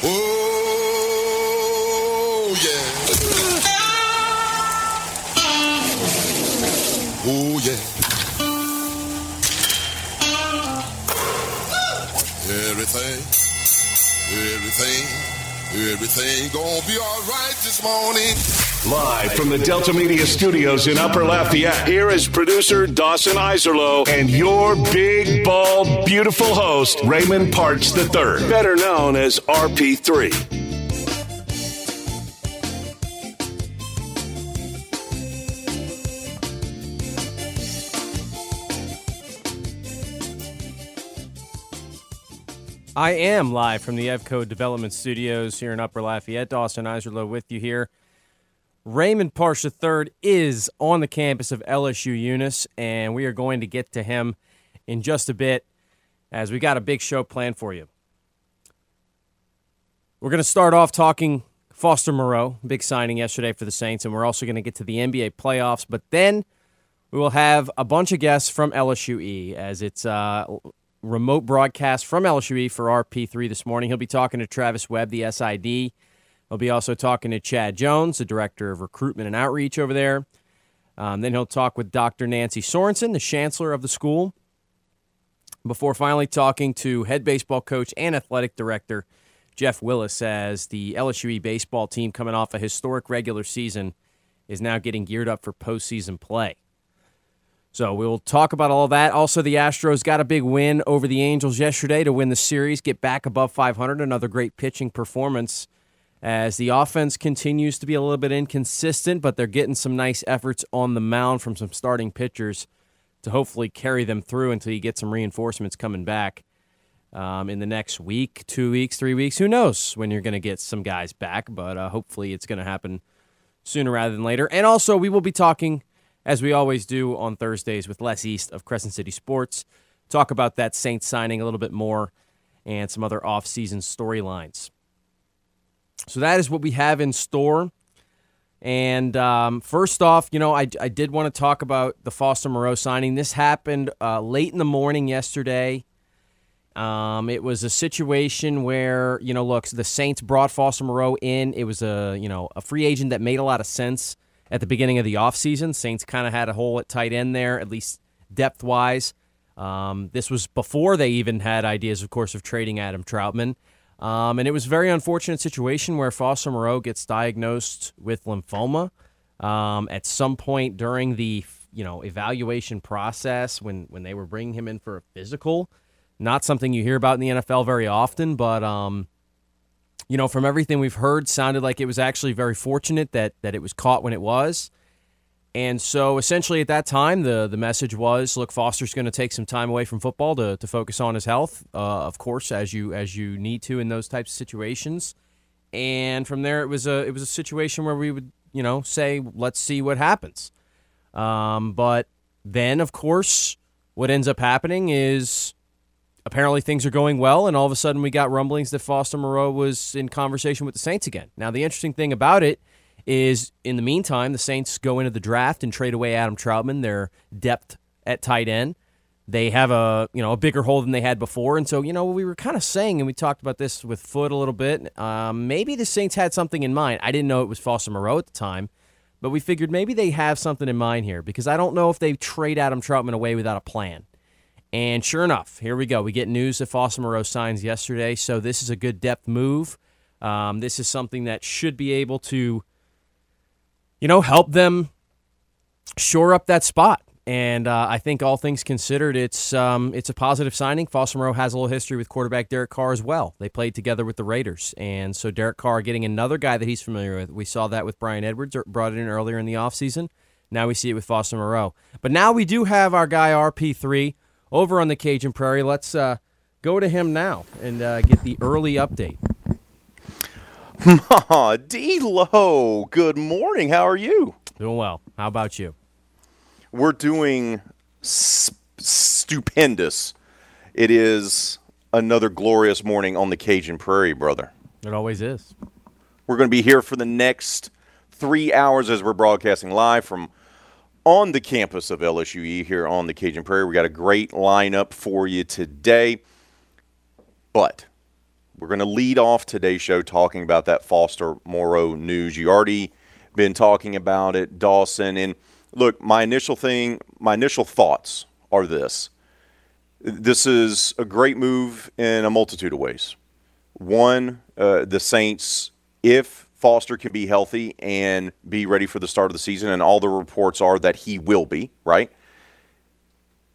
Oh, yeah. Oh, yeah. Everything, everything, everything gonna be all right this morning. Live from the Delta Media Studios in Upper Lafayette, here is producer Dawson Iserlo and your big, bald, beautiful host, Raymond Partsch III, better known as RP3. I am live from the Evco Development Studios here in Upper Lafayette. Dawson Iserlo with you here. Raymond Partsch III is on the campus of LSU Eunice, and we are going to get to him in just a bit as we got a big show planned for you. We're going to start off talking Foster Moreau, big signing yesterday for the Saints, and we're also going to get to the NBA playoffs, but then we will have a bunch of guests from LSUE as it's uh, remote broadcast from LSUE for RP3 this morning. He'll be talking to Travis Webb, the SID. He'll be also talking to Chad Jones, the director of recruitment and outreach over there. Um, then he'll talk with Dr. Nancy Sorensen, the chancellor of the school, before finally talking to head baseball coach and athletic director Jeff Willis as the LSUE baseball team, coming off a historic regular season, is now getting geared up for postseason play. So we'll talk about all that. Also, the Astros got a big win over the Angels yesterday to win the series, get back above 500. Another great pitching performance as the offense continues to be a little bit inconsistent, but they're getting some nice efforts on the mound from some starting pitchers to hopefully carry them through until you get some reinforcements coming back um, in the next week, two weeks, three weeks. Who knows when you're going to get some guys back, but uh, hopefully it's going to happen sooner rather than later. And also, we will be talking as we always do on Thursdays with Les East of Crescent City Sports. Talk about that Saints signing a little bit more and some other off-season storylines. So that is what we have in store. And um, first off, you know, I, I did want to talk about the Foster Moreau signing. This happened uh, late in the morning yesterday. Um, it was a situation where, you know, look, the Saints brought Foster Moreau in. It was a, you know, a free agent that made a lot of sense at the beginning of the offseason. Saints kind of had a hole at tight end there, at least depth wise. Um, this was before they even had ideas, of course, of trading Adam Trautman. Um, and it was a very unfortunate situation where Foster Moreau gets diagnosed with lymphoma um, at some point during the you know evaluation process when when they were bringing him in for a physical. Not something you hear about in the NFL very often, but um, you know, from everything we've heard, sounded like it was actually very fortunate that that it was caught when it was. And so essentially at that time, the, the message was, look, Foster's going to take some time away from football to, to focus on his health, uh, of course, as you as you need to in those types of situations. And from there, it was a it was a situation where we would you know say, let's see what happens. Um, but then, of course, what ends up happening is apparently things are going well, and all of a sudden we got rumblings that Foster Moreau was in conversation with the Saints again. Now, the interesting thing about it is, in the meantime, the Saints go into the draft and trade away Adam Trautman, their depth at tight end. They have a you know a bigger hole than they had before, and so you know we were kind of saying, and we talked about this with Foot a little bit. Um, maybe the Saints had something in mind. I didn't know it was Foster Moreau at the time, but we figured maybe they have something in mind here because I don't know if they trade Adam Trautman away without a plan. And sure enough, here we go. We get news that Foster Moreau signs yesterday. So this is a good depth move. Um, this is something that should be able to, you know, help them shore up that spot. And uh, I think all things considered, it's um, it's a positive signing. Foster Moreau has a little history with quarterback Derek Carr as well. They played together with the Raiders, and so Derek Carr getting another guy that he's familiar with. We saw that with Brian Edwards, er, brought in earlier in the offseason. Now we see it with Foster Moreau. But now we do have our guy RP3 over on the Cajun Prairie. Let's uh, go to him now and uh, get the early update. Ma, D-Lo, good morning. How are you? Doing well. How about you? We're doing stupendous. It is another glorious morning on the Cajun Prairie, brother. It always is. We're going to be here for the next three hours as we're broadcasting live from on the campus of LSUE here on the Cajun Prairie. We got a great lineup for you today. But we're going to lead off today's show talking about that Foster Moreau news. You already been talking about it, Dawson. And look, my initial thing, my initial thoughts are this. This is a great move in a multitude of ways. One, uh, the Saints, if Foster can be healthy and be ready for the start of the season, and all the reports are that he will be, right?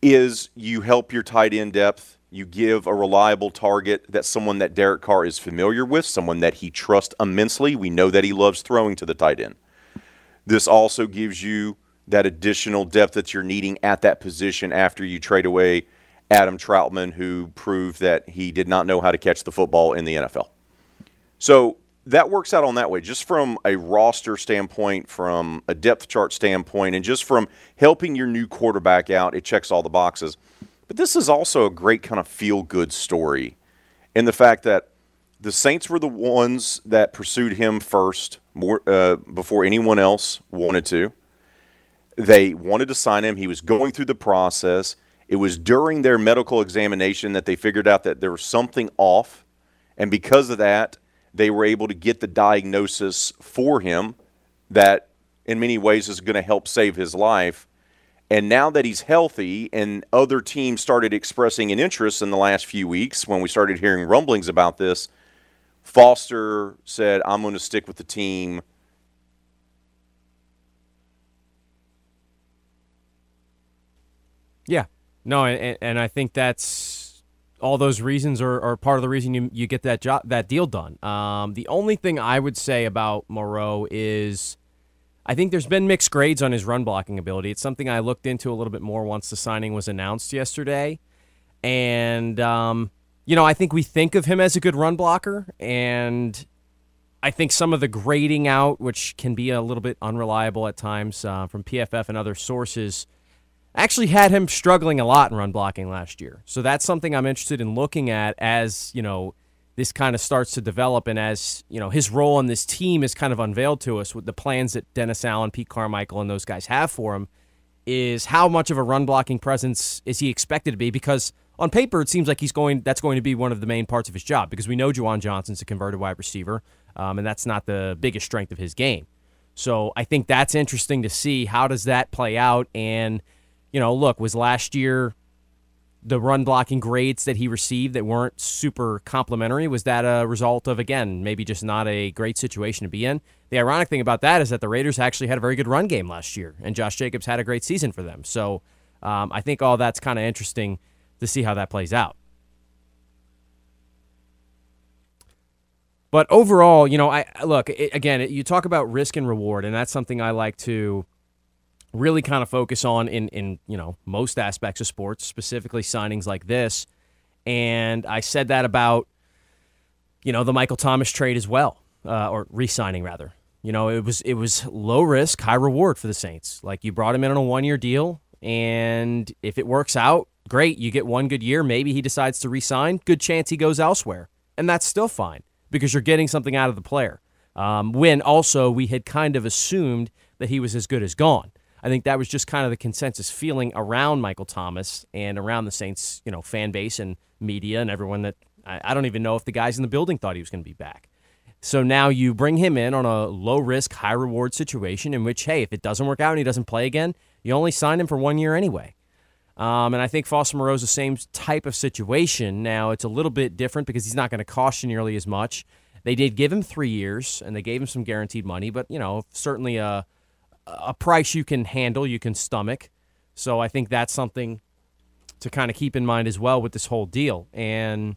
Is you help your tight end depth. You give a reliable target that someone that Derek Carr is familiar with, someone that he trusts immensely. We know that he loves throwing to the tight end. This also gives you that additional depth that you're needing at that position after you trade away Adam Trautman, who proved that he did not know how to catch the football in the NFL. So that works out on that way, just from a roster standpoint, from a depth chart standpoint, and just from helping your new quarterback out. It checks all the boxes. But this is also a great kind of feel good story in the fact that the Saints were the ones that pursued him first more, uh, before anyone else wanted to. They wanted to sign him. He was going through the process. It was during their medical examination that they figured out that there was something off. And because of that, they were able to get the diagnosis for him that in many ways is going to help save his life. And now that he's healthy and other teams started expressing an interest in the last few weeks when we started hearing rumblings about this, Foster said, I'm going to stick with the team. Yeah. No, and, and I think that's all those reasons are, are part of the reason you, you get that job that deal done. Um, the only thing I would say about Moreau is I think there's been mixed grades on his run blocking ability. It's something I looked into a little bit more once the signing was announced yesterday, and um, you know I think we think of him as a good run blocker, and I think some of the grading out, which can be a little bit unreliable at times uh, from PFF and other sources actually had him struggling a lot in run blocking last year. So that's something I'm interested in looking at as, you know, this kind of starts to develop and as, you know, his role on this team is kind of unveiled to us with the plans that Dennis Allen, Pete Carmichael and those guys have for him is how much of a run blocking presence is he expected to be because on paper it seems like he's going that's going to be one of the main parts of his job because we know Juwan Johnson's a converted wide receiver um, and that's not the biggest strength of his game. So I think that's interesting to see how does that play out and you know, look, was last year the run blocking grades that he received that weren't super complimentary? Was that a result of, again, maybe just not a great situation to be in? The ironic thing about that is that the Raiders actually had a very good run game last year, and Josh Jacobs had a great season for them. So um, I think all that's kind of interesting to see how that plays out. But overall, you know, I look it, again. It, you talk about risk and reward, and that's something I like to really kind of focus on in in you know most aspects of sports, specifically signings like this. And I said that about you know the Michael Thomas trade as well, uh, or re-signing rather. You know, it was it was low risk, high reward for the Saints. Like you brought him in on a one year deal, and if it works out, great. You get one good year. Maybe he decides to resign. Good chance he goes elsewhere, and that's still fine because you're getting something out of the player. Um, when also we had kind of assumed that he was as good as gone. I think that was just kind of the consensus feeling around Michael Thomas and around the Saints, you know, fan base and media and everyone that I, I don't even know if the guys in the building thought he was going to be back. So now you bring him in on a low risk, high reward situation in which, hey, if it doesn't work out and he doesn't play again, you only sign him for one year anyway. Um, and I think Foster Moreau is the same type of situation. Now it's a little bit different because he's not going to cost you nearly as much. They did give him three years and they gave him some guaranteed money, but you know certainly a a price you can handle, you can stomach. So I think that's something to kind of keep in mind as well with this whole deal. And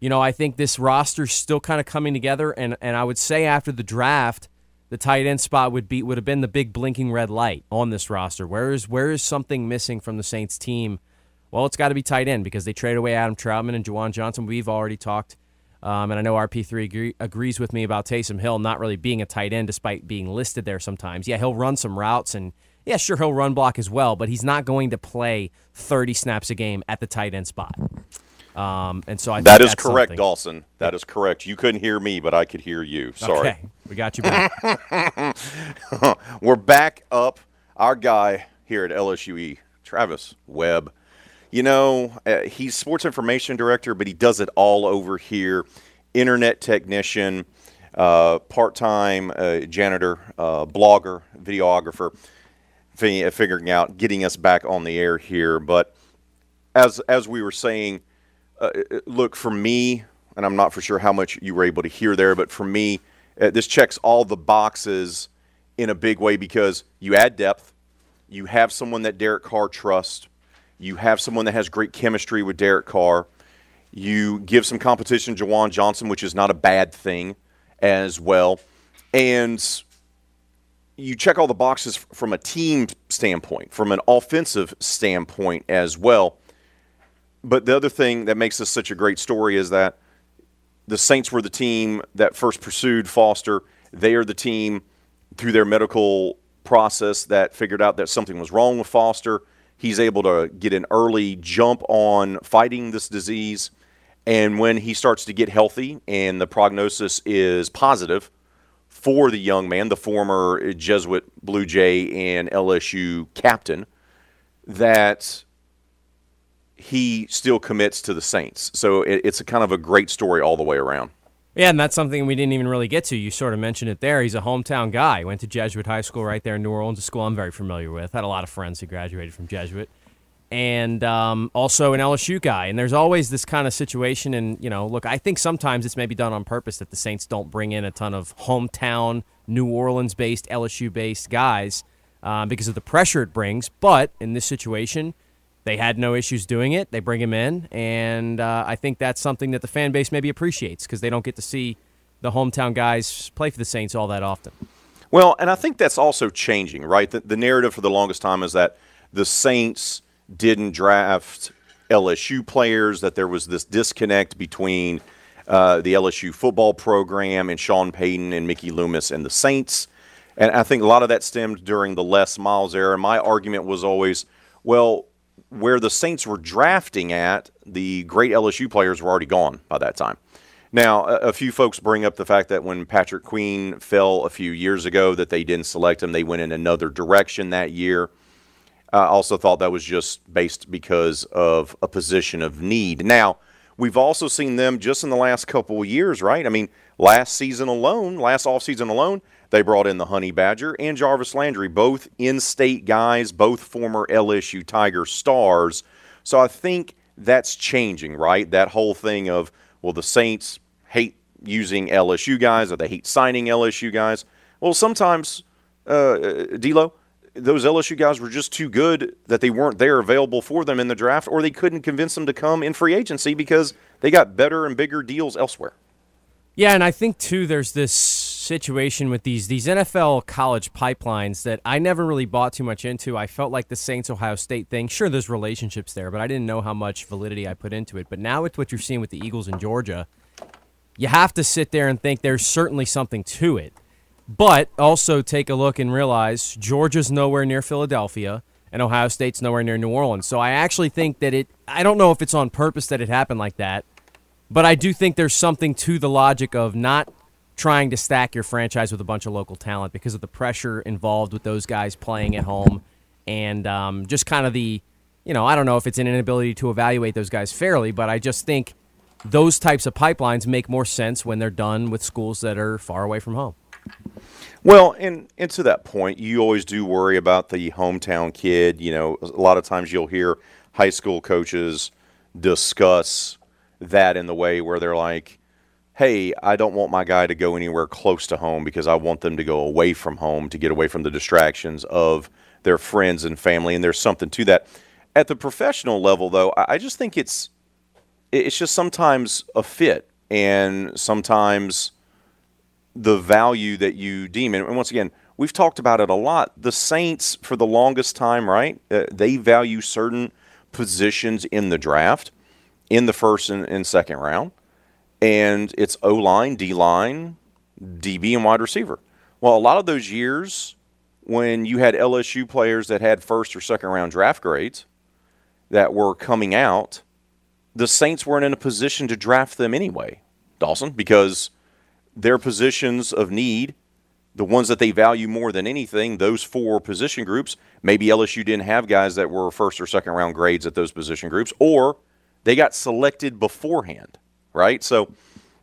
you know, I think this roster's still kind of coming together and and I would say after the draft, the tight end spot would be would have been the big blinking red light on this roster. Where is where is something missing from the Saints team? Well, it's got to be tight end because they traded away Adam Trautman and Juwan Johnson. We've already talked um, and I know RP3 agree, agrees with me about Taysom Hill not really being a tight end despite being listed there sometimes. Yeah, he'll run some routes and yeah, sure, he'll run block as well, but he's not going to play 30 snaps a game at the tight end spot. Um, and so I that is correct, something. Dawson. That is correct. You couldn't hear me, but I could hear you. Sorry. Okay, we got you back. We're back up. Our guy here at LSUE, Travis Webb you know, uh, he's sports information director, but he does it all over here. Internet technician, uh, part-time uh, janitor, uh, blogger, videographer, fi- figuring out getting us back on the air here. But as as we were saying, uh, look for me, and I'm not for sure how much you were able to hear there, but for me, uh, this checks all the boxes in a big way because you add depth, you have someone that Derek Carr trusts, you have someone that has great chemistry with Derek Carr, you give some competition to Juwan Johnson, which is not a bad thing as well, and you check all the boxes from a team standpoint, from an offensive standpoint as well. But the other thing that makes this such a great story is that the Saints were the team that first pursued Foster. They are the team through their medical process that figured out that something was wrong with Foster. He's able to get an early jump on fighting this disease. And when he starts to get healthy and the prognosis is positive for the young man, the former Jesuit Blue Jay and LSU captain, that he still commits to the Saints. So it's a kind of a great story all the way around. Yeah, and that's something we didn't even really get to. You sort of mentioned it there. He's a hometown guy. Went to Jesuit High School right there in New Orleans, a school I'm very familiar with. Had a lot of friends who graduated from Jesuit. And um, also an LSU guy. And there's always this kind of situation. And, you know, look, I think sometimes it's maybe done on purpose that the Saints don't bring in a ton of hometown, New Orleans based, LSU based guys uh, because of the pressure it brings. But in this situation, they had no issues doing it. They bring him in, and uh, I think that's something that the fan base maybe appreciates because they don't get to see the hometown guys play for the Saints all that often. Well, and I think that's also changing, right? The, the narrative for the longest time is that the Saints didn't draft LSU players, that there was this disconnect between uh, the LSU football program and Sean Payton and Mickey Loomis and the Saints. And I think a lot of that stemmed during the Les Miles era. My argument was always, well, where the Saints were drafting at, the great LSU players were already gone by that time. Now, a, a, few folks bring up the fact that when Patrick Queen fell a few years ago, that they didn't select him. They went in another direction that year. I also thought that was just based because of a position of need. Now, we've also seen them just in the last couple of years, right? I mean, last season alone, last offseason alone, they brought in the Honey Badger and Jarvis Landry, both in state guys, both former LSU Tiger stars. So I think that's changing, right? That whole thing of, well, the Saints hate using LSU guys or they hate signing LSU guys. Well, sometimes, uh, D'Lo, those LSU guys were just too good that they weren't there available for them in the draft, or they couldn't convince them to come in free agency because they got better and bigger deals elsewhere. Yeah, and I think too, there's this situation with these these NFL college pipelines that I never really bought too much into. I felt like the Saints Ohio State thing. Sure, there's relationships there, but I didn't know how much validity I put into it. But now with what you're seeing with the Eagles in Georgia, you have to sit there and think there's certainly something to it. But also take a look and realize Georgia's nowhere near Philadelphia and Ohio State's nowhere near New Orleans. So I actually think that it I don't know if it's on purpose that it happened like that, but I do think there's something to the logic of not trying to stack your franchise with a bunch of local talent because of the pressure involved with those guys playing at home and um, just kind of the, you know, I don't know if it's an inability to evaluate those guys fairly, but I just think those types of pipelines make more sense when they're done with schools that are far away from home. Well, and, and to that point, you always do worry about the hometown kid. You know, a lot of times you'll hear high school coaches discuss that in the way where they're like, hey, I don't want my guy to go anywhere close to home because I want them to go away from home to get away from the distractions of their friends and family. And there's something to that. At the professional level, though, I just think it's it's just sometimes a fit and sometimes the value that you deem. And once again, we've talked about it a lot. The Saints, for the longest time, right, uh, they value certain positions in the draft in the first and, and second round and it's O line, D line, DB, and wide receiver. Well, a lot of those years when you had LSU players that had first or second round draft grades that were coming out, the Saints weren't in a position to draft them anyway, Dawson, because their positions of need the ones that they value more than anything, those four position groups, maybe LSU didn't have guys that were first or second round grades at those position groups, or they got selected beforehand, right? So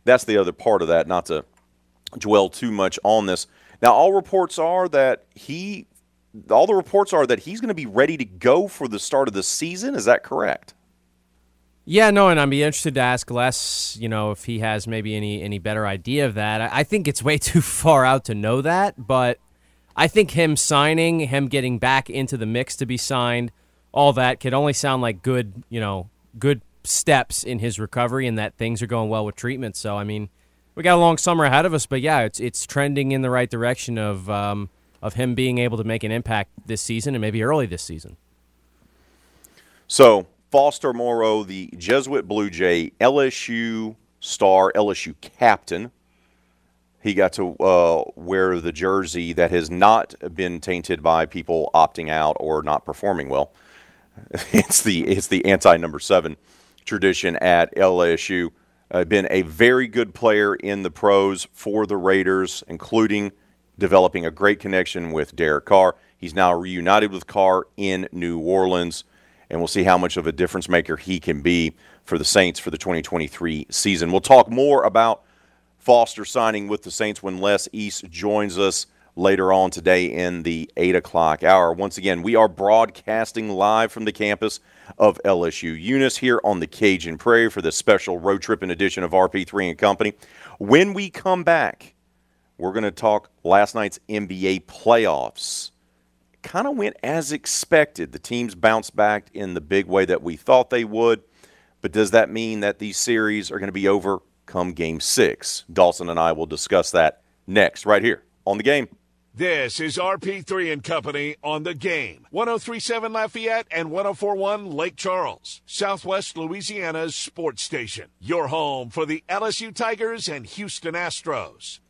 that's the other part of that, not to dwell too much on this. Now, all reports are that he, all the reports are that he's going to be ready to go for the start of the season. Is that correct? Yeah, no, and I'd be interested to ask Les, you know, if he has maybe any any better idea of that. I, I think it's way too far out to know that, but I think him signing, him getting back into the mix to be signed, all that could only sound like good, you know, good steps in his recovery and that things are going well with treatment. So, I mean, we got a long summer ahead of us, but yeah, it's it's trending in the right direction of um, of him being able to make an impact this season and maybe early this season. So Foster Moreau, the Jesuit Blue Jay, LSU star, LSU captain. He got to uh, wear the jersey that has not been tainted by people opting out or not performing well. It's the it's the anti number seven tradition at LSU. Uh, been a very good player in the pros for the Raiders, including developing a great connection with Derek Carr. He's now reunited with Carr in New Orleans and we'll see how much of a difference maker he can be for the Saints for the 2023 season. We'll talk more about Foster signing with the Saints when Les East joins us later on today in the 8 o'clock hour. Once again, we are broadcasting live from the campus of LSU Eunice here on the Cajun Prairie for this special road tripping edition of RP3 and Company. When we come back, we're going to talk last night's NBA playoffs kind of went as expected. The teams bounced back in the big way that we thought they would. But does that mean that these series are going to be over come game six? Dawson and I will discuss that next, right here on the game. This is RP3 and Company on the game. 1037 Lafayette and 1041 Lake Charles, Southwest Louisiana's sports station. Your home for the LSU Tigers and Houston Astros.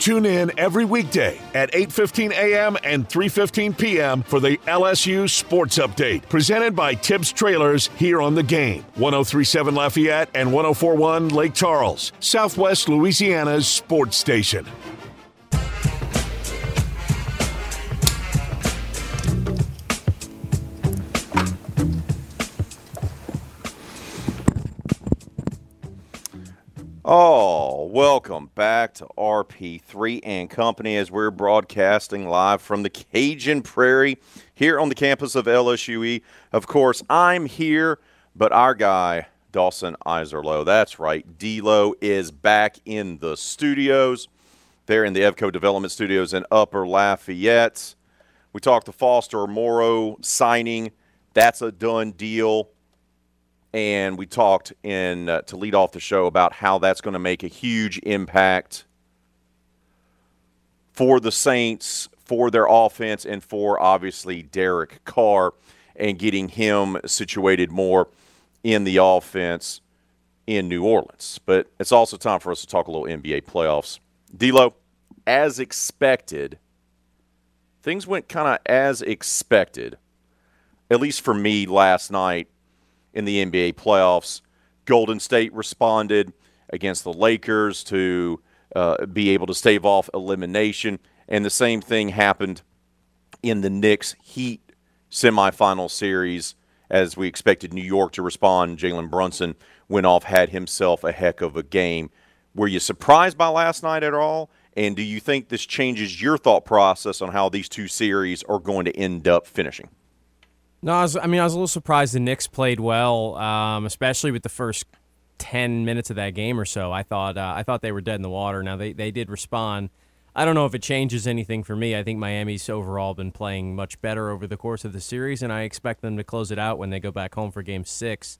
Tune in every weekday at 8:15 a.m. and 3:15 p.m. for the LSU Sports Update, presented by Tibbs Trailers here on the game. 1037 Lafayette and 1041 Lake Charles, Southwest Louisiana's sports station. Oh, welcome back to RP3 and Company as we're broadcasting live from the Cajun Prairie here on the campus of LSUE. Of course, I'm here, but our guy, Dawson Iserlo, that's right, D-Lo is back in the studios. There in the Evco Development Studios in Upper Lafayette. We talked to Foster Moreau signing. That's a done deal and we talked in uh, to lead off the show about how that's going to make a huge impact for the Saints, for their offense, and for obviously Derek Carr and getting him situated more in the offense in New Orleans. But it's also time for us to talk a little NBA playoffs. D'Lo, as expected, things went kind of as expected, at least for me last night in the NBA playoffs. Golden State responded against the Lakers to uh, be able to stave off elimination. And the same thing happened in the Knicks Heat semifinal series as we expected New York to respond. Jalen Brunson went off, had himself a heck of a game. Were you surprised by last night at all? And do you think this changes your thought process on how these two series are going to end up finishing? No, I, was, I mean I was a little surprised the Knicks played well, um, especially with the first ten minutes of that game or so. I thought uh, I thought they were dead in the water. Now they they did respond. I don't know if it changes anything for me. I think Miami's overall been playing much better over the course of the series, and I expect them to close it out when they go back home for Game Six.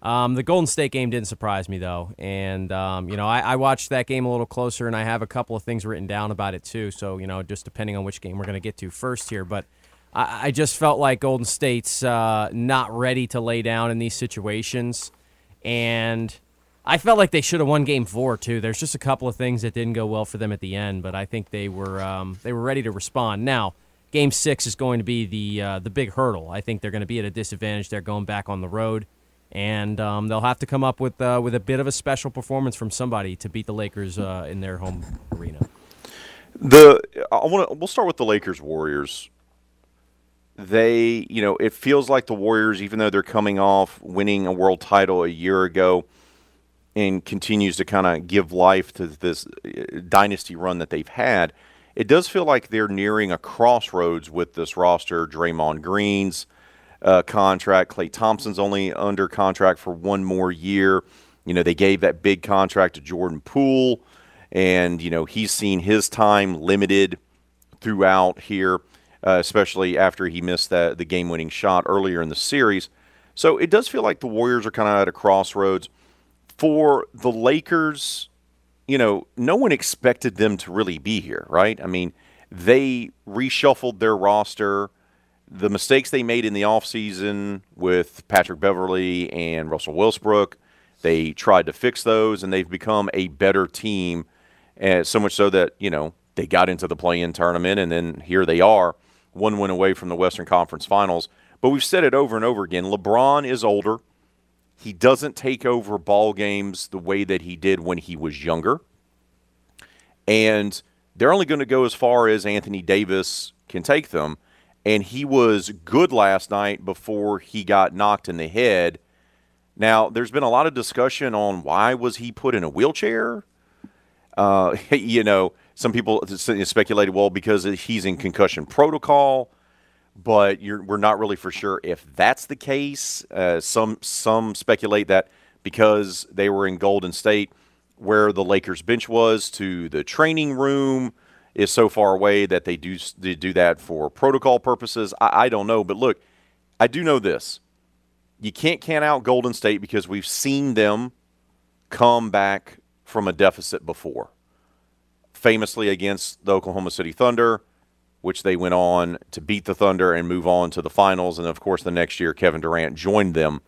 Um, the Golden State game didn't surprise me though, and um, you know I, I, watched that game a little closer, and I have a couple of things written down about it too. So you know, just depending on which game we're going to get to first here, but I, just felt like Golden State's uh, not ready to lay down in these situations, and I felt like they should have won Game Four too. There's just a couple of things that didn't go well for them at the end, but I think they were um, they were ready to respond. Now, Game Six is going to be the uh, the big hurdle. I think they're going to be at a disadvantage. They're going back on the road, and um, they'll have to come up with uh, with a bit of a special performance from somebody to beat the Lakers uh, in their home arena. The I want to. We'll start with the Lakers Warriors. They, you know, it feels like the Warriors, even though they're coming off winning a world title a year ago, and continues to kind of give life to this uh, dynasty run that they've had. It does feel like they're nearing a crossroads with this roster. Draymond Green's uh, contract, Klay Thompson's only under contract for one more year. You know, they gave that big contract to Jordan Poole, and you know he's seen his time limited throughout here, uh, especially after he missed the game-winning shot earlier in the series. So it does feel like the Warriors are kind of at a crossroads for the Lakers, you know, no one expected them to really be here, right? I mean, they reshuffled their roster. The mistakes they made in the offseason with Patrick Beverley and Russell Westbrook, they tried to fix those, and they've become a better team. And so much so that, you know, they got into the play in tournament, and then here they are, one win away from the Western Conference Finals. But we've said it over and over again LeBron is older. He doesn't take over ball games the way that he did when he was younger. And they're only going to go as far as Anthony Davis can take them. And he was good last night before he got knocked in the head. Now, there's been a lot of discussion on why was he put in a wheelchair. Uh, you know, some people speculated, well, because he's in concussion protocol but we're not really for sure if that's the case. Uh, some some speculate that because they were in Golden State, where the Lakers bench was to the training room is so far away that they do they do that for protocol purposes. I, I don't know, but look, I do know this: you can't count out Golden State because we've seen them come back from a deficit before, famously against the Oklahoma City Thunder which they went on to beat the Thunder and move on to the finals. And of course, the next year, Kevin Durant joined them.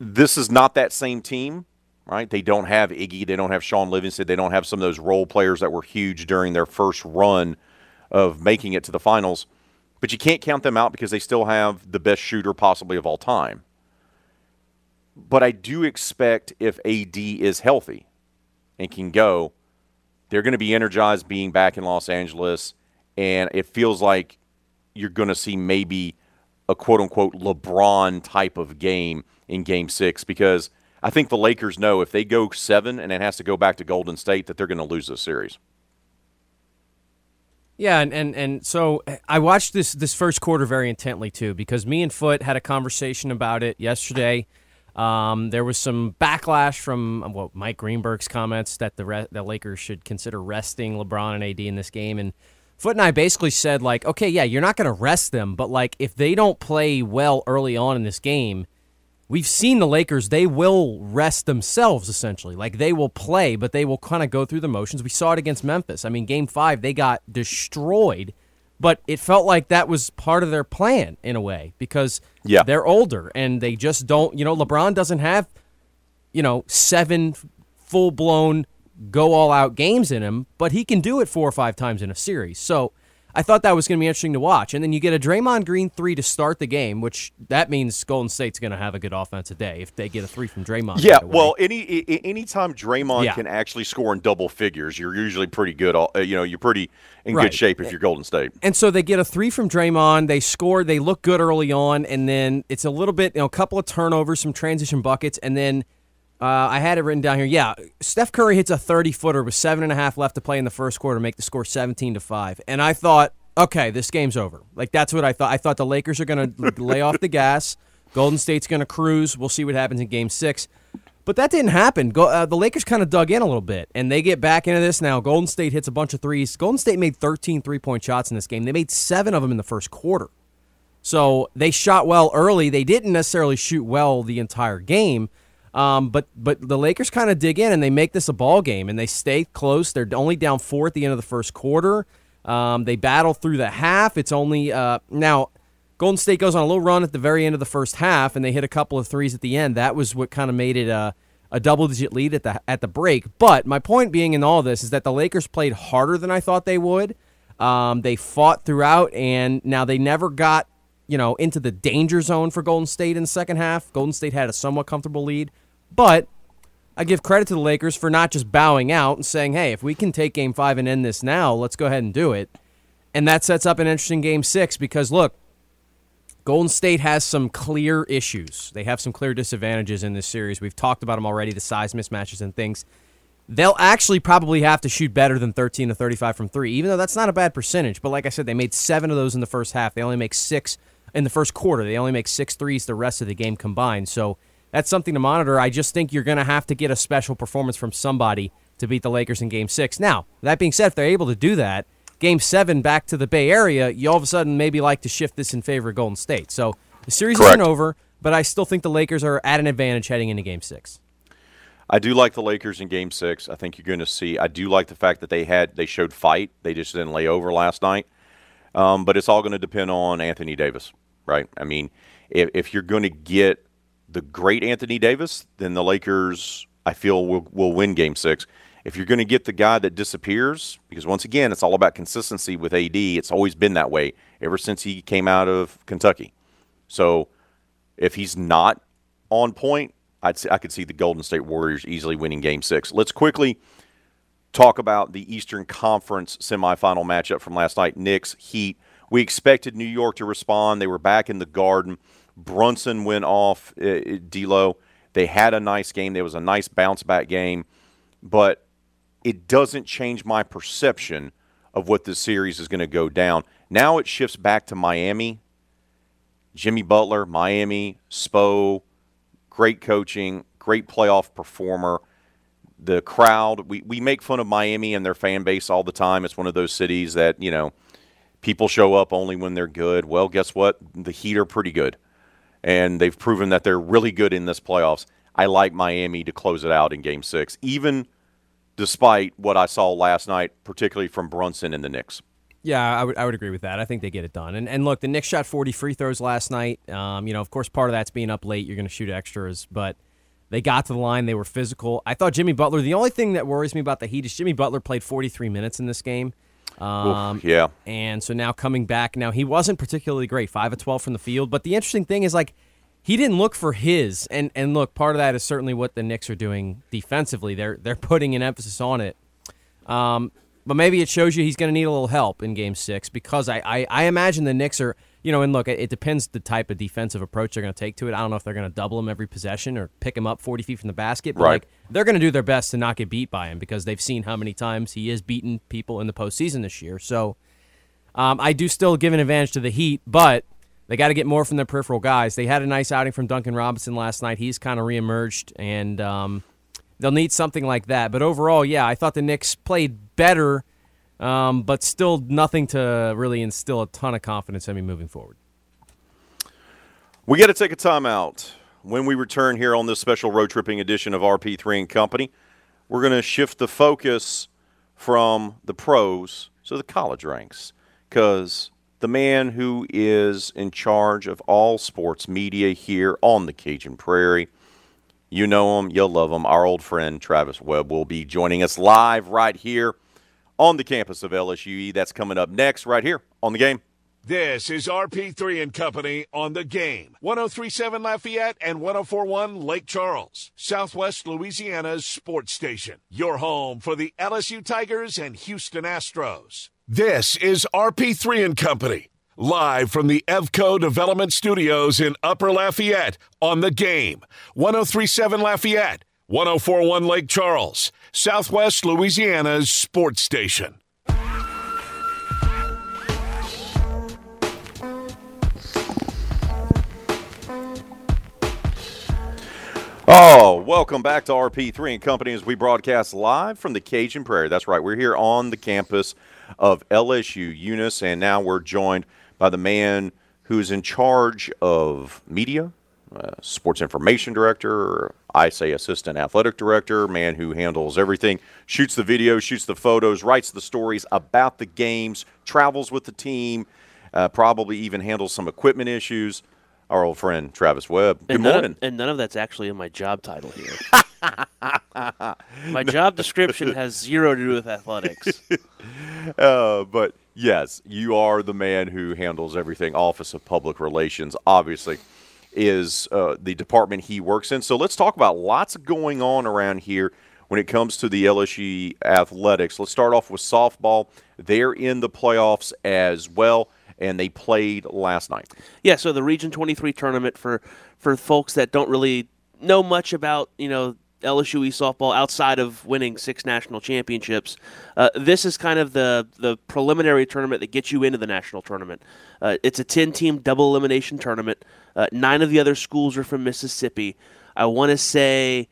This is not that same team, right? They don't have Iggy, they don't have Shaun Livingston, they don't have some of those role players that were huge during their first run of making it to the finals. But you can't count them out because they still have the best shooter possibly of all time. But I do expect if AD is healthy and can go, they're going to be energized being back in Los Angeles and it feels like you're going to see maybe a quote unquote LeBron type of game in game six because I think the Lakers know if they go seven and it has to go back to Golden State that they're going to lose this series. Yeah, and, and and so I watched this this first quarter very intently too because me and Foot had a conversation about it yesterday. Um, there was some backlash from what well, Mike Greenberg's comments that the re- the Lakers should consider resting LeBron and AD in this game, and Foot and I basically said, like, okay, yeah, you're not going to rest them, but like, if they don't play well early on in this game, we've seen the Lakers, they will rest themselves essentially. Like, they will play, but they will kind of go through the motions. We saw it against Memphis. I mean, game five, they got destroyed, but it felt like that was part of their plan in a way because yeah. they're older and they just don't, you know, LeBron doesn't have, you know, seven full blown go all out games in him, but he can do it four or five times in a series. So I thought that was going to be interesting to watch. And then you get a Draymond Green three to start the game, which that means Golden State's going to have a good offensive day if they get a three from Draymond. Yeah, right well, any anytime Draymond yeah. can actually score in double figures, you're usually pretty good. Uh, you know, you're pretty in right. good shape if you're Golden State. And so they get a three from Draymond. They score. They look good early on, and then it's a little bit, you know, a couple of turnovers, some transition buckets, and then uh, I had it written down here. Yeah, Steph Curry hits a 30 footer with seven and a half left to play in the first quarter, make the score 17 to five. And I thought, okay, this game's over. Like that's what I thought. I thought the Lakers are going to lay off the gas. Golden State's going to cruise. We'll see what happens in Game Six. But that didn't happen. Go, uh, the Lakers kind of dug in a little bit, and they get back into this now. Golden State hits a bunch of threes. Golden State made 13 three point shots in this game. They made seven of them in the first quarter. So they shot well early. They didn't necessarily shoot well the entire game. Um, but but the Lakers kind of dig in and they make this a ball game and they stay close. They're only down four at the end of the first quarter. Um, they battle through the half. It's only uh, now Golden State goes on a little run at the very end of the first half and they hit a couple of threes at the end. That was what kind of made it a, a double digit lead at the at the break. But my point being in all this is that the Lakers played harder than I thought they would. Um, they fought throughout and now they never got you know into the danger zone for Golden State in the second half. Golden State had a somewhat comfortable lead. But I give credit to the Lakers for not just bowing out and saying, "Hey, if we can take Game Five and end this now, let's go ahead and do it." And that sets up an interesting Game Six because look, Golden State has some clear issues. They have some clear disadvantages in this series. We've talked about them already, the size mismatches and things. They'll actually probably have to shoot better than 13 to 35 from three, even though that's not a bad percentage. But like I said, they made seven of those in the first half. They only make six in the first quarter. They only make six threes the rest of the game combined. So that's something to monitor. I just think you're going to have to get a special performance from somebody to beat the Lakers in game six. Now, that being said, if they're able to do that, game seven back to the Bay Area, you all of a sudden maybe like to shift this in favor of Golden State. So the series Correct. isn't over, but I still think the Lakers are at an advantage heading into game six. I do like the Lakers in Game Six. I think you're going to see. I do like the fact that they had they showed fight. They just didn't lay over last night. Um, but it's all going to depend on Anthony Davis, right? I mean, if, if you're going to get the great Anthony Davis, then the Lakers, I feel, will will win Game Six. If you're going to get the guy that disappears, because once again, it's all about consistency with AD. It's always been that way ever since he came out of Kentucky. So if he's not on point, I'd I could see the Golden State Warriors easily winning Game Six. Let's quickly talk about the Eastern Conference semifinal matchup from last night. Knicks Heat. We expected New York to respond. They were back in the Garden. Brunson went off. Uh, D'Lo. They had a nice game. There was a nice bounce back game, but it doesn't change my perception of what this series is going to go down. Now it shifts back to Miami. Jimmy Butler, Miami, Spo, great coaching, great playoff performer. The crowd, we, we make fun of Miami and their fan base all the time. It's one of those cities that, you know, people show up only when they're good. Well, guess what? The Heat are pretty good. And they've proven that they're really good in this playoffs. I like Miami to close it out in game six, even despite what I saw last night, particularly from Brunson and the Knicks. Yeah, I would I would agree with that. I think they get it done. And and look, the Knicks shot 40 free throws last night. Um, you know, of course, part of that's being up late. You're going to shoot extras, but they got to the line. They were physical. I thought Jimmy Butler. The only thing that worries me about the Heat is Jimmy Butler played 43 minutes in this game. Um, Oof, yeah. And so now coming back, now he wasn't particularly great, five of 12 from the field. But the interesting thing is like he didn't look for his. And and look, part of that is certainly what the Knicks are doing defensively. They're they're putting an emphasis on it. Um, but maybe it shows you he's going to need a little help in Game Six because I, I, I imagine the Knicks are you know and look it, it depends the type of defensive approach they're going to take to it. I don't know if they're going to double him every possession or pick him up forty feet from the basket, but Right. like they're going to do their best to not get beat by him because they've seen how many times he has beaten people in the postseason this year. So um, I do still give an advantage to the Heat, but they got to get more from their peripheral guys. They had a nice outing from Duncan Robinson last night. He's kind of reemerged, and um, they'll need something like that. But overall, yeah, I thought the Knicks played better, um, but still nothing to really instill a ton of confidence in me moving forward. We got to take a timeout. When we return here on this special road tripping edition of RP3 and Company, we're going to shift the focus from the pros to the college ranks because the man who is in charge of all sports media here on the Cajun Prairie, you know him, you'll love him. Our old friend Travis Webb will be joining us live right here on the campus of LSUE. That's coming up next, right here on the game. This is RP3 and Company on the game. 1037 Lafayette and 1041 Lake Charles, Southwest Louisiana's sports station. Your home for the LSU Tigers and Houston Astros. This is RP3 and Company, live from the Evco Development Studios in Upper Lafayette on the game. 1037 Lafayette, 1041 Lake Charles, Southwest Louisiana's sports station. Oh, welcome back to RP3 and Company as we broadcast live from the Cajun Prairie. That's right, we're here on the campus of LSU Eunice, and now we're joined by the man who's in charge of media, uh, sports information director, or I say assistant athletic director, man who handles everything, shoots the videos, shoots the photos, writes the stories about the games, travels with the team, uh, probably even handles some equipment issues. Our old friend Travis Webb. Good and morning. Of, and none of that's actually in my job title here. my job description has zero to do with athletics. Uh, but yes, you are the man who handles everything. Office of Public Relations, obviously. Is uh, the department he works in. So let's talk about lots going on around here when it comes to the LSU athletics. Let's start off with softball. They're in the playoffs as well, and they played last night. Yeah, so the Region 23 tournament for for folks that don't really know much about, you know, LSU softball outside of winning six national championships. Uh, this is kind of the the preliminary tournament that gets you into the national tournament. Uh, it's a 10 team double elimination tournament. Uh, nine of the other schools are from Mississippi. I want to say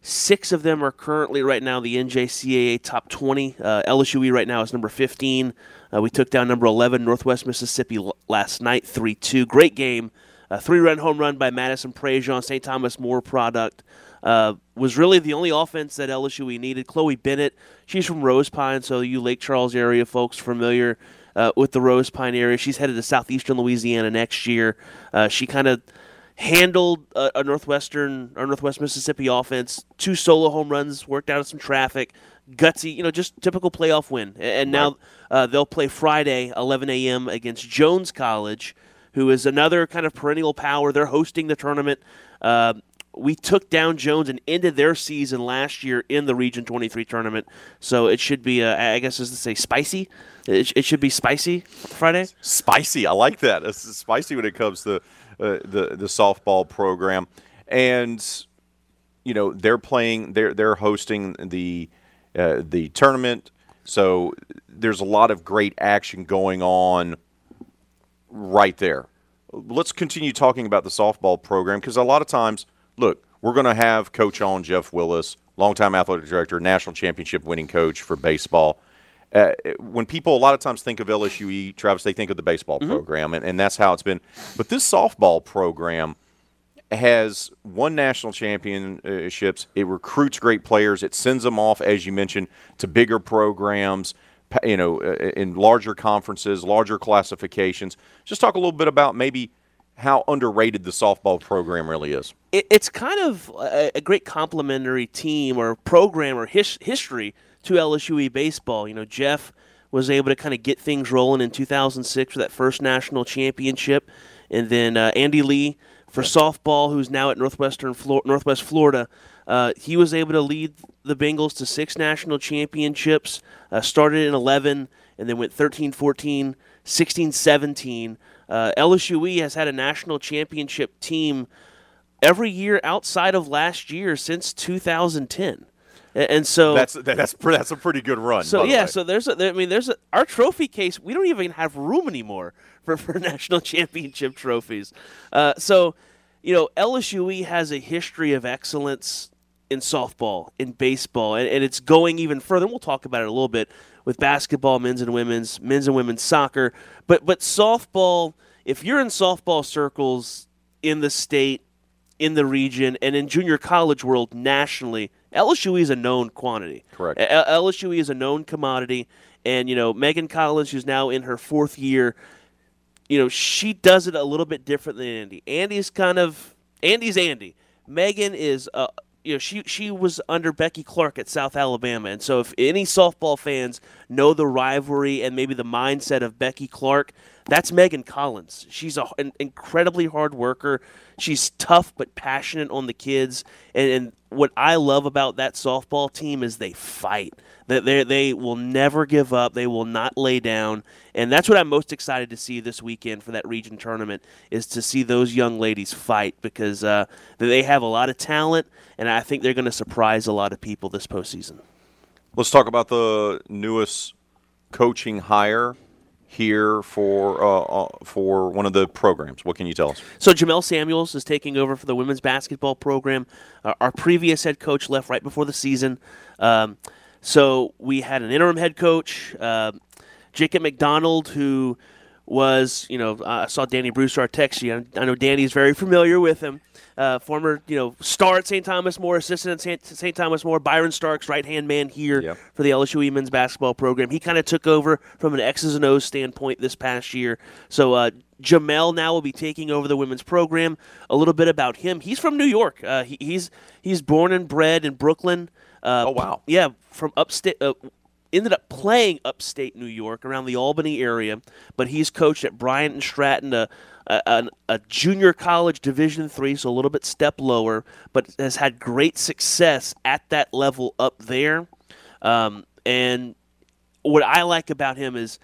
six of them are currently right now the NJCAA top 20. Uh, LSUE right now is number 15. Uh, we took down number 11 Northwest Mississippi l- last night 3 2. Great game. A three run home run by Madison Prejean, St. Thomas More product. Uh, was really the only offense that LSU we needed. Chloe Bennett, she's from Rose Pine, so you Lake Charles area folks familiar uh, with the Rose Pine area. She's headed to southeastern Louisiana next year. Uh, she kind of handled a, a, northwestern or northwest Mississippi offense. Two solo home runs, worked out of some traffic, gutsy, you know, just typical playoff win. And, and now uh, they'll play Friday, 11 a.m. against Jones College, who is another kind of perennial power. They're hosting the tournament. Uh, we took down Jones and ended their season last year in the Region 23 tournament. So it should be, uh, I guess, as to say, spicy. It, it, should be spicy Friday. Spicy, I like that. It's spicy when it comes to uh, the the softball program, and you know they're playing, they're they're hosting the uh, the tournament. So there's a lot of great action going on right there. Let's continue talking about the softball program because a lot of times look, we're going to have coach on Jeff Willis, longtime athletic director, national championship winning coach for baseball. Uh, when people a lot of times think of LSUE, Travis, they think of the baseball mm-hmm. program, and, and that's how it's been. But this softball program has won national championships. It recruits great players. It sends them off, as you mentioned, to bigger programs, you know, uh, in larger conferences, larger classifications. Just talk a little bit about maybe how underrated the softball program really is. It, it's kind of a, a, great complementary team or program or his, history to LSUE baseball. You know, Jeff was able to kind of get things rolling in 2006 for that first national championship, and then uh, Andy Lee for softball, who's now at Northwestern Flor- Northwest Florida. Uh, he was able to lead the Bengals to six national championships. Uh, started in 11 and then went 13, 14, 16, 17. Uh, LSUE has had a national championship team every year outside of last year since 2010. And so that's that's that's a pretty good run. So yeah, so there's a, I mean there's a, our trophy case. We don't even have room anymore for, for national championship trophies. Uh, so you know LSUE has a history of excellence in softball, in baseball, and, and it's going even further. And we'll talk about it a little bit with basketball, men's and women's, men's and women's soccer. But but softball, if you're in softball circles in the state, in the region, and in junior college world nationally, LSU is a known quantity. Correct. LSU is a known commodity, and you know Megan Collins, who's now in her fourth year, you know she does it a little bit different than Andy. Andy's kind of Andy's Andy. Megan is uh, you know, she she was under Becky Clark at South Alabama, and so if any softball fans know the rivalry and maybe the mindset of Becky Clark, that's Megan Collins. She's a, an incredibly hard worker. She's tough but passionate on the kids, and, and what I love about that softball team is they fight. That they they will never give up. They will not lay down, and that's what I'm most excited to see this weekend for that region tournament is to see those young ladies fight because uh, they have a lot of talent, and I think they're going to surprise a lot of people this postseason. Let's talk about the newest coaching hire here for uh, uh, for one of the programs. What can you tell us? So Jamel Samuels is taking over for the women's basketball program. Uh, our previous head coach left right before the season, um, so we had an interim head coach, uh, Jacob McDonald, who was you know I saw Danny Bruce our text you. I know Danny is very familiar with him uh, former you know star at St. Thomas More, assistant at St. Thomas More, Byron Starks, right hand man here yep. for the LSU women's basketball program. He kind of took over from an X's and O's standpoint this past year. So uh, Jamel now will be taking over the women's program. A little bit about him: he's from New York. Uh, he, he's he's born and bred in Brooklyn. Uh, oh wow! Yeah, from upstate uh, ended up playing upstate New York around the Albany area, but he's coached at Bryant and Stratton, a, a, a, junior college Division three, so a little bit step lower, but has had great success at that level up there. Um, and what I like about him is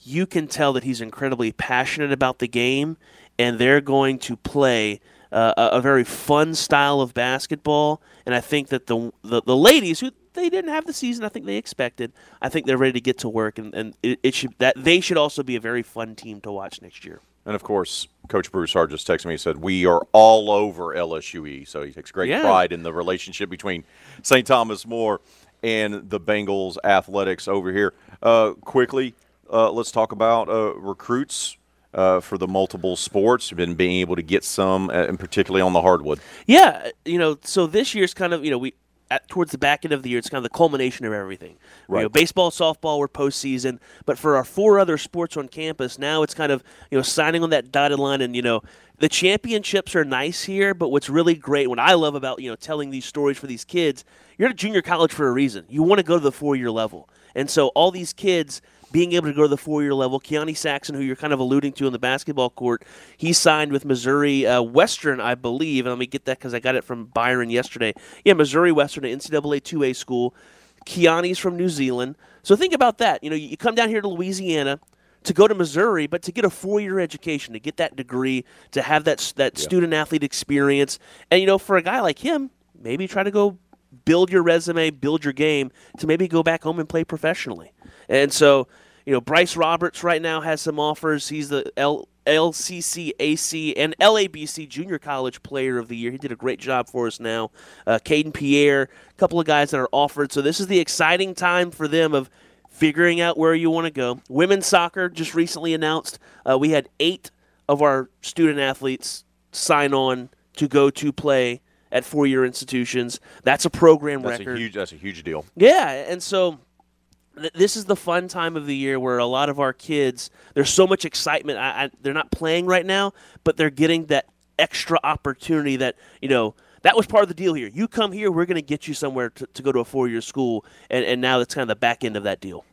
you can tell that he's incredibly passionate about the game, and they're going to play uh, a, a very fun style of basketball. And I think that the, the the ladies who they didn't have the season I think they expected. I think they're ready to get to work, and, and it, it should that they should also be a very fun team to watch next year. And of course, Coach Bruce Hart just texted me. He said, We are all over LSUE. So he takes great Yeah. pride in the relationship between St. Thomas More and the Bengals athletics over here. Uh, quickly, uh, let's talk about uh, recruits uh, for the multiple sports. Been being able to get some, uh, and particularly on the hardwood. Yeah, you know, so this year's kind of you know we at, towards the back end of the year, it's kind of the culmination of everything. You know, Right. baseball, softball, we're postseason, but for our four other sports on campus, now it's kind of you know signing on that dotted line, and you know the championships are nice here, but what's really great, what I love about you know telling these stories for these kids, you're at a junior college for a reason. You want to go to the four year level, and so all these kids being able to go to the four year level. Keani Saxon, who you're kind of alluding to in the basketball court, he signed with Missouri uh, Western, I believe. And let me get that because I got it from Byron yesterday. Yeah, Missouri Western, an NCAA 2A school. Keani's from New Zealand. So think about that. You know, you come down here to Louisiana to go to Missouri, but to get a four-year education, to get that degree, to have that that student athlete experience, and you know, for a guy like him, maybe try to go build your resume, build your game, to maybe go back home and play professionally. And so, you know, Bryce Roberts right now has some offers. He's the L. LCC, AC, and LABC Junior College Player of the Year. He did a great job for us now. Uh, Caden Pierre, a couple of guys that are offered. So this is the exciting time for them of figuring out where you want to go. Women's soccer just recently announced uh, we had eight of our student athletes sign on to go to play at four-year institutions. That's a program That's record. a huge. That's a huge deal. Yeah, and so this is the fun time of the year where a lot of our kids, there's so much excitement. I, I, they're not playing right now, but they're getting that extra opportunity that you know. That was part of the deal here. You come here, we're going to get you somewhere to, to go to a four-year school, and, and now that's kind of the back end of that deal.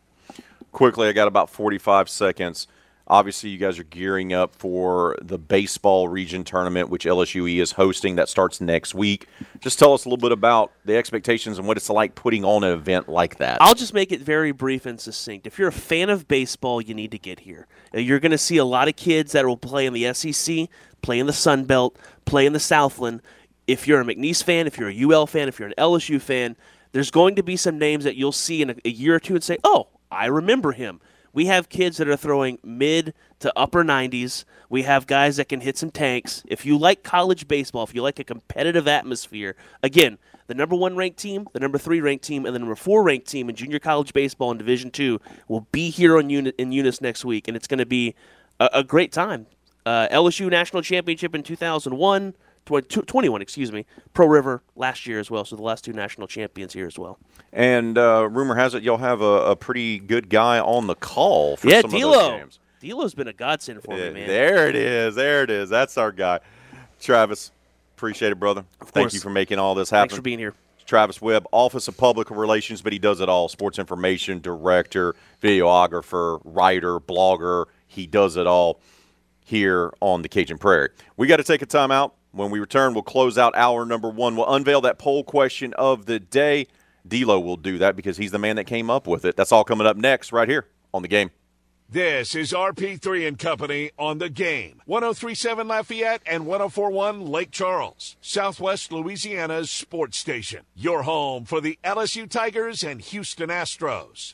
quickly, I got about 45 seconds. Obviously, you guys are gearing up for the baseball region tournament, which LSUE is hosting. That starts next week. Just tell us a little bit about the expectations and what it's like putting on an event like that. I'll just make it very brief and succinct. If you're a fan of baseball, you need to get here. Uh, You're going to see a lot of kids that will play in the SEC, play in the Sun Belt, play in the Southland. If you're a McNeese fan, if you're a UL fan, if you're an LSU fan, there's going to be some names that you'll see in a, a year or two and say, "Oh, I remember him." We have kids that are throwing mid to upper 90s. We have guys that can hit some tanks. If you like college baseball, if you like a competitive atmosphere, again, the number one ranked team, the number three ranked team, and the number four ranked team in junior college baseball in Division Two will be here on Uni- in Eunice next week, and it's going to be a, a great time. Uh, LSU national championship in 2001, tw- tw- 21, excuse me. Pearl River last year as well, so the last two national champions here as well. and uh, rumor has it you'll have a, a pretty good guy on the call for yeah, some of those D'Lo. games. D'Lo's been a godsend for Yeah, me, man. there it is. There it is. That's our guy. Travis, appreciate it, brother. Thank course. you for making all this happen. Thanks for being here. Travis Webb, Office of Public Relations, but he does it all sports information director, videographer, writer, blogger. He does it all here on the Cajun Prairie. We got to take a time out. When we return, we'll close out hour number one. We'll unveil that poll question of the day. D'Lo will do that because he's the man that came up with it. That's all coming up next, right here on the game. This is RP3 and Company on the game. 1037 Lafayette and 1041 Lake Charles, Southwest Louisiana's sports station. Your home for the LSU Tigers and Houston Astros.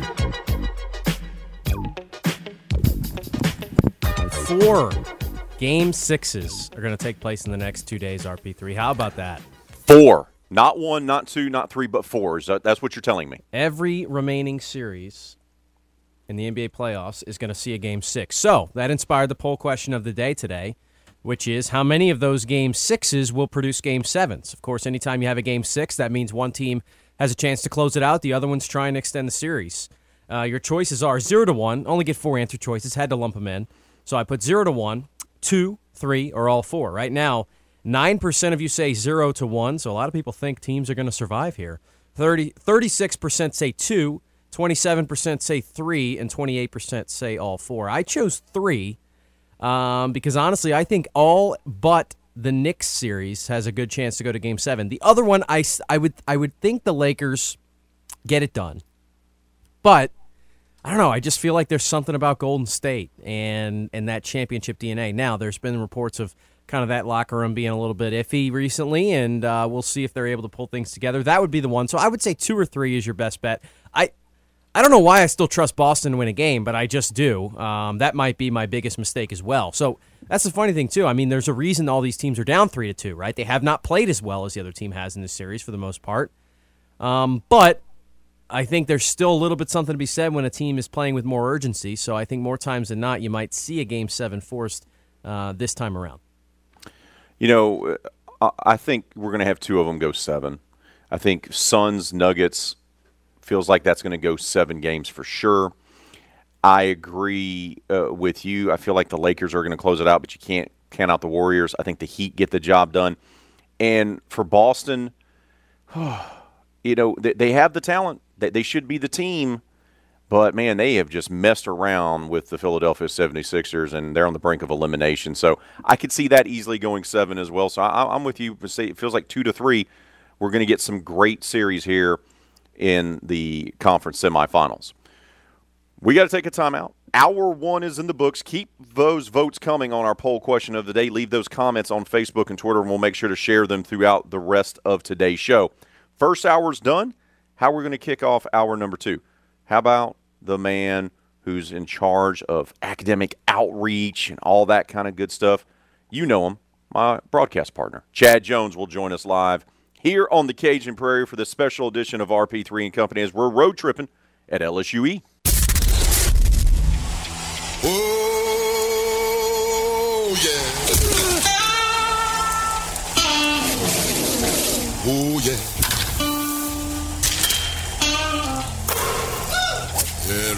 Four game sixes are going to take place in the next two days, RP3. How about that? Four. Not one, not two, not three, but four. Is that, that's what you're telling me. Every remaining series in the NBA playoffs is going to see a game six. So that inspired the poll question of the day today. which is how many of those game sixes will produce game sevens. Of course, anytime you have a game six, that means one team has a chance to close it out, the other one's trying to extend the series. Uh, your choices are 0 to 1, only get four answer choices, had to lump them in. So I put 0 to 1, 2, 3, or all four. Right now, 9% of you say 0 to 1, so a lot of people think teams are going to survive here. 30, 36% say 2, 27% say 3, and 28% say all four. I chose 3 um, because honestly, I think all but the Knicks series has a good chance to go to Game Seven. The other one, I, I would I would think the Lakers get it done, but I don't know. I just feel like there's something about Golden State and and that championship DNA. Now, there's been reports of kind of that locker room being a little bit iffy recently, and uh, we'll see if they're able to pull things together. That would be the one. So I would say two or three is your best bet. I I don't know why I still trust Boston to win a game, but I just do. Um, that might be my biggest mistake as well. So that's the funny thing too. I mean, there's a reason all these teams are down three to two, right? They have not played as well as the other team has in this series for the most part. Um, but I think there's still a little bit something to be said when a team is playing with more urgency. So I think more times than not, you might see a game seven forced uh, this time around. You know, I think we're going to have two of them go seven. I think Suns Nuggets feels like that's going to go seven games for sure. I agree uh, with you. I feel like the Lakers are going to close it out, but you can't count out the Warriors. I think the Heat get the job done. And for Boston, you know, they have the talent. They, they should be the team. But, man, they have just messed around with the Philadelphia 76ers, and they're on the brink of elimination. So I could see that easily going seven as well. So I, I'm with you. It feels like two to three. We're going to get some great series here in the conference semifinals. We got to take a timeout. Hour one is in the books. Keep those votes coming on our poll question of the day. Leave those comments on Facebook and Twitter, and we'll make sure to share them throughout the rest of today's show. First hour's done. How we're going to kick off hour number two? How about the man who's in charge of academic outreach and all that kind of good stuff? You know him, my broadcast partner. Chad Jones will join us live here on the Cajun Prairie for this special edition of RP3 and Company as we're road tripping at LSUE. Oh,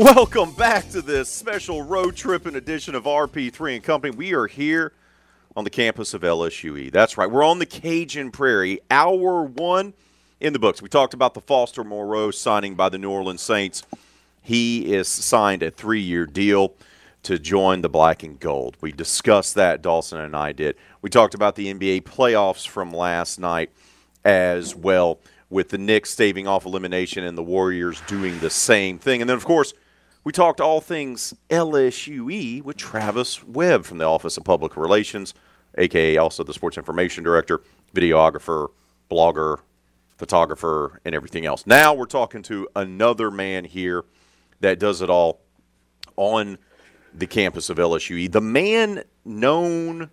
Welcome back to this special road tripping edition of RP3 and Company. We are here on the campus of LSUE. That's right. We're on the Cajun Prairie. Hour one in the books. We talked about the Foster Moreau signing by the New Orleans Saints. He is signed a three-year deal to join the black and gold. We discussed that, Dawson and I did. We talked about the NBA playoffs from last night as well, with the Knicks staving off elimination and the Warriors doing the same thing. And then, of course, we talked all things LSUE with Travis Webb from the Office of Public Relations, aka also the Sports Information Director, videographer, blogger, photographer, and everything else. Now we're talking to another man here that does it all on the campus of LSUE. The man known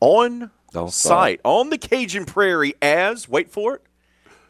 on Don't site, on the Cajun Prairie as, wait for it,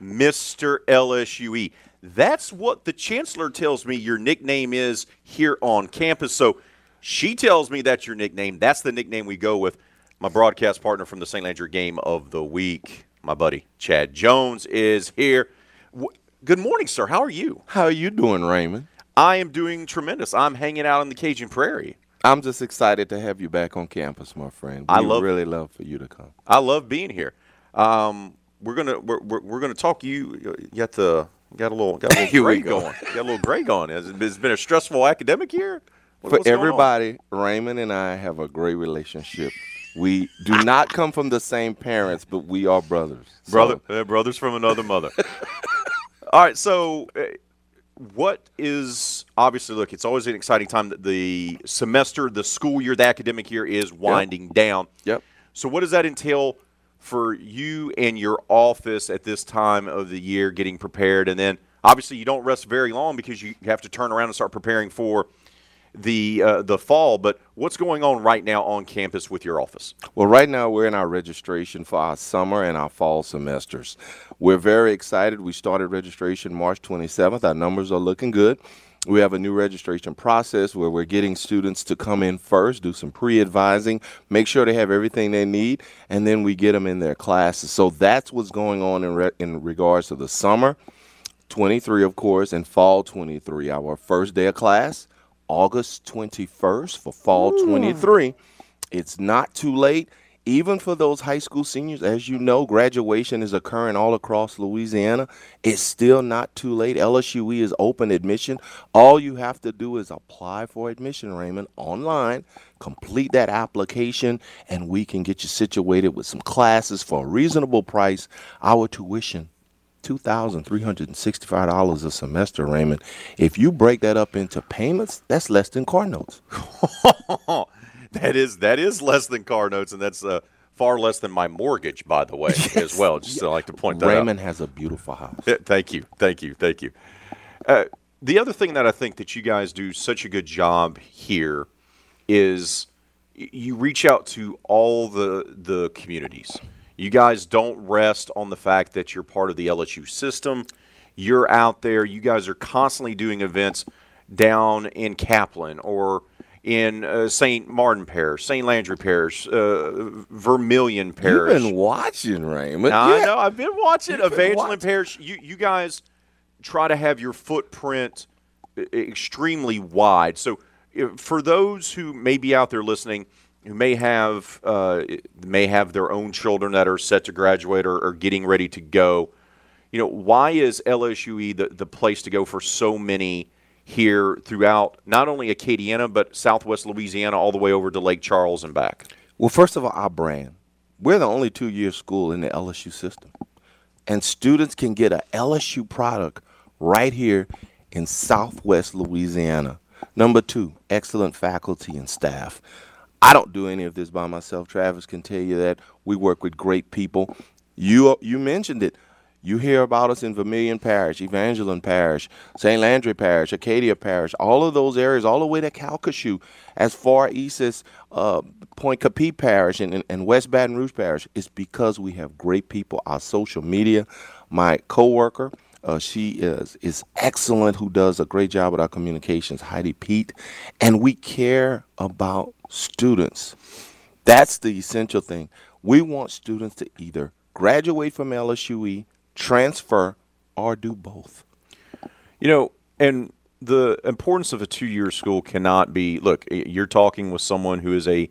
Mr. LSUE. That's what the chancellor tells me your nickname is here on campus. So she tells me that's your nickname. That's the nickname we go with. My broadcast partner from the St. Landry game of the week, my buddy Chad Jones, is here. W- Good morning, sir. How are you? How are you doing, Raymond? I am doing tremendous. I'm hanging out in the Cajun Prairie. I'm just excited to have you back on campus, my friend. We I love- really love for you to come. I love being here. Um, we're gonna we're, we're, we're gonna talk. You you got the got a little got a little Here gray go. going. Got a little gray going. Has it- it's been a stressful academic year. What- For what's going on? everybody, Raymond and I have a great relationship. We do not come from the same parents, but we are brothers. So, brother, uh, brothers from another mother. All right, so uh, what is obviously look? It's always an exciting time that the semester, the school year, the academic year is winding down. Yep. So what does that entail for you and your office at this time of the year getting prepared? And then obviously you don't rest very long because you have to turn around and start preparing for the uh, the fall. But what's going on right now on campus with your office? Well, right now we're in our registration for our summer and our fall semesters. We're very excited. We started registration March 27th. Our numbers are looking good. We have a new registration process where we're getting students to come in first, do some pre advising, make sure they have everything they need, and then we get them in their classes. So that's what's going on in, re- in regards to the summer 23, of course, and fall 23. Our first day of class, August 21st for fall 23. It's not too late. Even for those high school seniors, as you know, graduation is occurring all across Louisiana. It's still not too late. LSUE is open admission. All you have to do is apply for admission, Raymond, online, complete that application, and we can get you situated with some classes for a reasonable price. Our tuition $2,365 a semester, Raymond. If you break that up into payments, that's less than car notes. that is that is less than car notes, and that's uh, far less than my mortgage, by the way, as well. Just to like to point that Raymond out. Raymond has a beautiful house. Thank you, thank you, thank you. Uh, the other thing that I think that you guys do such a good job here is you reach out to all the the communities. You guys don't rest on the fact that you're part of the LSU system. You're out there. You guys are constantly doing events down in Kaplan or in uh, St. Martin Parish, St. Landry Parish, uh, Vermilion Parish. You've been watching, Raymond. I Yeah. know. I've been watching You've Evangeline watching. Parish. You you guys try to have your footprint e- extremely wide. So uh, for those who may be out there listening, who may have uh, may have their own children that are set to graduate or, or getting ready to go, you know, why is LSUE the, the place to go for so many here throughout not only Acadiana but Southwest Louisiana all the way over to Lake Charles and back? Well, first of all, our brand. We're the only two year school in the LSU system. And students can get a LSU product right here in Southwest Louisiana. Number two, excellent faculty and staff. I don't do any of this by myself. Travis can tell you that. We work with great people. You you mentioned it. You hear about us in Vermilion Parish, Evangeline Parish, St. Landry Parish, Acadia Parish, all of those areas, all the way to Calcasieu, as far east as uh, Pointe Coupee Parish and, and, West Baton Rouge Parish. It's because we have great people. Our social media, my coworker, uh, she is is excellent. Who does a great job with our communications, Heidi Pete, and we care about students. That's the essential thing. We want students to either graduate from LSUE, transfer, or do both. You know, and the importance of a two-year school cannot be. Look, you're talking with someone who is a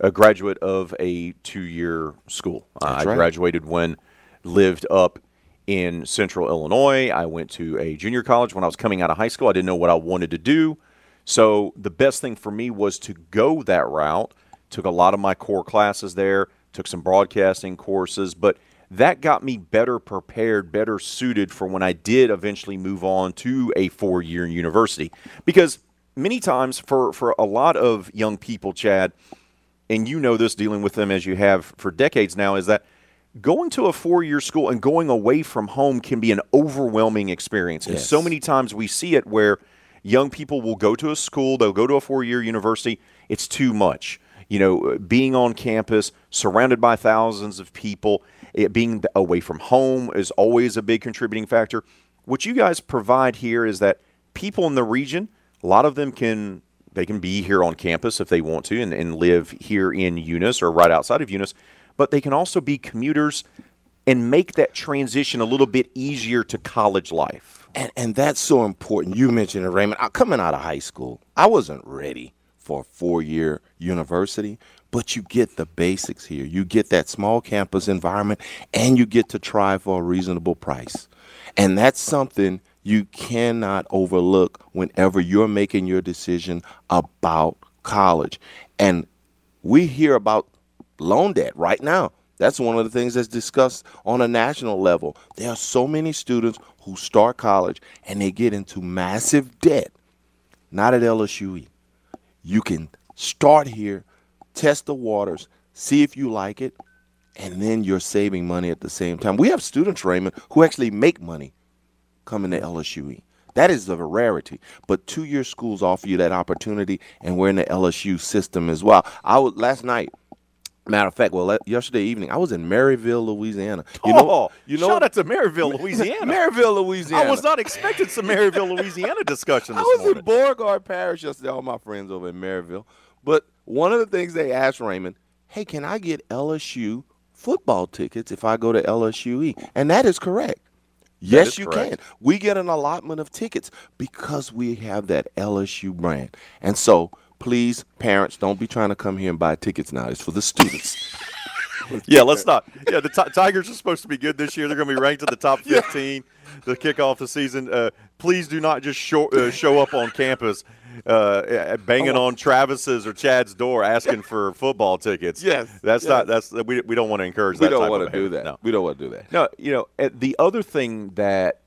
a graduate of a two-year school. Uh, That's I right. graduated when lived up in Central Illinois. I went to a junior college when I was coming out of high school. I didn't know what I wanted to do, so the best thing for me was to go that route. Took a lot of my core classes there. Took some broadcasting courses, but that got me better prepared, better suited for when I did eventually move on to a four year university. Because many times, for, for a lot of young people, Chad, and you know this dealing with them as you have for decades now, is that going to a four year school and going away from home can be an overwhelming experience. And so many times we see it where young people will go to a school, they'll go to a four year university, it's too much. You know, being on campus, surrounded by thousands of people, it being away from home is always a big contributing factor. What you guys provide here is that people in the region, a lot of them can they can be here on campus if they want to and, and live here in Eunice or right outside of Eunice, but they can also be commuters and make that transition a little bit easier to college life. And, and that's so important. You mentioned it, Raymond. I, coming out of high school, I wasn't ready for a four year university, but you get the basics here. You get that small campus environment, and you get to try for a reasonable price. And that's something you cannot overlook whenever you're making your decision about college. And we hear about loan debt right now. That's one of the things that's discussed on a national level. There are so many students who start college and they get into massive debt. Not at LSUE. You can start here, test the waters, see if you like it, and then you're saving money at the same time. We have students, Raymond, who actually make money coming to LSUE. That is a rarity. But two-year schools offer you that opportunity, and we're in the LSU system as well. I was last night. Matter of fact, well, yesterday evening, I was in Merryville, Louisiana. You know, oh, you know, shout out to Merryville, Louisiana. Merryville, Louisiana. I was not expecting some Merryville, Louisiana discussion this I was morning. in Beauregard Parish yesterday. All my friends over in Merryville. But one of the things they asked Raymond, "Hey, can I get LSU football tickets if I go to LSUE?" And that is correct. Yes, is you correct. can. We get an allotment of tickets because we have that LSU brand. And so, please, parents, don't be trying to come here and buy tickets now. It's for the students. Yeah, let's not. Yeah, the Ti- Tigers are supposed to be good this year. They're going to be ranked in the top 15 to kick off the season. Uh, please do not just show, uh, show up on campus uh, banging on Travis's or Chad's door asking for football tickets. Yes, that's yes. not. That's we, we don't want to encourage we that. don't want to do that. No. We don't want to do that. No, you know, uh, the other thing that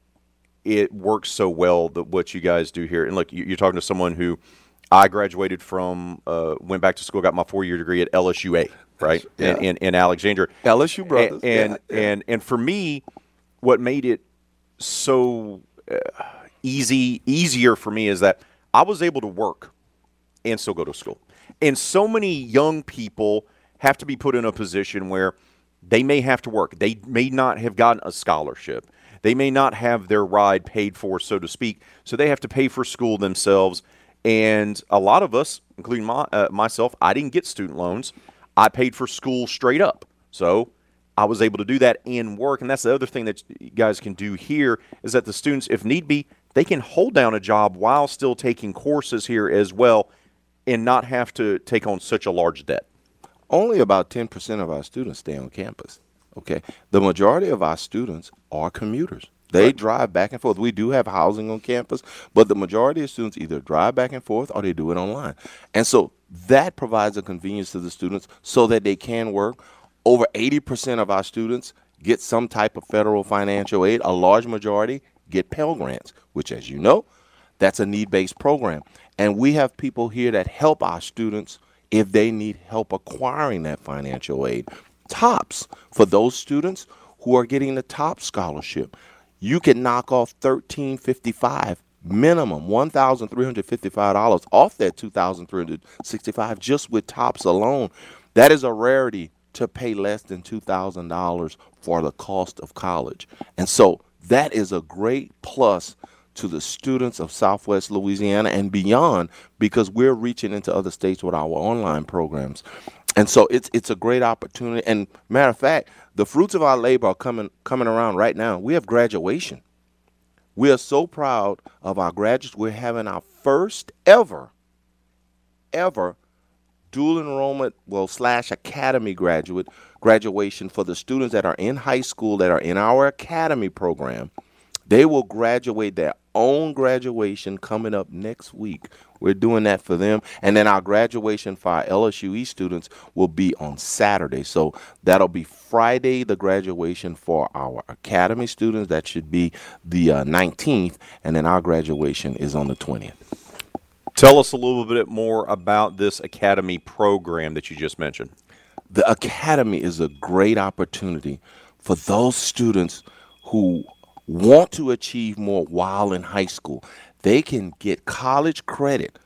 it works so well that what you guys do here, and look, you- you're talking to someone who I graduated from, uh, went back to school, got my four year degree at LSUA, right, Yeah. in, in, in Alexandria. LSU brothers. And and, Yeah, yeah. and and for me, what made it so uh, easy, easier for me is that I was able to work and still go to school. And so many young people have to be put in a position where they may have to work. They may not have gotten a scholarship. They may not have their ride paid for, so to speak. So they have to pay for school themselves. And a lot of us, including my, uh, myself, I didn't get student loans. I paid for school straight up. So I was able to do that in work. And that's the other thing that you guys can do here is that the students, if need be, they can hold down a job while still taking courses here as well and not have to take on such a large debt. only about 10% of our students stay on campus. Okay. The majority of our students are commuters. They drive back and forth. We do have housing on campus, but the majority of students either drive back and forth or they do it online. And so that provides a convenience to the students so that they can work. Over 80% of our students get some type of federal financial aid. A large majority get Pell Grants, which, as you know, that's a need based program. And we have people here that help our students if they need help acquiring that financial aid. TOPS for those students who are getting the top scholarship. You can knock off thirteen fifty five minimum one thousand three hundred fifty five dollars off that two thousand three hundred sixty five just with TOPS alone. That is a rarity to pay less than two thousand dollars for the cost of college. And so that is a great plus to the students of Southwest Louisiana and beyond because we're reaching into other states with our online programs. And so it's it's a great opportunity. And matter of fact, the fruits of our labor are coming coming around right now. We have graduation. We are so proud of our graduates. We're having our first ever, ever dual enrollment, well, slash academy graduate graduation for the students that are in high school that are in our academy program. They will graduate their own graduation coming up next week. We're doing that for them. And then our graduation for our LSUE students will be on Saturday. So that'll be Friday, the graduation for our academy students. That should be the uh, 19th. And then our graduation is on the 20th. Tell us a little bit more about this academy program that you just mentioned. the academy is a great opportunity for those students who want to achieve more while in high school. They can get college credit.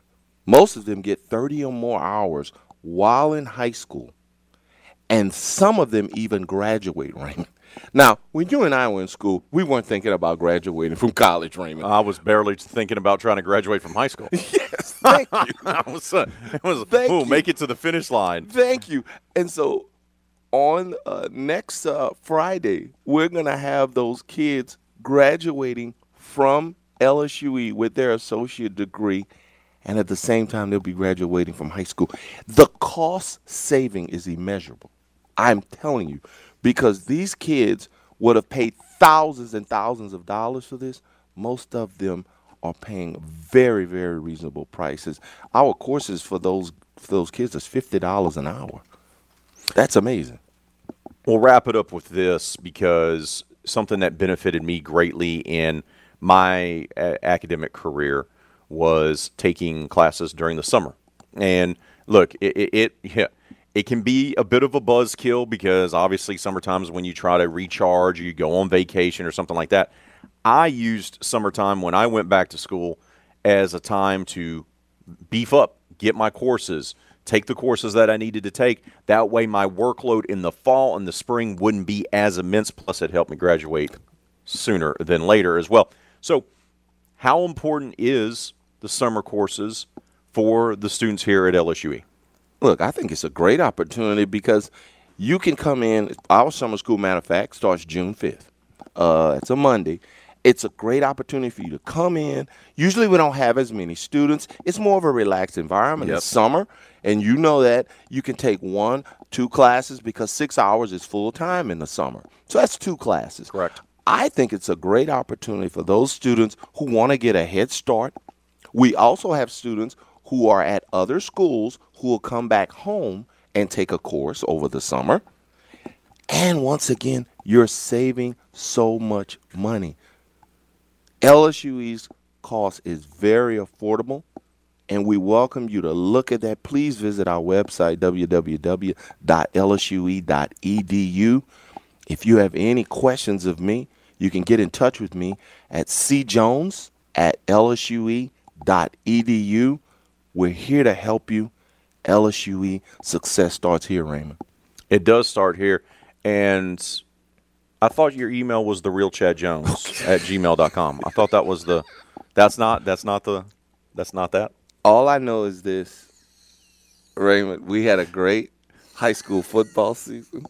Most of them get 30 or more hours while in high school. And some of them even graduate, Raymond. Now, when you and I were in school, we weren't thinking about graduating from college, Raymond. I was barely thinking about trying to graduate from high school. yes, thank you. I was, uh, it was Thank ooh, you. make it to the finish line. Thank you. And so on uh, next uh, Friday, we're going to have those kids graduating from LSUE with their associate degree. And at the same time, they'll be graduating from high school. The cost saving is immeasurable. I'm telling you, because these kids would have paid thousands and thousands of dollars for this. Most of them are paying very, very reasonable prices. Our courses for those for those kids is fifty dollars an hour. That's amazing. We'll wrap it up with this because something that benefited me greatly in my uh, academic career was taking classes during the summer. And look, it, it, it yeah, It can be a bit of a buzzkill because obviously summertime's when you try to recharge, you go on vacation or something like that. I used summertime when I went back to school as a time to beef up, get my courses, take the courses that I needed to take. That way, my workload in the fall and the spring wouldn't be as immense. Plus, it helped me graduate sooner than later as well. So, how important is the summer courses for the students here at LSUE? Look, I think it's a great opportunity because you can come in. Our summer school, matter of fact, starts June 5th. Uh, it's a Monday. It's a great opportunity for you to come in. Usually, we don't have as many students. It's more of a relaxed environment. Yep. It's summer, and you know that you can take one, two classes because six hours is full time in the summer. So that's two classes. Correct. I think it's a great opportunity for those students who want to get a head start. We also have students who are at other schools who will come back home and take a course over the summer. And once again, you're saving so much money. LSUE's cost is very affordable, and we welcome you to look at that. Please visit our website, www.lsue.edu. If you have any questions of me, you can get in touch with me at cjones at lsue.edu. We're here to help you. LSUE success starts here, Raymond. It does start here. And I thought your email was the real Chad Jones at gmail.com. I thought that was the that's not that's not the that's not that. All I know is this, Raymond. We had a great high school football season,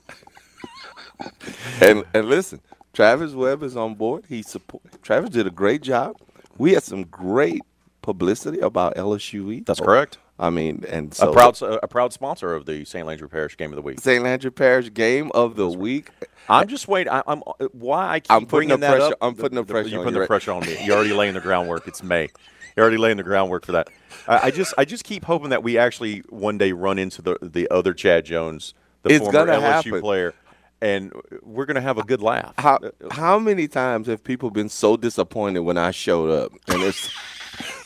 and and listen, Travis Webb is on board. He support. Travis did a great job. We had some great publicity about LSU. That's correct. I mean, and so a proud a proud sponsor of the St. Landry Parish Game of the Week. St. Landry Parish game of the week. I'm just waiting. I, I'm uh, why I keep I'm putting bringing the that pressure- up. I'm putting the pressure You're putting the right? pressure on me. You're already laying the groundwork. It's May. You're already laying the groundwork for that. I, I just I just keep hoping that we actually one day run into the the other Chad Jones, the It's former LSU happen. player, and we're gonna have a good laugh. How how many times have people been so disappointed when I showed up? And it's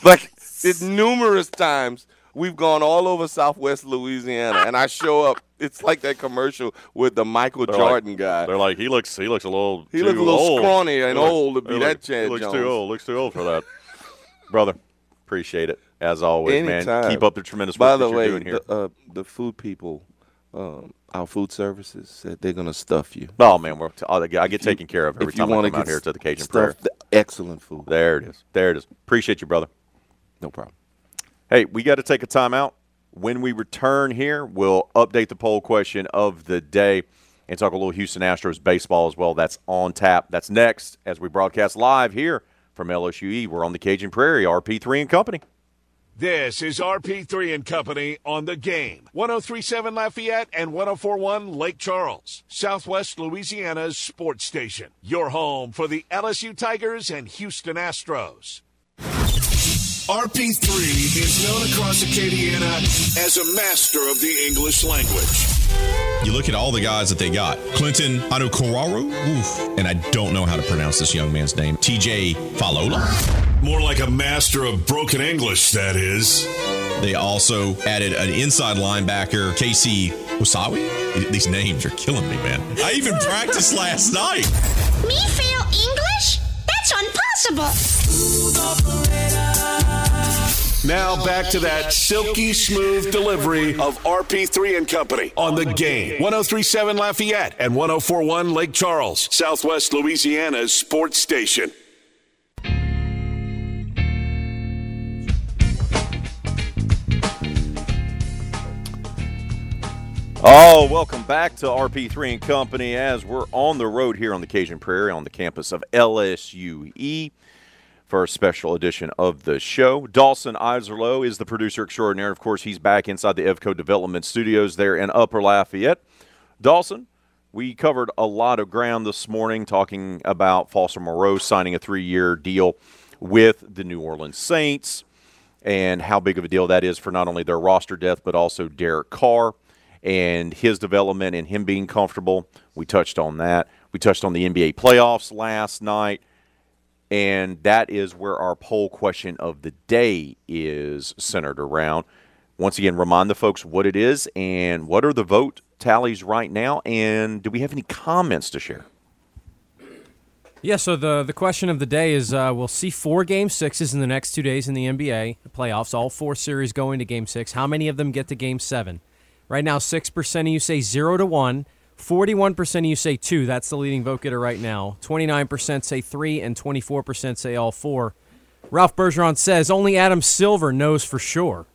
like it's numerous times we've gone all over Southwest Louisiana, and I show up. It's like that commercial with the Michael They're like- Jordan guy. They're like he looks he looks a little He too looks a little old. scrawny and looks- old to be look- that Chad He looks Jones. too old. Looks too old for that, brother. Appreciate it as always, man. Keep up the tremendous work By that the you're way, doing here. the, uh, the food people, um, our food services said they're gonna stuff you. oh man, we're t- I get taken care of every you time I come to out here to the Cajun Prairie. the excellent food. There it is. There it is. Appreciate you, brother. No problem. Hey, we got to take a timeout. When we return here, we'll update the poll question of the day and talk a little Houston Astros baseball as well. That's on tap. That's next as we broadcast live here from LSUE. We're on the Cajun Prairie, RP3 and Company. This is RP3 and Company on the game. 1037 Lafayette and 1041 Lake Charles, Southwest Louisiana's sports station. Your home for the LSU Tigers and Houston Astros. RP3 is known across Acadiana as a master of the English language. You look at all the guys that they got. Clinton Anukoraro, oof, and I don't know how to pronounce this young man's name. TJ Falola. More like a master of broken English, that is. They also added an inside linebacker, Casey Osawi. These names are killing me, man. I even practiced last night. Me fail English? That's impossible. Now back to that silky smooth delivery of RP3 and Company on the game. 1037 Lafayette and 1041 Lake Charles, Southwest Louisiana's sports station. Oh, welcome back to RP3 and Company as we're on the road here on the Cajun Prairie on the campus of LSUE for a special edition of the show. Dawson Iserloh is the producer extraordinaire. Of course, he's back inside the Evco Development Studios there in Upper Lafayette. Dawson, we covered a lot of ground this morning talking about Foster Moreau signing a three year deal with the New Orleans Saints and how big of a deal that is for not only their roster depth, but also Derek Carr and his development and him being comfortable. We touched on that. We touched on the NBA playoffs last night. And that is where our poll question of the day is centered around. once again, remind the folks what it is and what are the vote tallies right now, and do we have any comments to share? Yeah, so the, the question of the day is uh, we'll see four game sixes in the next two days in the NBA playoffs. All four series going to game six. How many of them get to game seven? Right now, 6% of you say zero to one. 41% of you say two. That's the leading vote getter right now. 29% say three, and 24% say all four. Ralph Bergeron says only Adam Silver knows for sure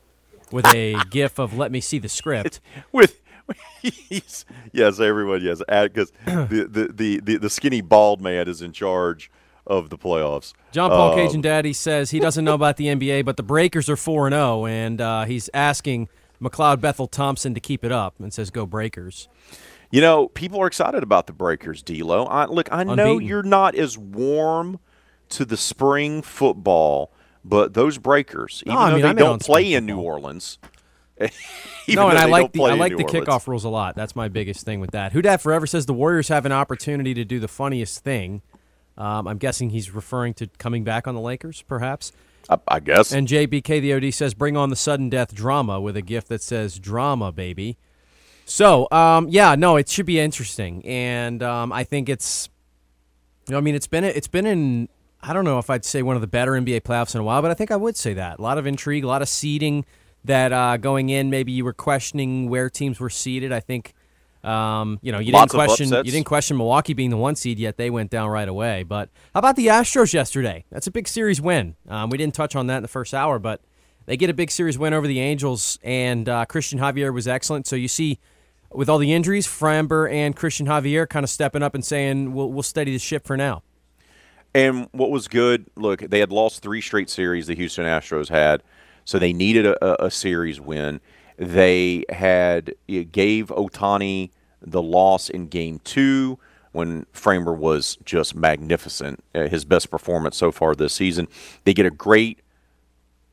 with a gif of let me see the script. With yes, everyone, yes, because the, the, the, the, the skinny bald man is in charge of the playoffs. John Paul Um, Cajun Daddy says he doesn't know about the NBA, but the Breakers are 4 and 0, and uh, he's asking McLeod Bethel Thompson to keep it up and says, Go Breakers. You know, people are excited about the Breakers, D'Lo. I, look, I know Unbeaten. you're not as warm to the spring football, but those Breakers, No, even I though mean, they I'm don't play in New Orleans, no, and I like the I like the Orleans. kickoff rules a lot. That's my biggest thing with that. Who Dat Forever says the Warriors have an opportunity to do the funniest thing. Um, I'm guessing he's referring to coming back on the Lakers, perhaps. I, I guess. And JBK the OD says, "Bring on the sudden death drama" with a gift that says "drama, baby." So, um, yeah, no, it should be interesting, and um, I think it's. you know, I mean, it's been it's been in. I don't know if I'd say one of the better NBA playoffs in a while, but I think I would say that. A lot of intrigue, a lot of seeding. That uh, going in, maybe you were questioning where teams were seeded. I think, um, you know, you Lots didn't question you didn't question Milwaukee being the one seed, yet they went down right away. But how about the Astros yesterday? That's a big series win. Um, we didn't touch on that in the first hour, but they get a big series win over the Angels, and uh, Christian Javier was excellent. So you see, with all the injuries, Framber and Christian Javier kind of stepping up and saying, "We'll, we'll steady the ship for now." And what was good, look, they had lost three straight series the Houston Astros had, so they needed a, a, series win. They had gave Ohtani the loss in game two when Framber was just magnificent, uh, his best performance so far this season. They get a great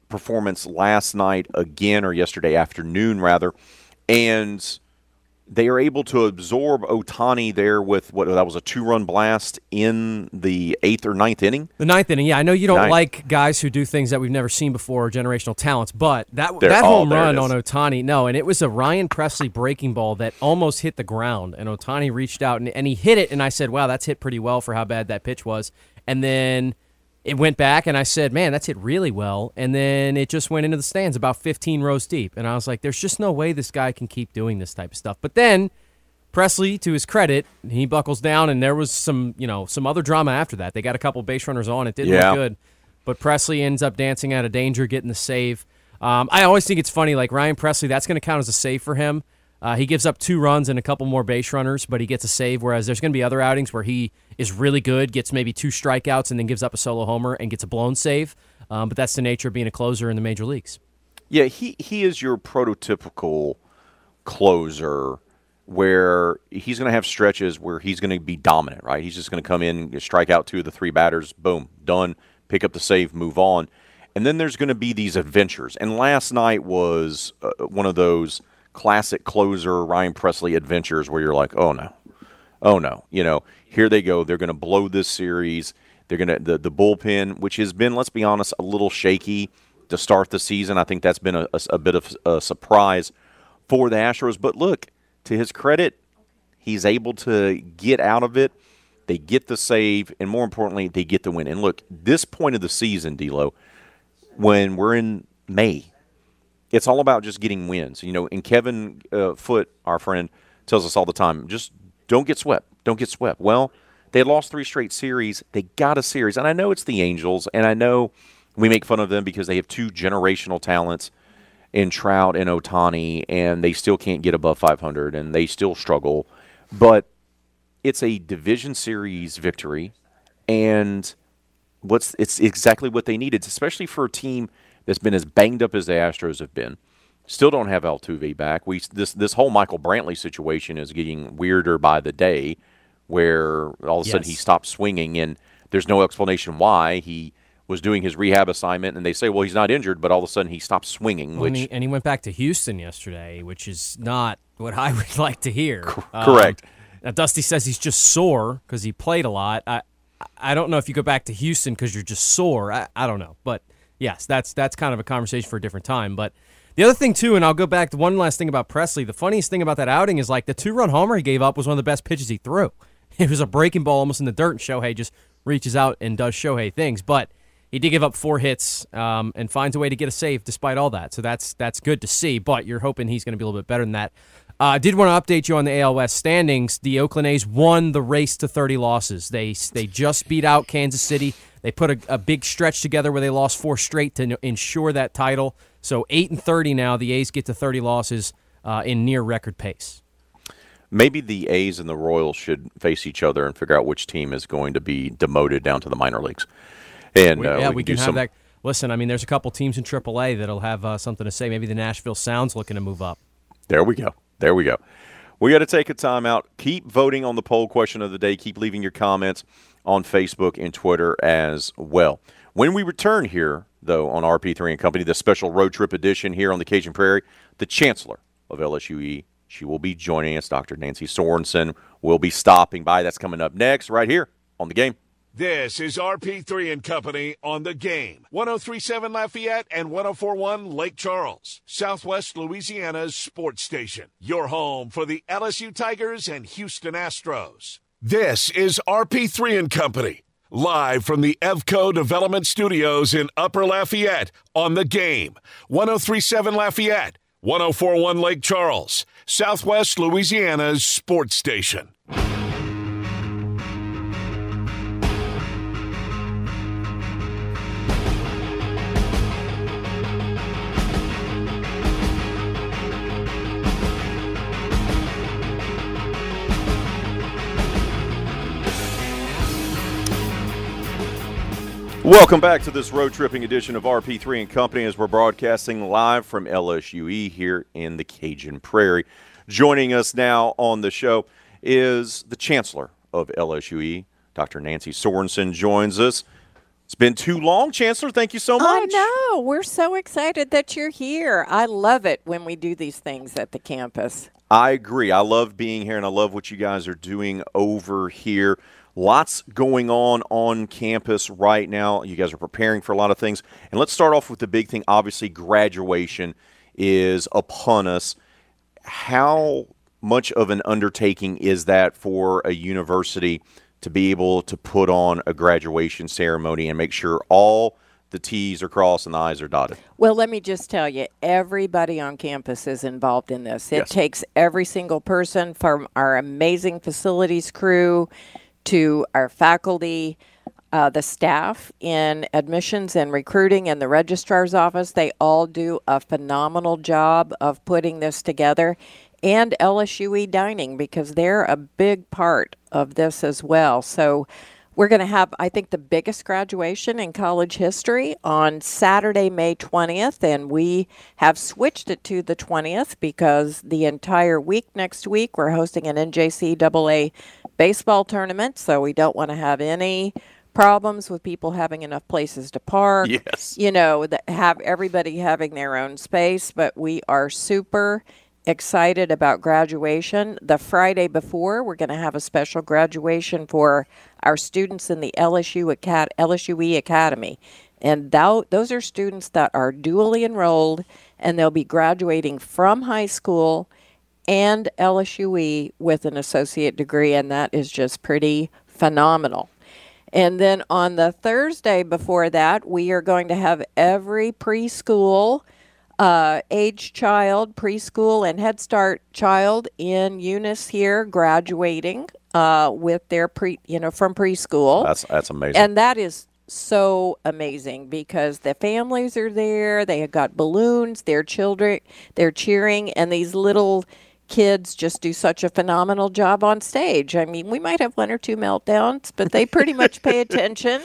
performance last night again, or yesterday afternoon, rather, and they are able to absorb Ohtani there with what that was a two run blast in the eighth or ninth inning. The ninth inning, yeah, I know you don't Ninth. like guys who do things that we've never seen before, generational talents, but that There- that oh, home run on Ohtani, no, and it was a Ryan Pressly breaking ball that almost hit the ground, and Ohtani reached out and, and he hit it, and I said, wow, that's hit pretty well for how bad that pitch was, and then it went back, and I said, man, that's hit really well, and then it just went into the stands about 15 rows deep, and I was like, there's just no way this guy can keep doing this type of stuff, but then. Pressly, to his credit, he buckles down, and there was some, you know, some other drama after that. They got a couple base runners on. It didn't Yeah. look good, but Pressly ends up dancing out of danger, getting the save. Um, I always think it's funny, like Ryan Pressly, that's going to count as a save for him. Uh, he gives up two runs and a couple more base runners, but he gets a save. Whereas there's going to be other outings where he is really good, gets maybe two strikeouts, and then gives up a solo homer and gets a blown save. Um, but that's the nature of being a closer in the major leagues. Yeah, he he is your prototypical closer where he's going to have stretches where he's going to be dominant, right? He's just going to come in, strike out two of the three batters, boom, done, pick up the save, move on. And then there's going to be these adventures. And last night was uh, one of those classic closer Ryan Pressly adventures where you're like, "Oh no. Oh no." You know, here they go. They're going to blow this series. They're going to the the bullpen, which has been, let's be honest, a little shaky to start the season. I think that's been a, a, a bit of a surprise for the Astros. But look, to his credit, he's able to get out of it. They get the save, and more importantly, they get the win. And look, this point of the season, D'Lo, when we're in May, it's all about just getting wins. You know, and Kevin uh, Foote, our friend, tells us all the time, just don't get swept. Don't get swept. Well, they lost three straight series. They got a series, and I know it's the Angels, and I know we make fun of them because they have two generational talents in Trout and Ohtani, and they still can't get above 500, and they still struggle. But it's a division series victory, and what's it's exactly what they needed, especially for a team that's been as banged up as the Astros have been. Still don't have Altuve back. We this this whole Michael Brantley situation is getting weirder by the day, where all of a sudden he stopped swinging, and there's no explanation why he was doing his rehab assignment, and they say, well, he's not injured, but all of a sudden he stopped swinging, and, which he, and he went back to Houston yesterday, which is not what I would like to hear. correct. Um, now Dusty says he's just sore because he played a lot. I I don't know if you go back to Houston because you're just sore. I, I don't know, but yes, that's that's kind of a conversation for a different time. But The other thing too, and I'll go back to one last thing about Pressly. The funniest thing about that outing is like the two-run homer he gave up was one of the best pitches he threw. It was a breaking ball almost in the dirt, and Shohei just reaches out and does Shohei things. But he did give up four hits um, and finds a way to get a save despite all that. So that's that's good to see. But you're hoping he's going to be a little bit better than that. Uh, I did want to update you on the AL West standings. The Oakland A's won the race to 30 losses. They they just beat out Kansas City. They put a, a big stretch together where they lost four straight to ensure that title. So eight and 30 now. The A's get to 30 losses uh, in near record pace. Maybe the A's and the Royals should face each other and figure out which team is going to be demoted down to the minor leagues. And we, uh, yeah, we, we can, do have some. that. Listen, I mean, there's a couple teams in AAA that'll have uh, something to say. Maybe the Nashville Sounds looking to move up. There we go. There we go. We got to take a time out. Keep voting on the poll question of the day. Keep leaving your comments on Facebook and Twitter as well. When we return here, though, on RP3 and Company, the special road trip edition here on the Cajun Prairie, the Chancellor of LSUE, she will be joining us. Dr. Nancy Sorensen will be stopping by. That's coming up next, right here on the game. This is RP3 and Company on the game. 1037 Lafayette and 1041 Lake Charles, Southwest Louisiana's sports station. Your home for the LSU Tigers and Houston Astros. This is RP3 and Company, live from the Evco Development Studios in Upper Lafayette on the game. 1037 Lafayette, 1041 Lake Charles, Southwest Louisiana's sports station. Welcome back to this road tripping edition of RP3 and Company as we're broadcasting live from LSUE here in the Cajun Prairie. Joining us now on the show is the Chancellor of LSUE, Dr. Nancy Sorensen joins us. It's been too long, Chancellor. Thank you so much. I know. We're so excited that you're here. I love it when we do these things at the campus. I agree. I love being here and I love what you guys are doing over here. Lots going on on campus right now. You guys are preparing for a lot of things. And let's start off with the big thing. Obviously, graduation is upon us. How much of an undertaking is that for a university to be able to put on a graduation ceremony and make sure all the T's are crossed and the I's are dotted? Well, let me just tell you, everybody on campus is involved in this. It Yes. takes every single person from our amazing facilities crew to our faculty, uh, the staff in admissions and recruiting and the registrar's office. They all do a phenomenal job of putting this together. And LSUE Dining, because they're a big part of this as well. So, we're going to have, I think, the biggest graduation in college history on Saturday, May 20th, and we have switched it to the 20th because the entire week next week we're hosting an NJCAA baseball tournament, so we don't want to have any problems with people having enough places to park. Yes. You know, that have everybody having their own space, but we are super excited about graduation. The Friday before, we're going to have a special graduation for our students in the LSU Acad- LSUE Academy. And those are students that are dually enrolled and they'll be graduating from high school and LSUE with an associate degree, and that is just pretty phenomenal. And then on the Thursday before that, we are going to have every preschool uh, age child, preschool, and Head Start child in Eunice here graduating uh, with their pre, you know, from preschool. That's, that's amazing. And that is so amazing because the families are there. They have got balloons. Their children, they're cheering, and these little kids just do such a phenomenal job on stage. I mean, we might have one or two meltdowns, but they pretty much pay attention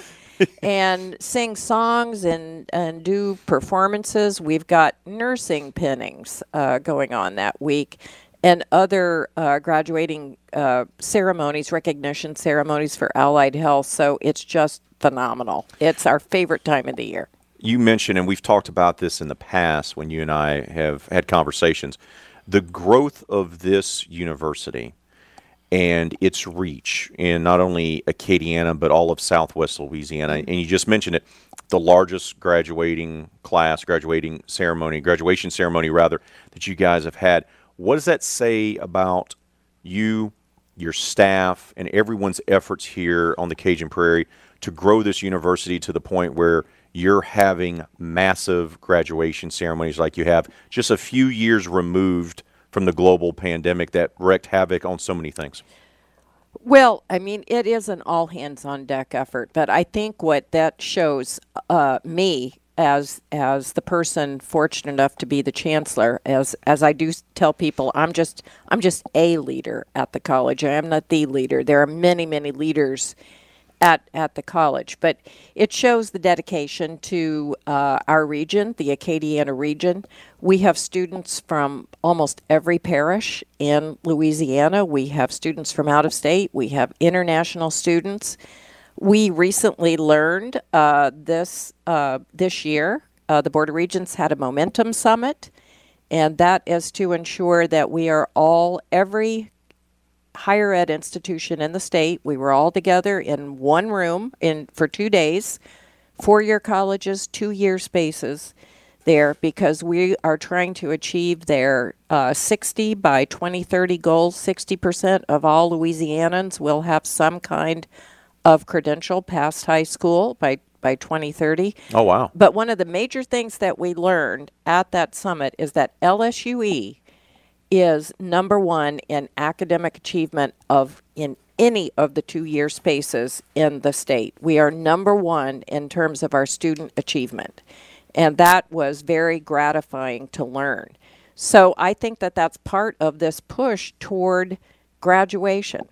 and sing songs and, and do performances. We've got nursing pinnings uh, going on that week and other uh, graduating uh, ceremonies, recognition ceremonies for allied health. So it's just phenomenal. It's our favorite time of the year. you mentioned, and we've talked about this in the past when you and I have had conversations, the growth of this university and its reach in not only Acadiana but all of Southwest Louisiana. Mm-hmm. And you just mentioned it, the largest graduating class, graduating ceremony, graduation ceremony rather, that you guys have had. What does that say about you, your staff, and everyone's efforts here on the Cajun Prairie to grow this university to the point where you're having massive graduation ceremonies like you have just a few years removed from the global pandemic that wreaked havoc on so many things? Well, I mean, it is an all hands on deck effort, but I think what that shows uh, me as as the person fortunate enough to be the chancellor, as as I do tell people, I'm just I'm just a leader at the college. I am not the leader. There are many many leaders at, at the college. But it shows the dedication to uh, our region, the Acadiana region. We have students from almost every parish in Louisiana. We have students from out of state. We have international students. We recently learned uh, this uh, this year uh, the Board of Regents had a momentum summit, and that is to ensure that we are all every higher ed institution in the state. We were all together in one room in for two days, four year colleges, two year spaces there because we are trying to achieve their uh, 60 by 2030 goals. 60% of all Louisianans will have some kind of credential past high school by by 2030. Oh wow. But one of the major things that we learned at that summit is that LSUE is number one in academic achievement of in any of the two year spaces in the state. We are number one in terms of our student achievement. And that was very gratifying to learn. So I think that that's part of this push toward graduation.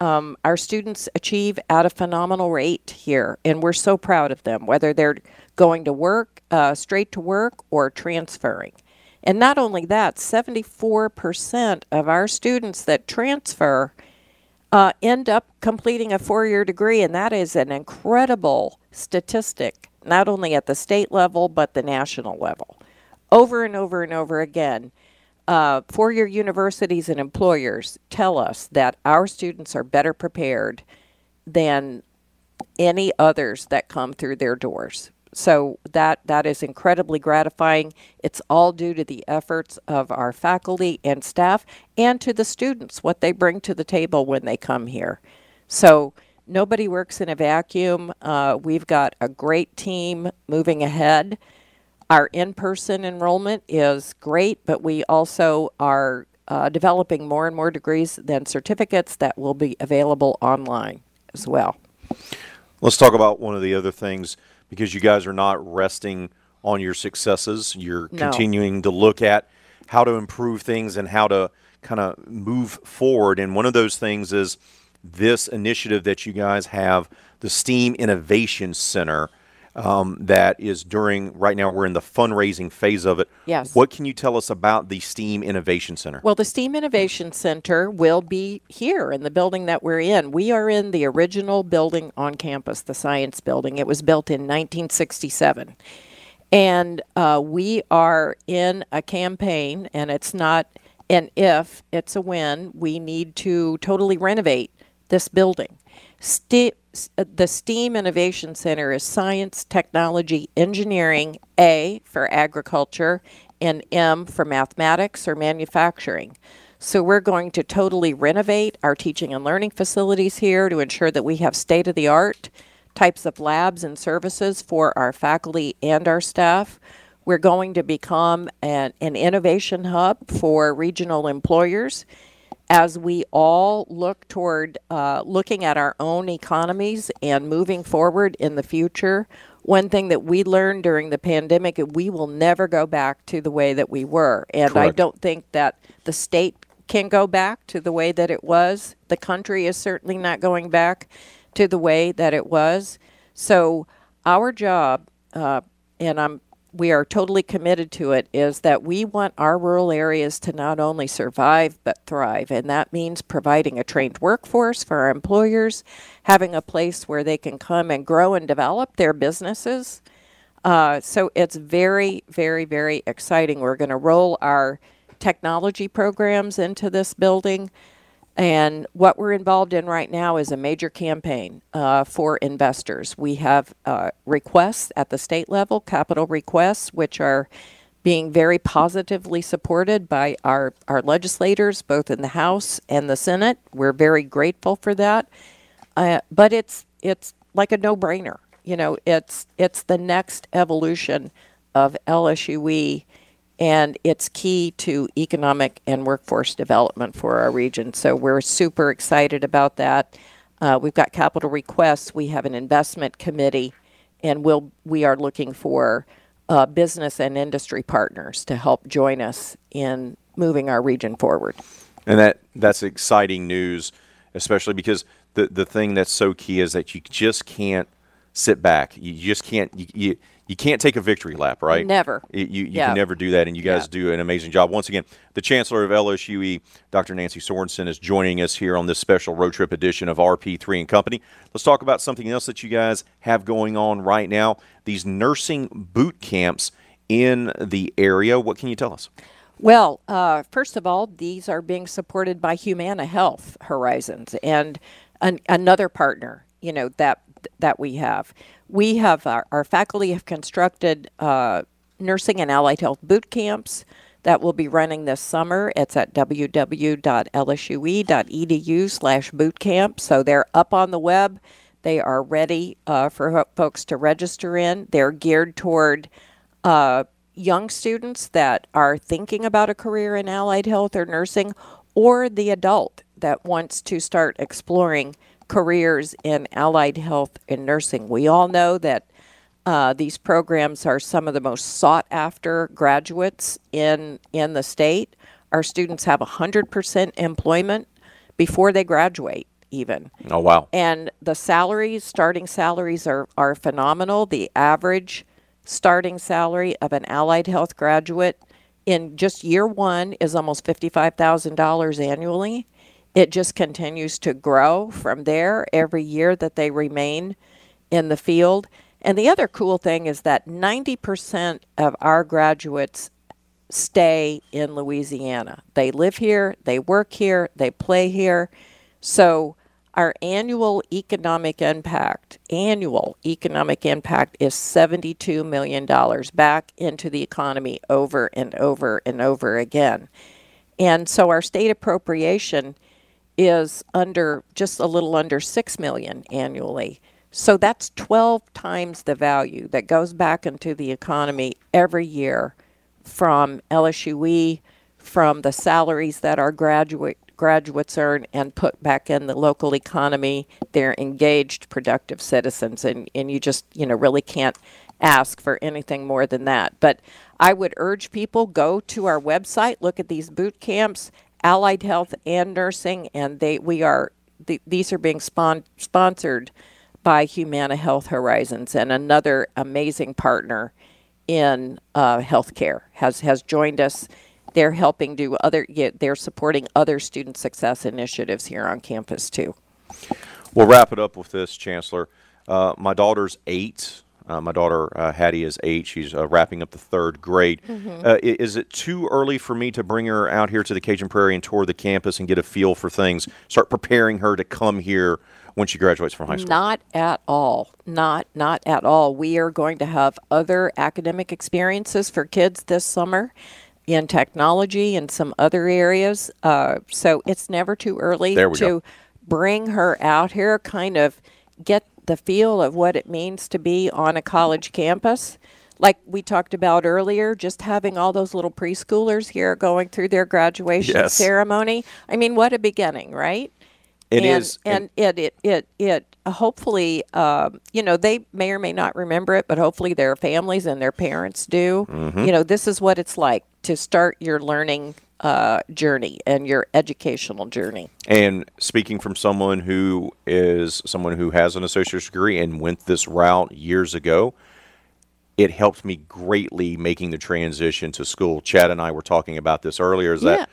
Um, our students achieve at a phenomenal rate here, and we're so proud of them, whether they're going to work, uh, straight to work, or transferring. And not only that, 74% of our students that transfer uh, end up completing a four year degree, and that is an incredible statistic, not only at the state level, but the national level. Over and over and over again, uh, four year universities and employers tell us that our students are better prepared than any others that come through their doors so that that is incredibly gratifying. It's all due to the efforts of our faculty and staff and to the students what they bring to the table when they come here. So nobody works in a vacuum. Uh, we've got a great team moving ahead. Our in-person enrollment is great, but we also are uh, developing more and more degrees than certificates that will be available online as well. Let's talk about one of the other things because you guys are not resting on your successes. You're No. continuing to look at how to improve things and how to kind of move forward. And one of those things is this initiative that you guys have, the STEAM Innovation Center. Um, that is during right now we're in the fundraising phase of it. Yes. What can you tell us about the STEAM Innovation Center? Well, the STEAM Innovation Center will be here in the building that we're in. We are in the original building on campus, the science building. It was built in 1967. And uh, we are in a campaign, and it's not an if, it's a when. We need to totally renovate this building. Uh, the STEAM Innovation Center is science, technology, engineering, A for agriculture, and M for mathematics or manufacturing. So we're going to totally renovate our teaching and learning facilities here to ensure that we have state of the art types of labs and services for our faculty and our staff. We're going to become an, an innovation hub for regional employers as we all look toward uh, looking at our own economies and moving forward in the future. One thing that we learned during the pandemic, we will never go back to the way that we were. And I don't think that the state can go back to the way that it was. The country is certainly not going back to the way that it was. So our job, uh, and I'm we are totally committed to it, is that we want our rural areas to not only survive but thrive, and that means providing a trained workforce for our employers, having a place where they can come and grow and develop their businesses. Uh, so it's very, very, very exciting. We're going to roll our technology programs into this building. And what we're involved in right now is a major campaign uh, for investors. We have uh, requests at the state level, capital requests, which are being very positively supported by our, our legislators, both in the House and the Senate. We're very grateful for that. Uh, but it's it's like a no-brainer. You know, it's it's the next evolution of LSUE and it's key to economic and workforce development for our region. So we're super excited about that. Uh, we've got capital requests. We have an investment committee, and we'll we are looking for uh, business and industry partners to help join us in moving our region forward. And that that's exciting news, especially because the the thing that's so key is that you just can't sit back. You just can't you, you you can't take a victory lap, right? Never. You, you Yeah. can never do that, and you guys Yeah. do an amazing job. Once again, the Chancellor of LSUE, Dr. Nancy Sorensen, is joining us here on this special road trip edition of RP3 and Company. Let's talk about something else that you guys have going on right now these nursing boot camps in the area. What can you tell us? Well, uh, first of all, these are being supported by Humana Health Horizons and an, another partner, you know that that we have. We have our, our faculty have constructed uh, nursing and allied health boot camps that will be running this summer. It's at www.lsue.edu slash boot camp. So they're up on the web. They are ready uh, for ho- folks to register in. They're geared toward uh, young students that are thinking about a career in allied health or nursing, or the adult that wants to start exploring careers in allied health and nursing. We all know that uh, these programs are some of the most sought after graduates in in the state. Our students have 100% employment before they graduate, even. Oh, wow. And the salaries, starting salaries, are, are phenomenal. The average starting salary of an allied health graduate in just year one is almost $55,000 annually. It just continues to grow from there every year that they remain in the field. And the other cool thing is that 90% of our graduates stay in Louisiana. They live here, they work here, they play here. So our annual economic impact, annual economic impact is $72 million back into the economy over and over and over again. And so our state appropriation is under just a little under 6 million annually. So that's 12 times the value that goes back into the economy every year from LSUE, from the salaries that our graduate graduates earn and put back in the local economy. They're engaged, productive citizens, and, and you just you know really can't ask for anything more than that. But I would urge people go to our website, look at these boot camps, allied health and nursing, and they we are th- these are being spon- sponsored by Humana Health Horizons and another amazing partner in uh, healthcare has has joined us. They're helping do other. They're supporting other student success initiatives here on campus too. We'll wrap it up with this, Chancellor. Uh, my daughter's eight. Uh, my daughter uh, Hattie is eight. She's uh, wrapping up the third grade. Mhm. Uh, is it too early for me to bring her out here to the Cajun Prairie and tour the campus and get a feel for things? Start preparing her to come here when she graduates from high school. Not at all. Not not at all. We are going to have other academic experiences for kids this summer in technology and some other areas. Uh, so it's never too early to go. bring her out here, kind of get the feel of what it means to be on a college campus. Like we talked about earlier, just having all those little preschoolers here going through their graduation Yes. ceremony. I mean, what a beginning, right? It and, is, and, it it it it hopefully um, you know they may or may not remember it, but hopefully their families and their parents do. Mhm. You know, this is what it's like to start your learning uh, journey and your educational journey. And speaking from someone who is someone who has an associate's degree and went this route years ago, it helped me greatly making the transition to school. Chad and I were talking about this earlier. Is Yeah. that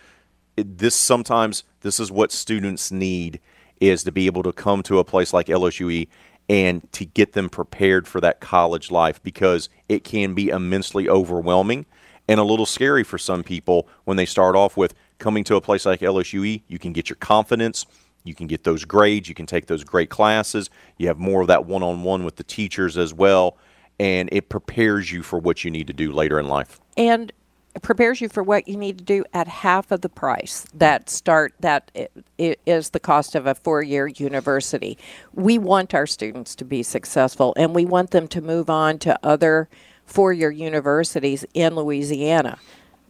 it, this sometimes this is what students need is to be able to come to a place like LSUE and to get them prepared for that college life because it can be immensely overwhelming and a little scary for some people when they start off with coming to a place like LSUE, you can get your confidence, you can get those grades, you can take those great classes, you have more of that one on one with the teachers as well, and it prepares you for what you need to do later in life. and it prepares you for what you need to do at half of the price that start that i- i- the cost of a four-year university. We want our students to be successful and we want them to move on to other four-year universities in Louisiana.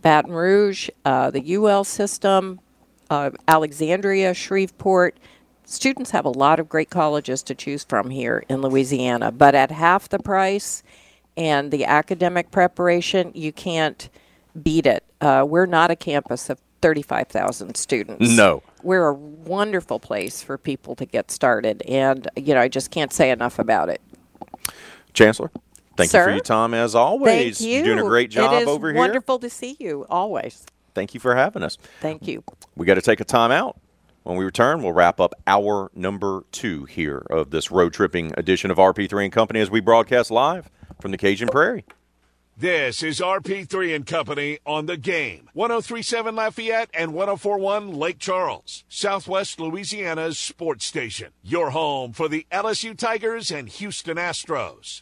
Baton Rouge, uh, the UL system, uh, Alexandria, Shreveport. Students have a lot of great colleges to choose from here in Louisiana, but at half the price and the academic preparation, you can't beat it. Uh, we're not a campus of 35,000 students. No. We're a wonderful place for people to get started, and, you know, I just can't say enough about it. Chancellor, thank you for your time as always. Thank you. are doing a great job it is over here. wonderful to see you, always. Thank you for having us. Thank you. We got to take a time out. When we return, we'll wrap up hour number two here of this road tripping edition of RP3 and Company as we broadcast live from the Cajun Prairie. This is RP3 and Company on the game. 1037 Lafayette and 1041 Lake Charles, Southwest Louisiana's sports station. Your home for the LSU Tigers and Houston Astros.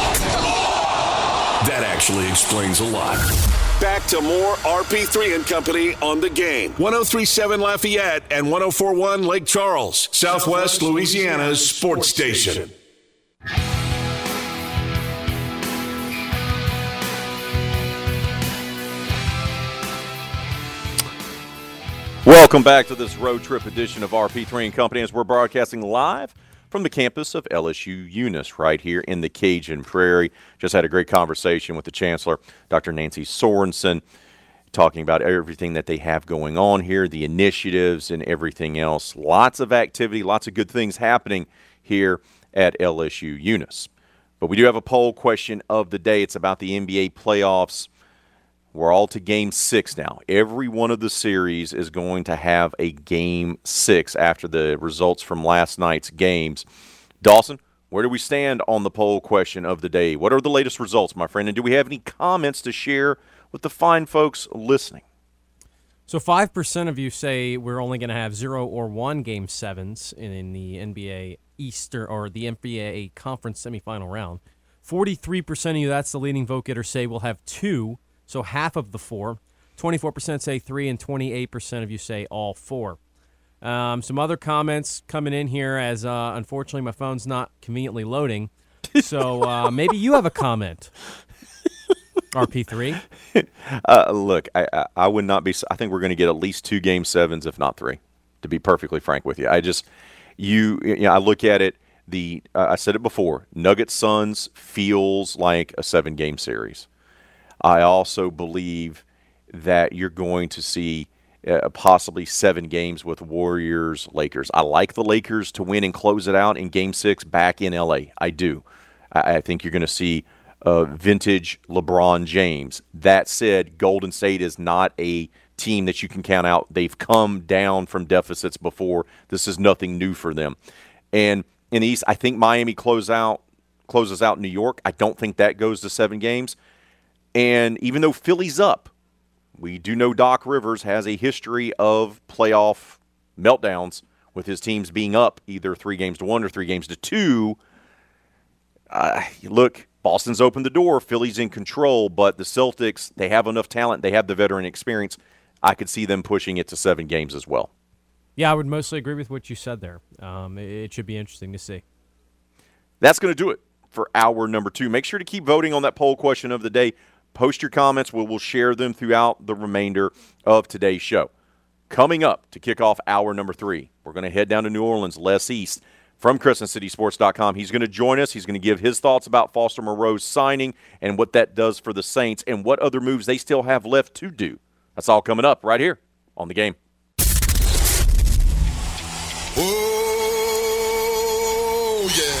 That actually explains a lot. Back to more RP3 and Company on the game. 1037 Lafayette and 1041 Lake Charles, Southwest Louisiana's sports station. Welcome back to this road trip edition of RP3 and Company as we're broadcasting live from the campus of LSU Eunice right here in the Cajun Prairie. Just had a great conversation with the Chancellor, Dr. Nancy Sorensen, talking about everything that they have going on here, the initiatives and everything else. Lots of activity, lots of good things happening here at LSU Eunice. But we do have a poll question of the day. It's about the NBA playoffs. We're all to game six now. Every one of the series is going to have a game six after the results from last night's games. Dawson, where do we stand on the poll question of the day? What are the latest results, my friend? And do we have any comments to share with the fine folks listening? So five percent of you say we're only going to have zero or one game sevens in, the NBA Easter or the NBA conference semifinal round. Forty-three percent of you, that's the leading vote getter, say we'll have two. So half of the four. Twenty-four percent say three, and twenty-eight percent of you say all four. Um, some other comments coming in here as uh, unfortunately my phone's not conveniently loading. So uh, maybe you have a comment. RP3. Uh, look, I, I, I would not be. I think we're going to get at least two game sevens, if not three. To be perfectly frank with you, I just you. You know, I look at it. The uh, I said it before. Nuggets Suns feels like a seven game series. I also believe that you're going to see uh, possibly seven games with Warriors Lakers. I like the Lakers to win and close it out in Game Six back in LA. I do. I, I think you're going to see uh, vintage LeBron James. That said, Golden State is not a team that you can count out. They've come down from deficits before. This is nothing new for them. And in the East, I think Miami close out closes out New York. I don't think that goes to seven games. And even though Philly's up, we do know Doc Rivers has a history of playoff meltdowns with his teams being up either three games to one or three games to two. Uh, look, Boston's opened the door. Philly's in control, but the Celtics, they have enough talent. They have the veteran experience. I could see them pushing it to seven games as well. Yeah, I would mostly agree with what you said there. Um, it, it should be interesting to see. That's going to do it for hour number two. Make sure to keep voting on that poll question of the day. Post your comments. We will share them throughout the remainder of today's show. Coming up to kick off hour number three, we're going to head down to New Orleans, Les East, from CrescentCitySports.com. He's going to join us. He's going to give his thoughts about Foster Moreau's signing and what that does for the Saints and what other moves they still have left to do. That's all coming up right here on the game. Oh, yeah.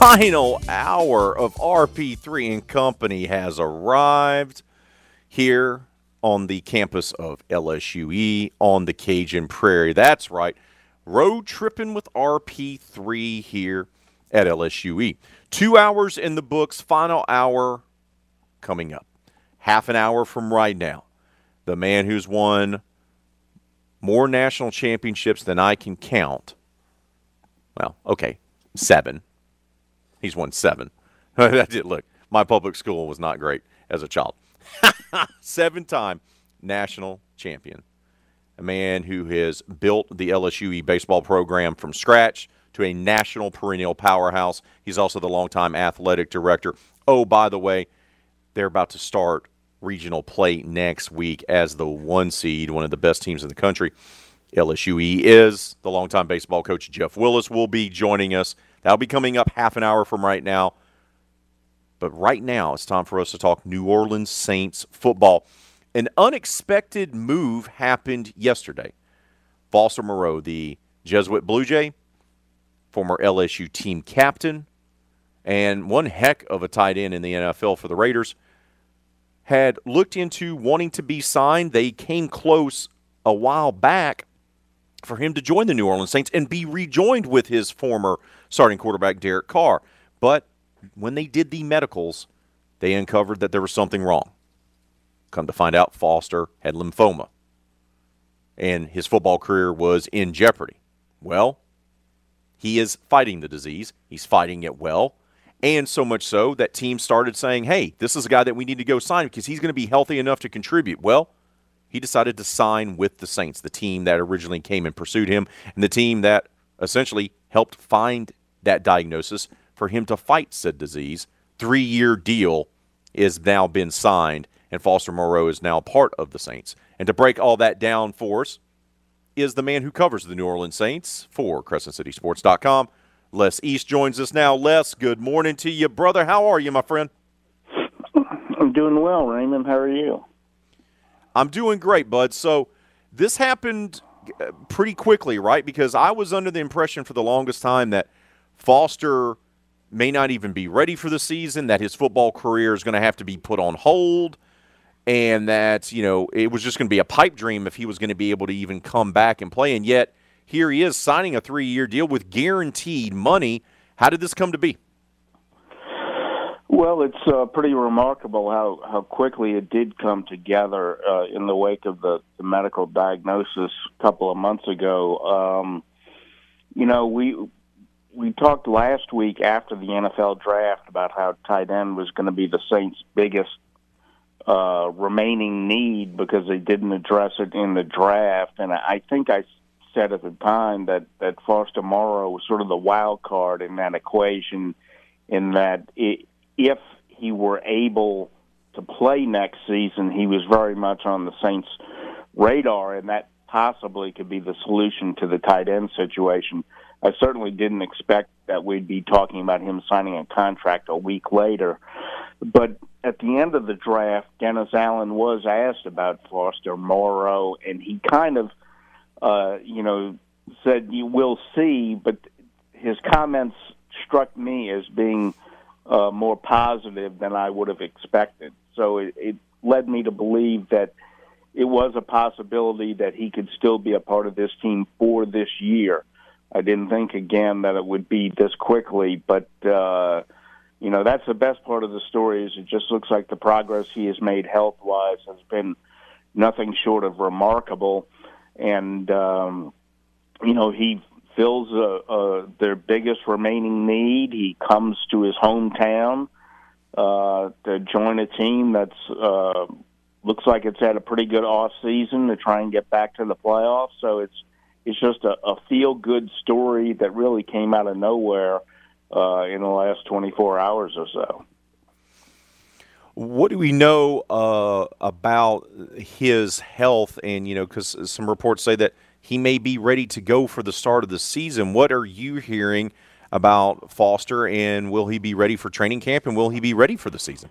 Final hour of RP3 and Company has arrived here on the campus of LSUE on the Cajun Prairie. That's right. Road tripping with RP3 here at LSUE. Two hours in the books, final hour coming up. Half an hour from right now. The man who's won more national championships than I can count. Well, okay, seven He's won seven. that did look. My public school was not great as a child. Seven time national champion. A man who has built the LSUE baseball program from scratch to a national perennial powerhouse. He's also the longtime athletic director. Oh, by the way, they're about to start regional play next week as the one seed, one of the best teams in the country. LSUE is the longtime baseball coach Jeff Willis will be joining us That'll be coming up half an hour from right now. But right now, it's time for us to talk New Orleans Saints football. An unexpected move happened yesterday. Foster Moreau, the Jesuit Blue Jay, former LSU team captain, and one heck of a tight end in the NFL for the Raiders, had looked into wanting to be signed. They came close a while back for him to join the New Orleans Saints and be rejoined with his former starting quarterback Derek Carr. But when they did the medicals, they uncovered that there was something wrong. Come to find out, Foster had lymphoma, and his football career was in jeopardy. Well, he is fighting the disease. He's fighting it well. And so much so that teams started saying, hey, this is a guy that we need to go sign because he's going to be healthy enough to contribute. Well, he decided to sign with the Saints, the team that originally came and pursued him, and the team that essentially helped find that diagnosis for him to fight said disease. Three year deal is now been signed, and Foster Moreau is now part of the Saints. And to break all that down for us is the man who covers the New Orleans Saints for CrescentCitySports.com. Les East joins us now. Les, good morning to you, brother. How are you, my friend? I'm doing well, Raymond. How are you? I'm doing great, bud. So this happened uh, pretty quickly, right? Because I was under the impression for the longest time that – Foster may not even be ready for the season, that his football career is going to have to be put on hold, and that, you know, it was just going to be a pipe dream if he was going to be able to even come back and play. And yet, here he is signing a three year deal with guaranteed money. How did this come to be? Well, it's uh, pretty remarkable how, how quickly it did come together uh, in the wake of the, the medical diagnosis a couple of months ago. Um, you know, we we talked last week after the NFL draft about how tight end was going to be the Saints' biggest uh, remaining need because they didn't address it in the draft, and I think I said at the time that that Foster Moreau was sort of the wild card in that equation, in that it, if he were able to play next season, he was very much on the Saints' radar, and that possibly could be the solution to the tight end situation. I certainly didn't expect that we'd be talking about him signing a contract a week later. But at the end of the draft, Dennis Allen was asked about Foster Moreau, and he kind of, uh, you know, said, "You will see," but his comments struck me as being uh, more positive than I would have expected. So it, it led me to believe that it was a possibility that he could still be a part of this team for this year. I didn't think again that it would be this quickly, but uh, you know that's the best part of the story. Is it just looks like the progress he has made health wise has been nothing short of remarkable, and um, you know he fills uh, uh, their biggest remaining need. He comes to his hometown uh, to join a team that's uh, looks like it's had a pretty good off season to try and get back to the playoffs. So it's it's just a, a feel good story that really came out of nowhere uh, in the last 24 hours or so. What do we know uh, about his health? And you know, because some reports say that he may be ready to go for the start of the season. What are you hearing about Foster, and will he be ready for training camp, and will he be ready for the season?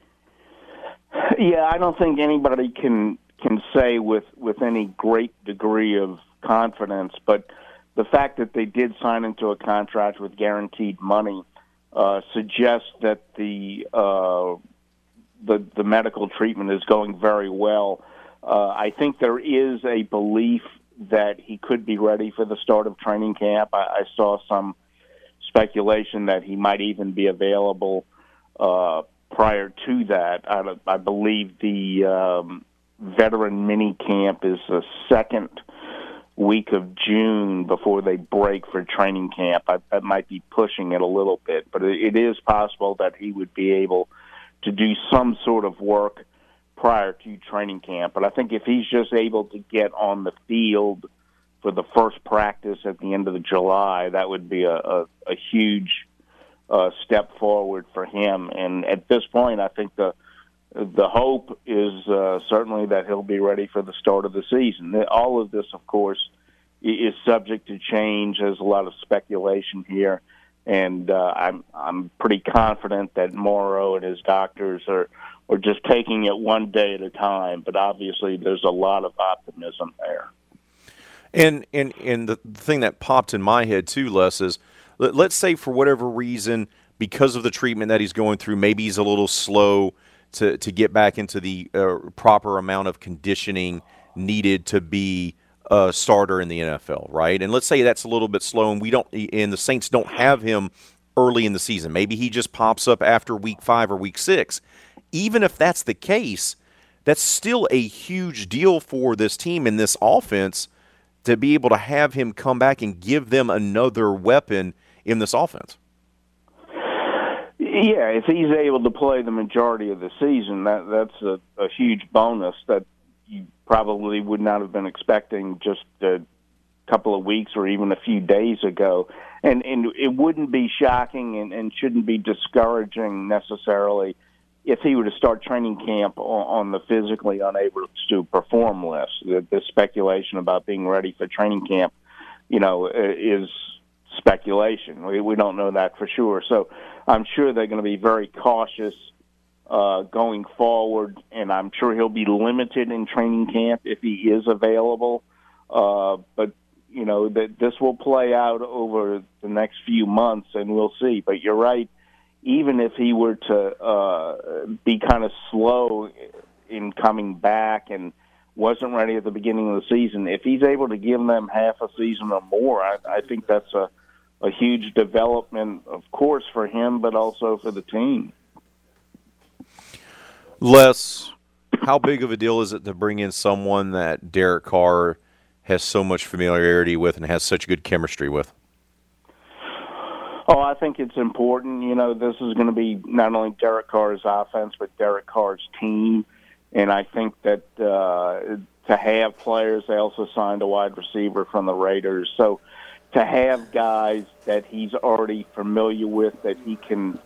Yeah, I don't think anybody can can say with with any great degree of confidence, but the fact that they did sign into a contract with guaranteed money uh, suggests that the uh, the the medical treatment is going very well. Uh, I think there is a belief that he could be ready for the start of training camp. I, I saw some speculation that he might even be available uh, prior to that. I, I believe the um, veteran mini camp is the second week of June before they break for training camp. I, I might be pushing it a little bit, but it, it is possible that he would be able to do some sort of work prior to training camp. But I think if he's just able to get on the field for the first practice at the end of the July, that would be a, a, a huge uh, step forward for him. And at this point, I think the the hope is uh, certainly that he'll be ready for the start of the season. All of this, of course, is subject to change. There's a lot of speculation here, and uh, I'm I'm pretty confident that Moreau and his doctors are are just taking it one day at a time. But obviously, there's a lot of optimism there. And and and the thing that popped in my head too, Les, is let's say for whatever reason, because of the treatment that he's going through, maybe he's a little slow to to get back into the uh, proper amount of conditioning needed to be a starter in the NFL, right? And let's say that's a little bit slow, and we don't, and the Saints don't have him early in the season. Maybe he just pops up after week five or week six. Even if that's the case, that's still a huge deal for this team and this offense to be able to have him come back and give them another weapon in this offense. Yeah, if he's able to play the majority of the season, that that's a, a huge bonus that you probably would not have been expecting just a couple of weeks or even a few days ago. And and it wouldn't be shocking and, and shouldn't be discouraging necessarily if he were to start training camp on, on the physically unable to perform list. The, the speculation about being ready for training camp, you know, is speculation. We we don't know that for sure. So I'm sure they're going to be very cautious uh, going forward, and I'm sure he'll be limited in training camp if he is available. Uh, but you know that this will play out over the next few months, and we'll see. But you're right. Even if he were to uh, be kind of slow in coming back and wasn't ready at the beginning of the season, if he's able to give them half a season or more, I, I think that's a a huge development, of course, for him, but also for the team. Les, how big of a deal is it to bring in someone that Derek Carr has so much familiarity with and has such good chemistry with? Oh, I think it's important. You know, this is going to be not only Derek Carr's offense, but Derek Carr's team. And I think that uh, to have players, they also signed a wide receiver from the Raiders. So to have guys that he's already familiar with, that he can,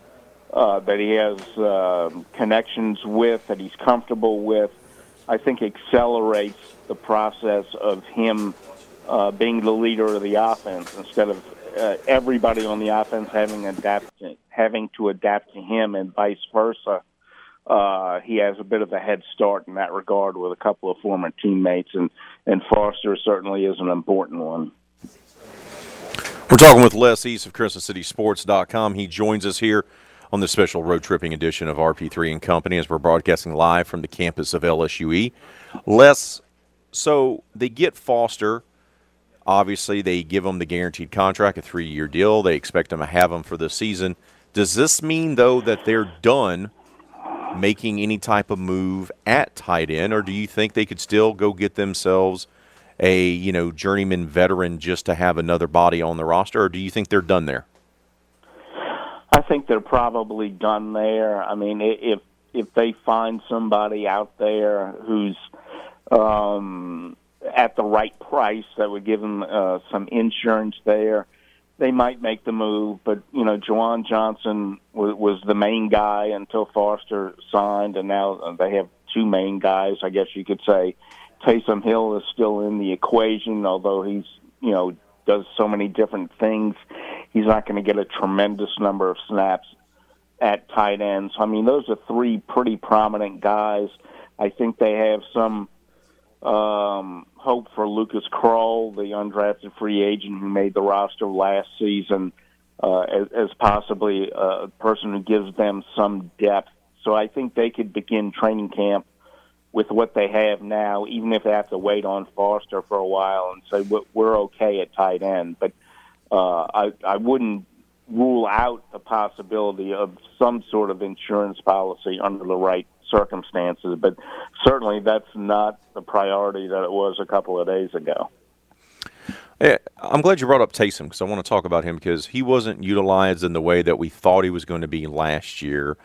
uh, that he has uh, connections with, that he's comfortable with, I think accelerates the process of him uh, being the leader of the offense instead of uh, everybody on the offense having adapt having to adapt to him and vice versa. Uh, he has a bit of a head start in that regard with a couple of former teammates, and and Foster certainly is an important one. We're talking with Les East of CrescentCitySports.com. He joins us here on this special road tripping edition of RP3 and Company as we're broadcasting live from the campus of LSUE. Les, so they get Foster. Obviously, they give him the guaranteed contract, a three year deal. They expect him to have him for the season. Does this mean, though, that they're done making any type of move at tight end, or do you think they could still go get themselves – a you know journeyman veteran just to have another body on the roster, or do you think they're done there? I think they're probably done there. I mean, if if they find somebody out there who's um, at the right price that would give them uh, some insurance there, they might make the move. But you know, Juwan Johnson was, was the main guy until Foster signed, and now they have two main guys. I guess you could say Taysom Hill is still in the equation, although he's you know does so many different things. He's not going to get a tremendous number of snaps at tight ends. I mean, those are three pretty prominent guys. I think they have some um, hope for Lucas Krull, the undrafted free agent who made the roster last season, uh, as, as possibly a person who gives them some depth. So I think they could begin training camp with what they have now, even if they have to wait on Foster for a while and say we're okay at tight end. But uh, I, I wouldn't rule out the possibility of some sort of insurance policy under the right circumstances, but certainly that's not the priority that it was a couple of days ago. I'm glad you brought up Taysom because I want to talk about him because he wasn't utilized in the way that we thought he was going to be last year.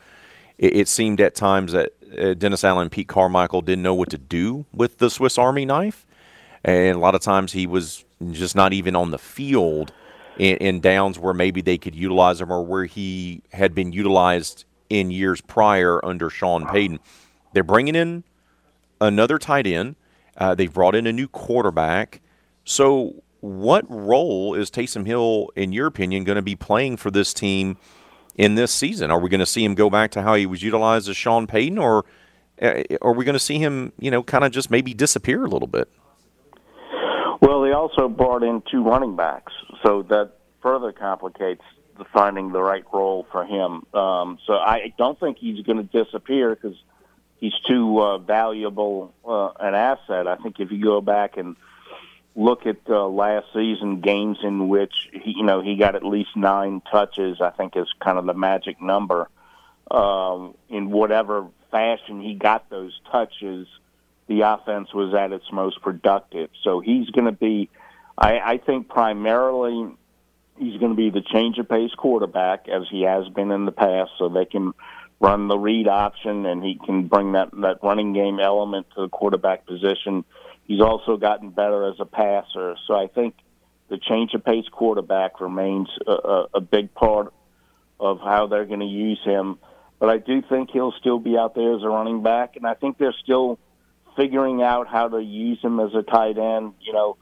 It, seemed at times that Dennis Allen Pete Carmichael didn't know what to do with the Swiss Army knife, and a lot of times he was just not even on the field in, in downs where maybe they could utilize him or where he had been utilized in years prior under Sean Payton. They're bringing in another tight end. Uh, they've brought in a new quarterback. So, what role is Taysom Hill, in your opinion, going to be playing for this team in this season? Are we going to see him go back to how he was utilized as Sean Payton, or uh, are we going to see him, you know, kind of just maybe disappear a little bit? Well, they also brought in two running backs, so that further complicates the finding the right role for him. Um, so I don't think he's going to disappear because he's too uh, valuable uh, an asset. I think if you go back and look at uh, last season games in which he, you know he got at least nine touches, I think is kind of the magic number. Um, in whatever fashion he got those touches, the offense was at its most productive. So he's going to be, I, I think, primarily he's going to be the change of pace quarterback as he has been in the past, so they can run the read option and he can bring that that running game element to the quarterback position. He's also gotten better as a passer, so I think the change of pace quarterback remains a, a, a big part of how they're going to use him. But I do think he'll still be out there as a running back, and I think they're still figuring out how to use him as a tight end. You know,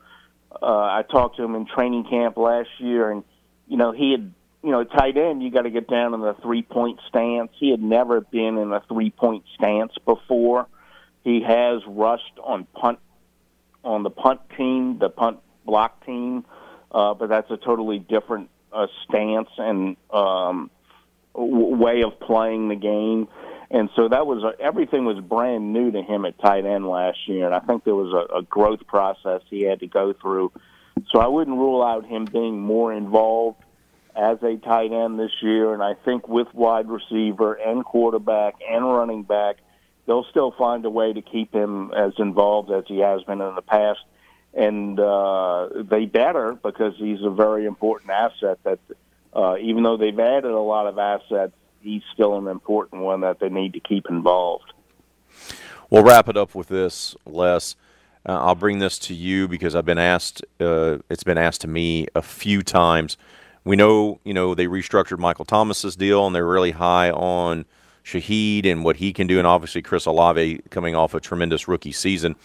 uh, I talked to him in training camp last year, and you know he had you know tight end. You got to get down in the three point stance. He had never been in a three point stance before. He has rushed on punt on the punt team, the punt block team, uh, but that's a totally different uh, stance and um, w- way of playing the game. And so that was a, everything was brand new to him at tight end last year, and I think there was a, a growth process he had to go through. So I wouldn't rule out him being more involved as a tight end this year. And I think with wide receiver and quarterback and running back, they'll still find a way to keep him as involved as he has been in the past. And uh, they better because he's a very important asset. That uh, even though they've added a lot of assets, he's still an important one that they need to keep involved. We'll wrap it up with this, Les. Uh, I'll bring this to you because I've been asked. Uh, it's been asked to me a few times. We know, you know, they restructured Michael Thomas's deal, and they're really high on Shaheed and what he can do, and obviously Chris Olave coming off a tremendous rookie season.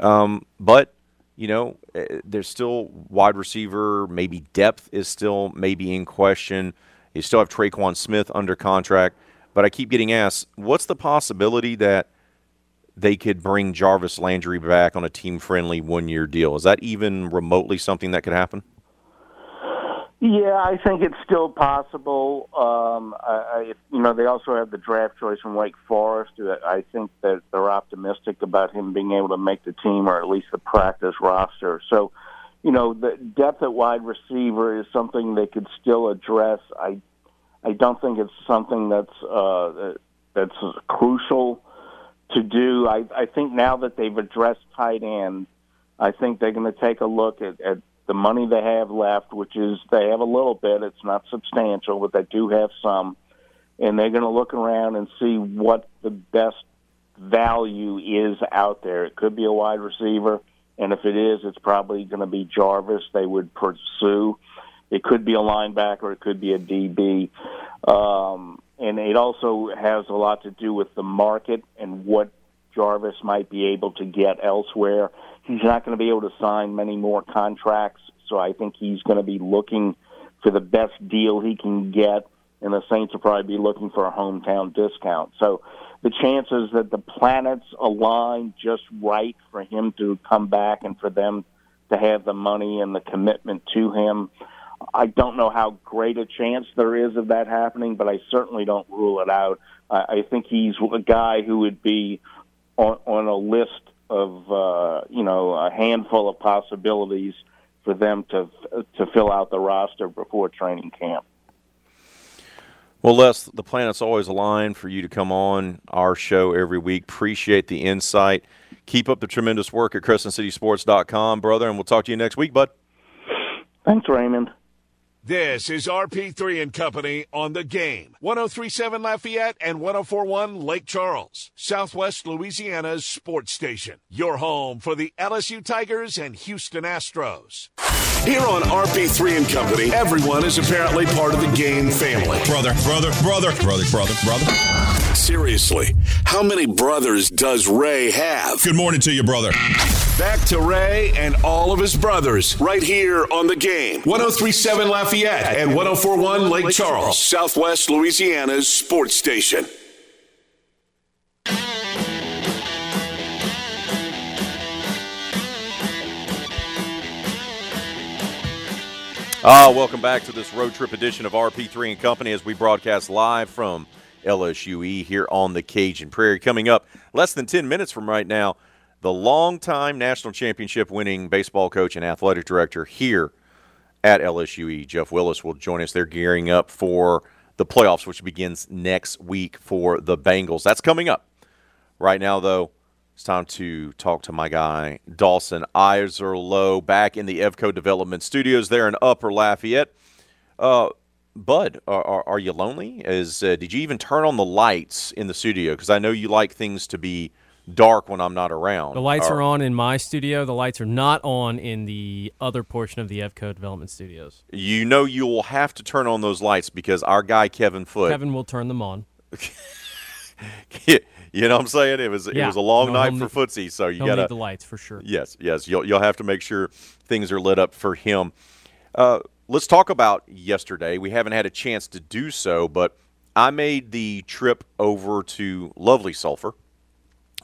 Um, but you know, eh, there's still wide receiver, maybe depth is still maybe in question. You still have Tre'Quan Smith under contract, but I keep getting asked, what's the possibility that they could bring Jarvis Landry back on a team-friendly one-year deal? Is that even remotely something that could happen? Yeah, I think it's still possible. Um, I, I, you know, they also have the draft choice from Wake Forest. I think that they're optimistic about him being able to make the team or at least the practice roster. So, you know, the depth at wide receiver is something they could still address. I I don't think it's something that's uh, that's crucial to do. I, I think now that they've addressed tight end, I think they're going to take a look at, at the money they have left, which is they have a little bit. It's not substantial, but they do have some, and they're going to look around and see what the best value is out there. It could be a wide receiver and if it is, it's probably going to be Jarvis they would pursue. It could be a linebacker. It could be a DB. Um, and it also has a lot to do with the market and what Jarvis might be able to get elsewhere. He's not going to be able to sign many more contracts, so I think he's going to be looking for the best deal he can get, and the Saints will probably be looking for a hometown discount. So the chances that the planets align just right for him to come back and for them to have the money and the commitment to him. I don't know how great a chance there is of that happening, but I certainly don't rule it out. I, I think he's a guy who would be on, on a list of uh, you know a handful of possibilities for them to to fill out the roster before training camp. Well, Les, the planets always aligned for you to come on our show every week. Appreciate the insight. Keep up the tremendous work at CrescentCitySports.com, brother, and we'll talk to you next week, bud. Thanks, Raymond. This is RP3 and Company on the game. 1037 Lafayette and 1041 Lake Charles, Southwest Louisiana's sports station. Your home for the LSU Tigers and Houston Astros. Here on RP3 and Company, everyone is apparently part of the game family. Brother, brother, brother, brother, brother, brother. Seriously, how many brothers does Ray have? Good morning to you, brother. Back to Ray and all of his brothers right here on the game. 1037 Lafayette and 1041 Lake Charles, Southwest Louisiana's sports station. Ah, welcome back to this road trip edition of RP3 and Company as we broadcast live from LSUE here on the Cajun Prairie. Coming up less than 10 minutes from right now, the longtime national championship winning baseball coach and athletic director here at LSUE, Jeff Willis, will join us. They're gearing up for the playoffs, which begins next week for the Bengals. That's coming up. Right now, though, it's time to talk to my guy, Dawson Iserloh, back in the Evco Development Studios there in Upper Lafayette. Uh, Bud, are, are, are, you lonely? Is uh, Did you even turn on the lights in the studio? Because I know you like things to be dark when I'm not around. The lights are on in my studio. The lights are not on in the other portion of the Evco Development Studios. You know you will have to turn on those lights because our guy Kevin Foot. Kevin will turn them on. you know what I'm saying? It was yeah. it was a long no, night for footsie, so you got to the lights for sure. Yes, yes, you'll you'll have to make sure things are lit up for him. Uh, let's talk about yesterday. We haven't had a chance to do so, but I made the trip over to lovely Sulphur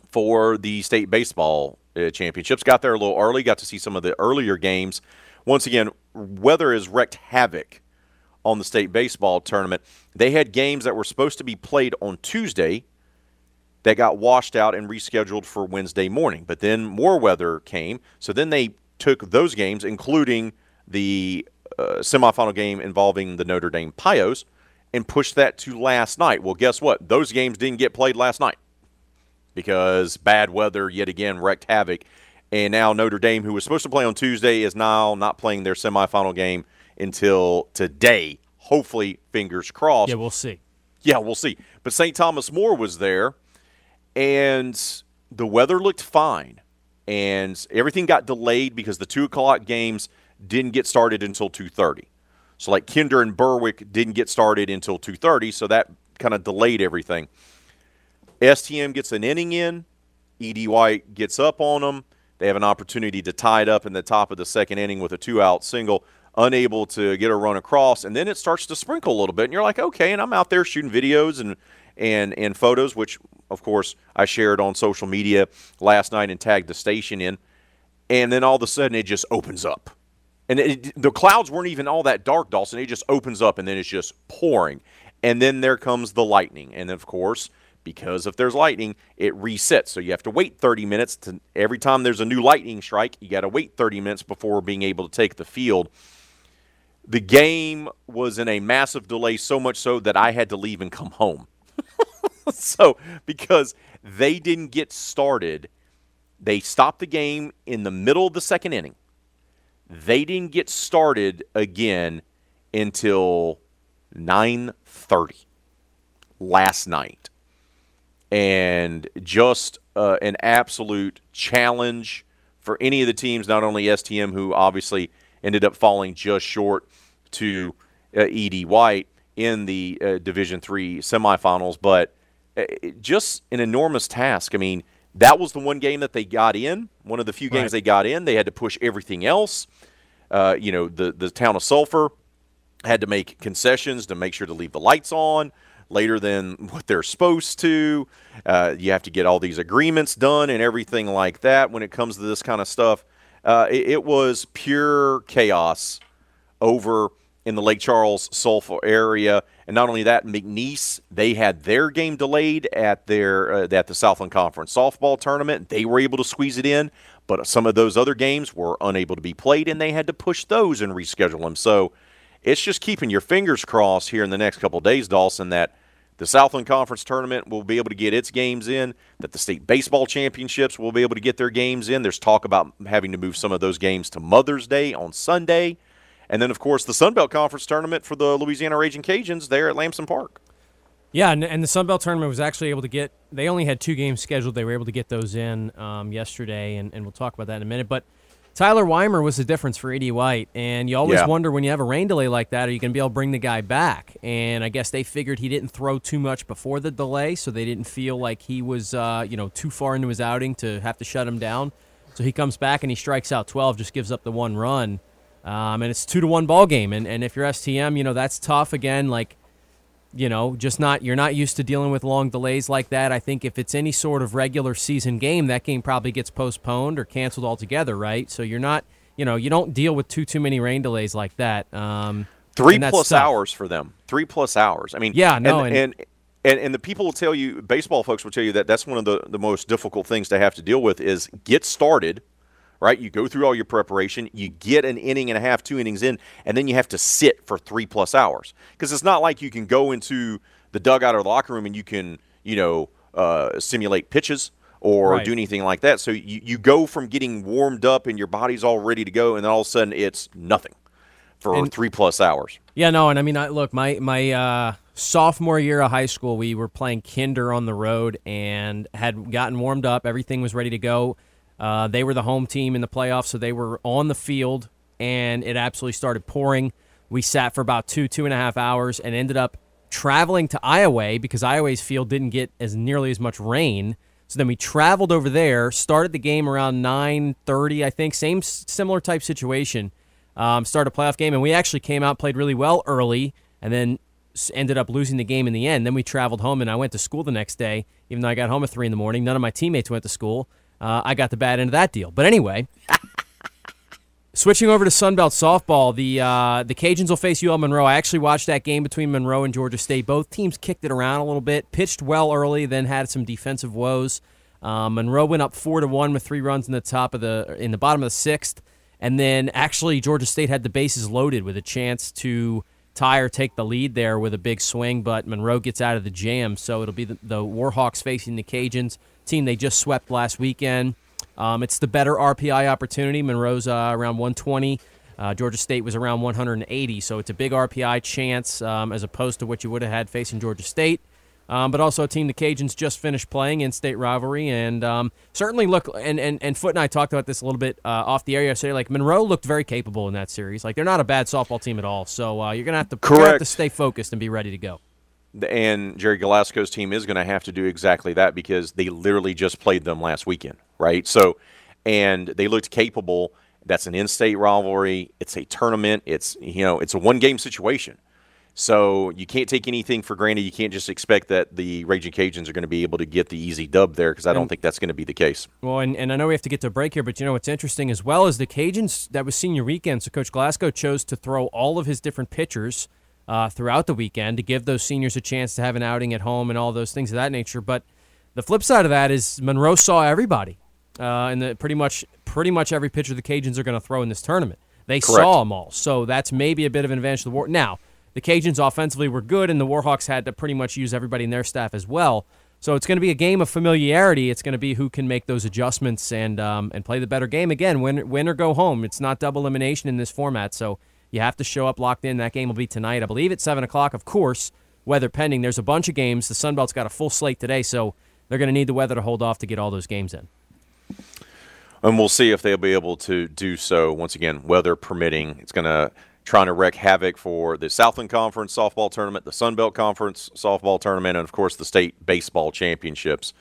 for the state baseball uh, championships. Got there a little early, got to see some of the earlier games. Once again, weather has wreaked havoc on the state baseball tournament. They had games that were supposed to be played on Tuesday that got washed out and rescheduled for Wednesday morning. But then more weather came, so then they took those games, including the uh, semifinal game involving the Notre Dame Pios, and pushed that to last night. Well, guess what? Those games didn't get played last night because bad weather yet again wreaked havoc. And now Notre Dame, who was supposed to play on Tuesday, is now not playing their semifinal game until today. Hopefully, fingers crossed. Yeah, we'll see. Yeah, we'll see. But St. Thomas More was there, and the weather looked fine. And everything got delayed because the two o'clock games didn't get started until two thirty. So like Kinder and Berwick didn't get started until two thirty, so that kind of delayed everything. STM gets an inning in. Ed White gets up on them. They have an opportunity to tie it up in the top of the second inning with a two out single, unable to get a run across. And then it starts to sprinkle a little bit. And you're like, okay. And I'm out there shooting videos and, and, and photos, which, of course, I shared on social media last night and tagged the station in. And then all of a sudden it just opens up. And it, the clouds weren't even all that dark, Dawson. It just opens up and then it's just pouring. And then there comes the lightning. And of course, because if there's lightning, it resets. So you have to wait 30 minutes to every time there's a new lightning strike, you got to wait 30 minutes before being able to take the field. The game was in a massive delay, so much so that I had to leave and come home. so, because they didn't get started, they stopped the game in the middle of the second inning. They didn't get started again until 9:30 last night and just uh, an absolute challenge for any of the teams, not only STM, who obviously ended up falling just short to uh, Ed White in the uh, Division Three semifinals, but uh, just an enormous task. I mean, that was the one game that they got in. One of the few games Right. they got in. They had to push everything else. Uh, you know, the the town of Sulphur had to make concessions to make sure to leave the lights on later than what they're supposed to. Uh, you have to get all these agreements done and everything like that when it comes to this kind of stuff. Uh, it, it was pure chaos over in the Lake Charles Sulphur area. And not only that, McNeese they had their game delayed at their uh, at the Southland Conference softball tournament. They were able to squeeze it in, but some of those other games were unable to be played, and they had to push those and reschedule them. So it's just keeping your fingers crossed here in the next couple days, Dawson, that the Southland Conference tournament will be able to get its games in, that the state baseball championships will be able to get their games in. There's talk about having to move some of those games to Mother's Day on Sunday. And then, of course, the Sun Belt Conference tournament for the Louisiana Raging Cajuns there at Lamson Park. Yeah, and, and the Sun Belt tournament was actually able to get. They only had two games scheduled. They were able to get those in um, yesterday, and, and we'll talk about that in a minute. But Tyler Weimer was the difference for E.D. White, and you always Yeah. wonder when you have a rain delay like that, are you going to be able to bring the guy back? And I guess they figured he didn't throw too much before the delay, so they didn't feel like he was, uh, you know, too far into his outing to have to shut him down. So he comes back and he strikes out 12, just gives up the one run. Um, and it's two to one ball game, and, and if you're STM, you know that's tough. Again, like you know, just not you're not used to dealing with long delays like that. I think if it's any sort of regular season game, that game probably gets postponed or canceled altogether, right? So you're not, you know, you don't deal with too too many rain delays like that. Um, Three plus tough. hours for them. Three plus hours. I mean, Yeah, no, and, and- and and and the people will tell you, baseball folks will tell you that that's one of the the most difficult things to have to deal with is get started. Right, you go through all your preparation, you get an inning and a half, two innings in, and then you have to sit for three plus hours because it's not like you can go into the dugout or the locker room and you can, you know, uh, simulate pitches or Right. do anything like that. So you, you go from getting warmed up and your body's all ready to go, and then all of a sudden it's nothing for And- three plus hours. Yeah, no, and I mean, I, look, my my uh, sophomore year of high school, we were playing Kinder on the road and had gotten warmed up. Everything was ready to go. Uh, they were the home team in the playoffs, so they were on the field, and it absolutely started pouring. We sat for about two two and a half hours and ended up traveling to Iowa because Iowa's field didn't get as nearly as much rain. So then we traveled over there, started the game around 9:30, I think, same similar type situation um, start a playoff game, and we actually came out, played really well early, and then ended up losing the game in the end. Then we traveled home, and I went to school the next day, even though I got home at three in the morning. None of my teammates went to school. Uh, I got the bad end of that deal. But anyway, switching over to Sunbelt softball, the uh, the Cajuns will face UL Monroe. I actually watched that game between Monroe and Georgia State. Both teams kicked it around a little bit, pitched well early, then had some defensive woes. Um, Monroe went up four to one with three runs in the top of the in the bottom of the sixth, and then actually Georgia State had the bases loaded with a chance to tie or take the lead there with a big swing, but Monroe gets out of the jam. So it'll be the, the Warhawks facing the Cajuns, team they just swept last weekend. Um, it's the better RPI opportunity. Monroe's uh, around 120. Uh, Georgia State was around 180, so it's a big RPI chance um, as opposed to what you would have had facing Georgia State. Um, but also a team the Cajuns just finished playing in state rivalry, and um, certainly look. And, and and Foot and I talked about this a little bit uh, off the air yesterday. Like Monroe looked very capable in that series. Like they're not a bad softball team at all. So uh, you're gonna have to have to stay focused and be ready to go. And Gerry Glasco's team is going to have to do exactly that because they literally just played them last weekend, right? So, and they looked capable. That's an in-state rivalry. It's a tournament. It's you know it's a one-game situation. So you can't take anything for granted. You can't just expect that the Raging Cajuns are going to be able to get the easy dub there because I don't And- think that's going to be the case. Well, and, and I know we have to get to a break here, but you know what's interesting as well is the Cajuns. That was senior weekend, so Coach Glasco chose to throw all of his different pitchers uh, throughout the weekend to give those seniors a chance to have an outing at home and all those things of that nature. But the flip side of that is Monroe saw everybody, uh, and the, pretty much pretty much every pitcher the Cajuns are going to throw in this tournament. They Correct. saw them all, so that's maybe a bit of an advantage to the War. Now the Cajuns offensively were good, and the Warhawks had to pretty much use everybody in their staff as well. So it's going to be a game of familiarity. It's going to be who can make those adjustments and um, and play the better game. Again, win, win or go home. It's not double elimination in this format, so you have to show up locked in. That game will be tonight, I believe, at seven o'clock. Of course, weather pending. There's a bunch of games. The Sun Belt's got a full slate today, so they're going to need the weather to hold off to get all those games in. And we'll see if they'll be able to do so once again, weather permitting. It's going to trying to wreak havoc for the Southland Conference softball tournament, the Sun Belt Conference softball tournament, and of course the state baseball championships,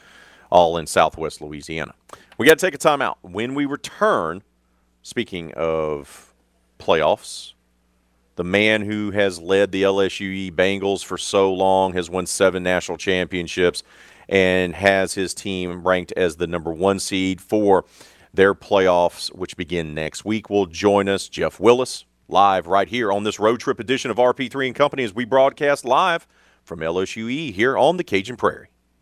all in Southwest Louisiana. We got to take a timeout. When we return, speaking of playoffs, the man who has led the LSUE Bengals for so long has won seven national championships and has his team ranked as the number one seed for their playoffs, which begin next week. Will join us, Jeff Willis, live right here on this road trip edition of RP3 and Company as we broadcast live from LSUE here on the Cajun Prairie.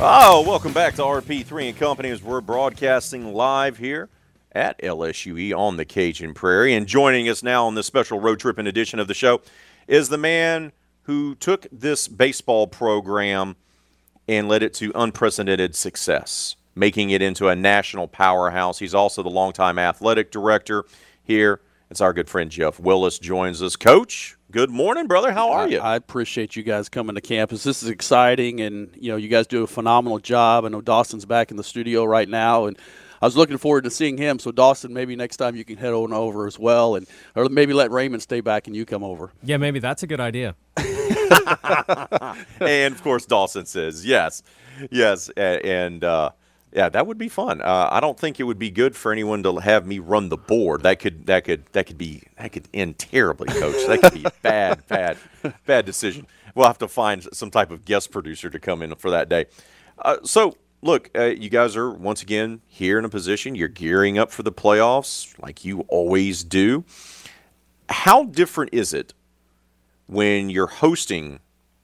Oh, welcome back to RP3 and Company as we're broadcasting live here at LSUE on the Cajun Prairie. And joining us now on this special road trip and edition of the show is the man who took this baseball program and led it to unprecedented success, making it into a national powerhouse. He's also the longtime athletic director here. It's our good friend Jeff Willis joins us. Coach, good morning, brother. How are you? I, I appreciate you guys coming to campus. This is exciting, and you know you guys do a phenomenal job. I know Dawson's back in the studio right now, and I was looking forward to seeing him. So Dawson, maybe next time you can head on over as well, and or maybe let Raymond stay back and you come over. Yeah, maybe that's a good idea. and of course, Dawson says yes, yes, and uh, yeah, that would be fun. Uh, I don't think it would be good for anyone to have me run the board. That could that could that could be that could end terribly, Coach. That could be bad, bad, bad decision. We'll have to find some type of guest producer to come in for that day. Uh, so. Look, uh, you guys are once again here in a position. You're gearing up for the playoffs like you always do. How different is it when you're hosting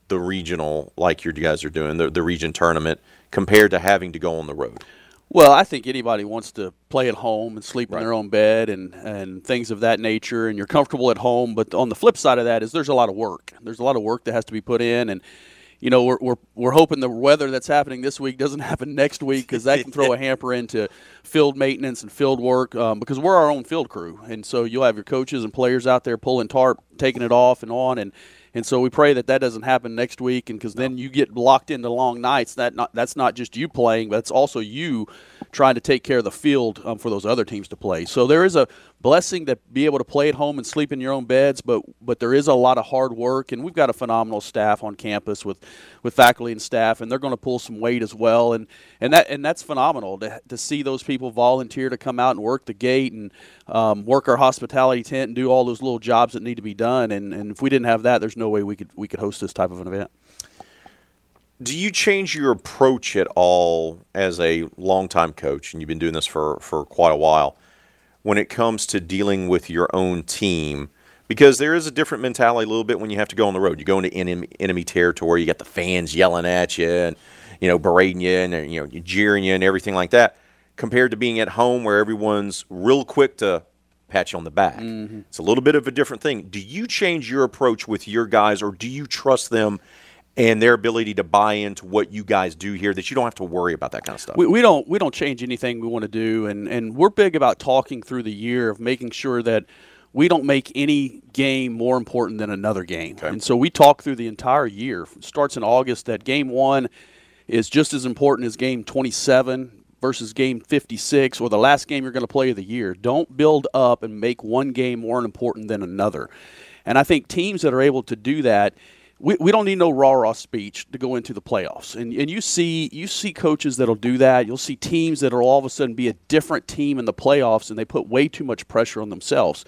the regional, like you guys are doing, the, the region tournament, compared to having to go on the road? Well, I think anybody wants to play at home and sleep in their own bed and, and things of that nature, and you're comfortable at home. But on the flip side of that is there's a lot of work. There's a lot of work that has to be put in, and you know we're we're, we're hoping the weather that's happening this week doesn't happen next week because that can throw a hamper into field maintenance and field work um, because we're our own field crew, and so you'll have your coaches and players out there pulling tarp, taking it off and on, and and so we pray that that doesn't happen next week, and because then you get locked into long nights. That not that's not just you playing, but it's also you trying to take care of the field um, for those other teams to play. So there is a blessing to be able to play at home and sleep in your own beds, but but there is a lot of hard work, and we've got a phenomenal staff on campus with with faculty and staff, and they're going to pull some weight as well, and and that and that's phenomenal to to see those people volunteer to come out and work the gate and um, work our hospitality tent and do all those little jobs that need to be done, and and if we didn't have that, there's no way we could we could host this type of an event. Do you change your approach at all as a longtime coach, and you've been doing this for, for quite a while, when it comes to dealing with your own team? Because there is a different mentality a little bit when you have to go on the road. You go into enemy, enemy territory, you got the fans yelling at you and you know berating you and you know jeering you and everything like that, compared to being at home where everyone's real quick to pat you on the back. Mm-hmm. It's a little bit of a different thing. Do you change your approach with your guys, or do you trust them and their ability to buy into what you guys do here that you don't have to worry about that kind of stuff? We, we don't we don't change anything we want to do, and and we're big about talking through the year of making sure that we don't make any game more important than another game. And so we talk through the entire year. It starts in August that game one is just as important as game 27 versus game 56 or the last game you're going to play of the year. Don't build up and make one game more important than another. And I think teams that are able to do that we, we don't need no rah rah speech to go into the playoffs. And and you see you see coaches that'll do that. You'll see teams that'll all of a sudden be a different team in the playoffs and they put way too much pressure on themselves.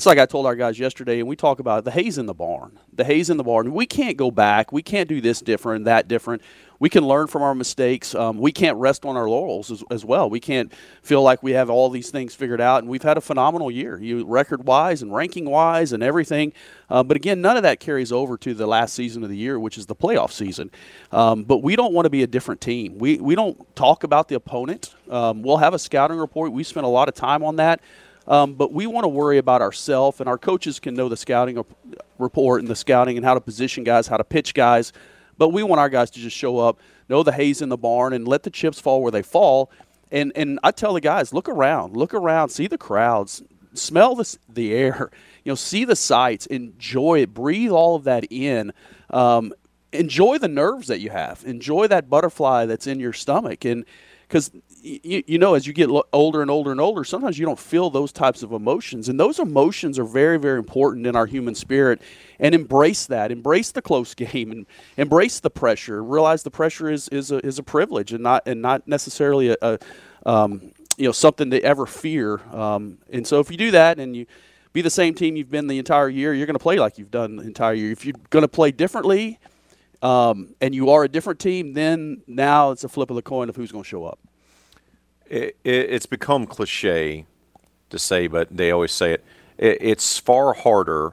It's like I told our guys yesterday, and we talk about the hay's in the barn. The hay's in the barn. We can't go back. We can't do this different, that different. We can learn from our mistakes. Um, we can't rest on our laurels as, as, well. We can't feel like we have all these things figured out. And we've had a phenomenal year, you record wise and ranking wise and everything. Uh, but again, none of that carries over to the last season of the year, which is the playoff season. Um, but we don't want to be a different team. We we don't talk about the opponent. Um, we'll have a scouting report. We spent a lot of time on that. Um, but we want to worry about ourselves, and our coaches can know the scouting report and the scouting and how to position guys, how to pitch guys. But we want our guys to just show up, know the hay's in the barn, and let the chips fall where they fall. And and I tell the guys, look around, look around, see the crowds, smell the the air, you know, see the sights, enjoy it, breathe all of that in. Um, enjoy the nerves that you have, enjoy that butterfly that's in your stomach, and because you, you know, as you get older and older and older, sometimes you don't feel those types of emotions. And those emotions are very, very important in our human spirit. And embrace that. Embrace the close game and embrace the pressure. Realize the pressure is, is, a, is a privilege and not, and not necessarily a, a um, you know, something to ever fear. Um, and so if you do that and you be the same team you've been the entire year, you're going to play like you've done the entire year. If you're going to play differently um, and you are a different team, then now it's a flip of the coin of who's going to show up it, it's become cliche to say, but they always say it. it. It's far harder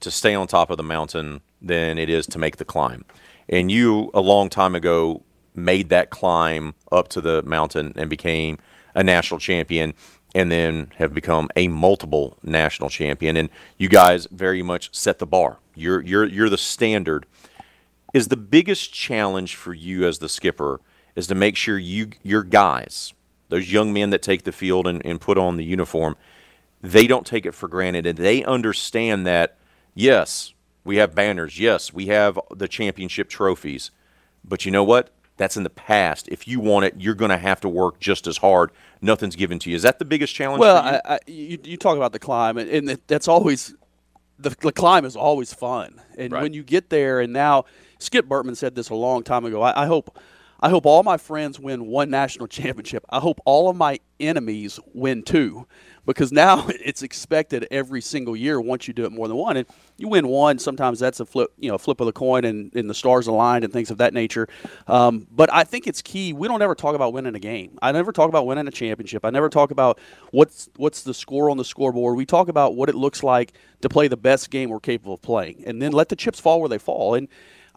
to stay on top of the mountain than it is to make the climb. And you, a long time ago, made that climb up to the mountain and became a national champion and then have become a multiple national champion and you guys very much set the bar you're you're you're the standard is the biggest challenge for you as the skipper is to make sure you your guys those young men that take the field and, and put on the uniform, they don't take it for granted. And they understand that, yes, we have banners. Yes, we have the championship trophies. But you know what? That's in the past. If you want it, you're going to have to work just as hard. Nothing's given to you. Is that the biggest challenge? Well, you? I, I, you, you, talk about the climb, and, and that's always the, the, climb is always fun. And right. when you get there, and now Skip Bertman said this a long time ago. I, I hope I hope all my friends win one national championship. I hope all of my enemies win two because now it's expected every single year once you do it more than one. And you win one, sometimes that's a flip, you know, flip of the coin and, and the stars aligned and things of that nature. Um, but I think it's key. We don't ever talk about winning a game. I never talk about winning a championship. I never talk about what's what's the score on the scoreboard. We talk about what it looks like to play the best game we're capable of playing, and then let the chips fall where they fall. And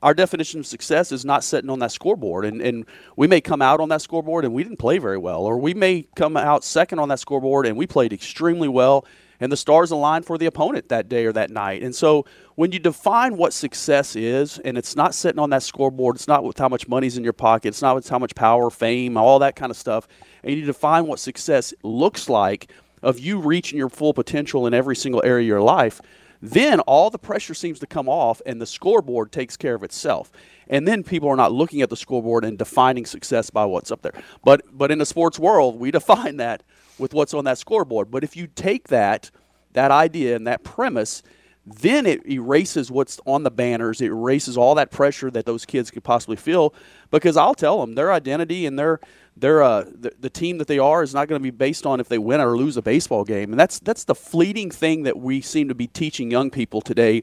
our definition of success is not sitting on that scoreboard. And, and we may come out on that scoreboard and we didn't play very well, or we may come out second on that scoreboard and we played extremely well, and the stars aligned for the opponent that day or that night. And so when you define what success is, and it's not sitting on that scoreboard, it's not with how much money's in your pocket, it's not with how much power, fame, all that kind of stuff, and you define what success looks like of you reaching your full potential in every single area of your life – then all the pressure seems to come off and the scoreboard takes care of itself. And then people are not looking at the scoreboard and defining success by what's up there. But but in the sports world, we define that with what's on that scoreboard. But if you take that that idea and that premise then it erases what's on the banners. It erases all that pressure that those kids could possibly feel. Because I'll tell them their identity and their their uh, the, the team that they are is not going to be based on if they win or lose a baseball game. And that's that's the fleeting thing that we seem to be teaching young people today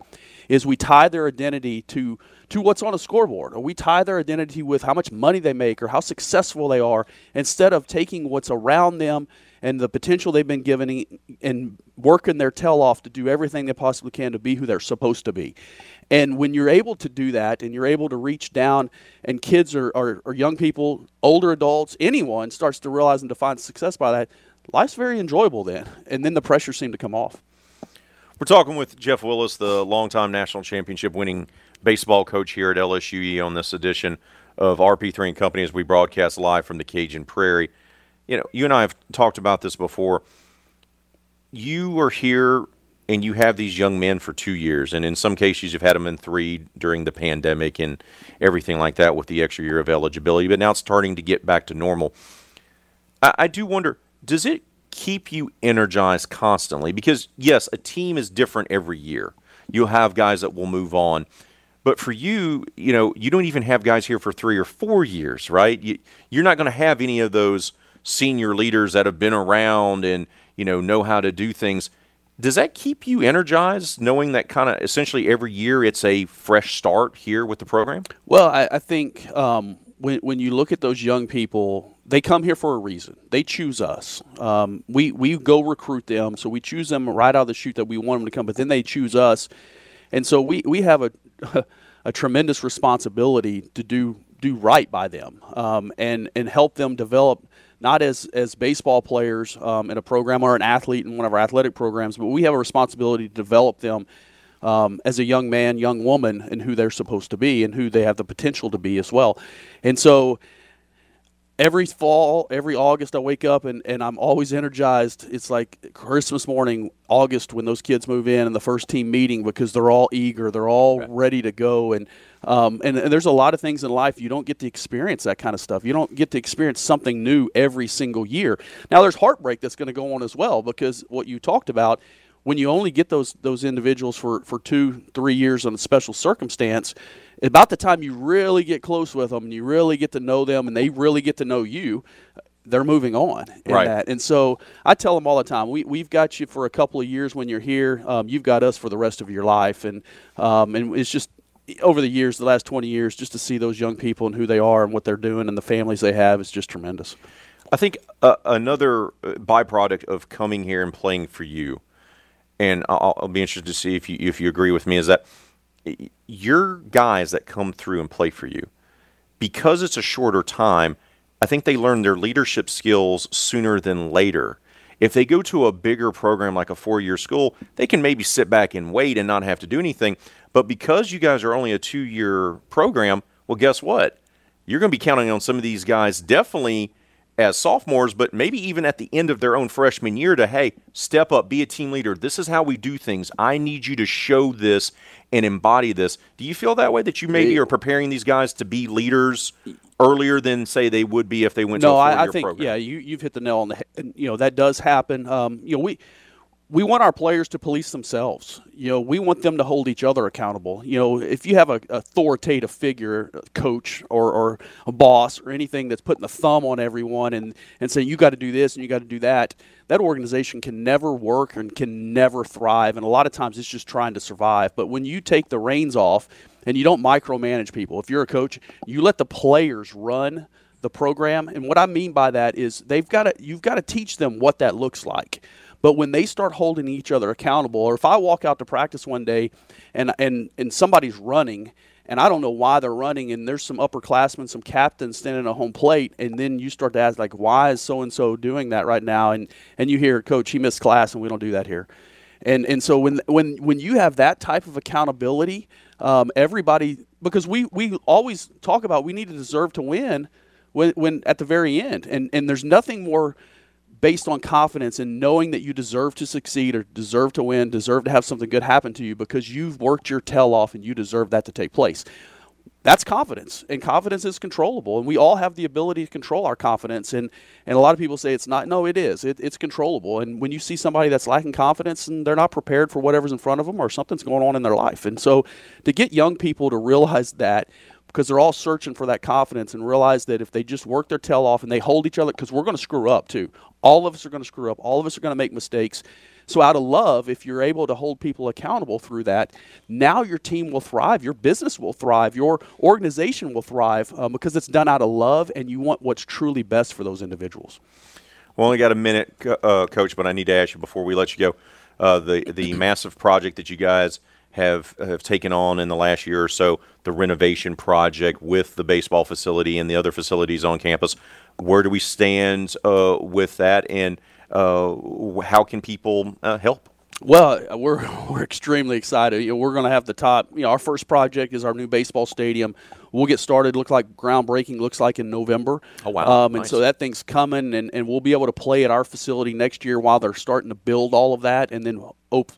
is we tie their identity to to what's on a scoreboard or we tie their identity with how much money they make or how successful they are instead of taking what's around them and the potential they've been given and working their tail off to do everything they possibly can to be who they're supposed to be. And when you're able to do that and you're able to reach down, and kids or, or, or young people, older adults, anyone starts to realize and define success by that, life's very enjoyable then. And then the pressure seemed to come off. We're talking with Jeff Willis, the longtime national championship winning baseball coach here at LSUE on this edition of RP3 and Company as we broadcast live from the Cajun Prairie. You know, you and I have talked about this before. You are here and you have these young men for two years, and in some cases you've had them in three during the pandemic and everything like that with the extra year of eligibility. But now it's starting to get back to normal. I, I do wonder, does it keep you energized constantly? Because yes, a team is different every year. You'll have guys that will move on. But for you, you know, you don't even have guys here for three or four years, right? You, you're not going to have any of those senior leaders that have been around and you know know how to do things does that keep you energized, knowing that kind of essentially every year it's a fresh start here with the program? Well, I, I think um, when when you look at those young people, they come here for a reason. They choose us. Um, we we go recruit them, so we choose them right out of the chute that we want them to come. But then they choose us, and so we we have a a tremendous responsibility to do do right by them um, and and help them develop not as as baseball players um, in a program or an athlete in one of our athletic programs, but we have a responsibility to develop them um, as a young man, young woman, and who they're supposed to be and who they have the potential to be as well. And so every fall, every August, I wake up and, and I'm always energized. It's like Christmas morning, August, when those kids move in and the first team meeting because they're all eager, they're all right. ready to go. And, um, and, and there's a lot of things in life you don't get to experience that kind of stuff. You don't get to experience something new every single year. Now, there's heartbreak that's going to go on as well because what you talked about when you only get those those individuals for, for two, three years on a special circumstance, about the time you really get close with them and you really get to know them and they really get to know you, they're moving on. right. That. And so I tell them all the time, we, we've got you for a couple of years when you're here. Um, you've got us for the rest of your life. And, um, and it's just over the years, the last 20 years, just to see those young people and who they are and what they're doing and the families they have is just tremendous. I think uh, another uh, byproduct of coming here and playing for you, and I'll, I'll be interested to see if you if you agree with me, is that – your guys that come through and play for you, because it's a shorter time, I think they learn their leadership skills sooner than later. If they go to a bigger program like a four year school, they can maybe sit back and wait and not have to do anything. But because you guys are only a two year program, well, guess what? You're going to be counting on some of these guys definitely as sophomores, but maybe even at the end of their own freshman year to, hey, step up, be a team leader. This is how we do things. I need you to show this and embody this. Do you feel that way that you maybe are preparing these guys to be leaders earlier than say they would be if they went no, to a I, I think program? yeah, you you've hit the nail on the head. You know that does happen. Um, you know we we want our players to police themselves. You know, we want them to hold each other accountable. You know, if you have a authoritative figure, a coach or, or a boss or anything that's putting the thumb on everyone and, and saying you got to do this and you got to do that, that organization can never work and can never thrive. And a lot of times it's just trying to survive. But when you take the reins off and you don't micromanage people, if you're a coach, you let the players run the program. And what I mean by that is they've got to you've got to teach them what that looks like. But when they start holding each other accountable, or if I walk out to practice one day and and and somebody's running and I don't know why they're running, and there's some upperclassmen, some captains standing at home plate, and then you start to ask like, why is so and so doing that right now? And and you hear, coach, he missed class, and we don't do that here. And and so when when when you have that type of accountability, um, everybody because we we always talk about we need to deserve to win when when at the very end, and and there's nothing more based on confidence and knowing that you deserve to succeed or deserve to win, deserve to have something good happen to you because you've worked your tail off and you deserve that to take place. That's confidence, and confidence is controllable, and we all have the ability to control our confidence. and And a lot of people say it's not. No, it is. It, it's controllable. And when you see somebody that's lacking confidence and they're not prepared for whatever's in front of them, or something's going on in their life, and so to get young people to realize that because they're all searching for that confidence and realize that if they just work their tail off and they hold each other, because we're going to screw up too. All of us are going to screw up. All of us are going to make mistakes. So, out of love, if you're able to hold people accountable through that, now your team will thrive, your business will thrive, your organization will thrive um, because it's done out of love and you want what's truly best for those individuals. We only got a minute, uh, Coach, but I need to ask you before we let you go uh, the, the massive project that you guys have, have taken on in the last year or so, the renovation project with the baseball facility and the other facilities on campus. Where do we stand uh, with that, and uh, how can people uh, help? Well, we're we're extremely excited. You know, we're going to have the top. You know, our first project is our new baseball stadium. We'll get started. Look like groundbreaking. Looks like in November. Oh wow! Um, and so that thing's coming, and, and we'll be able to play at our facility next year while they're starting to build all of that, and then op-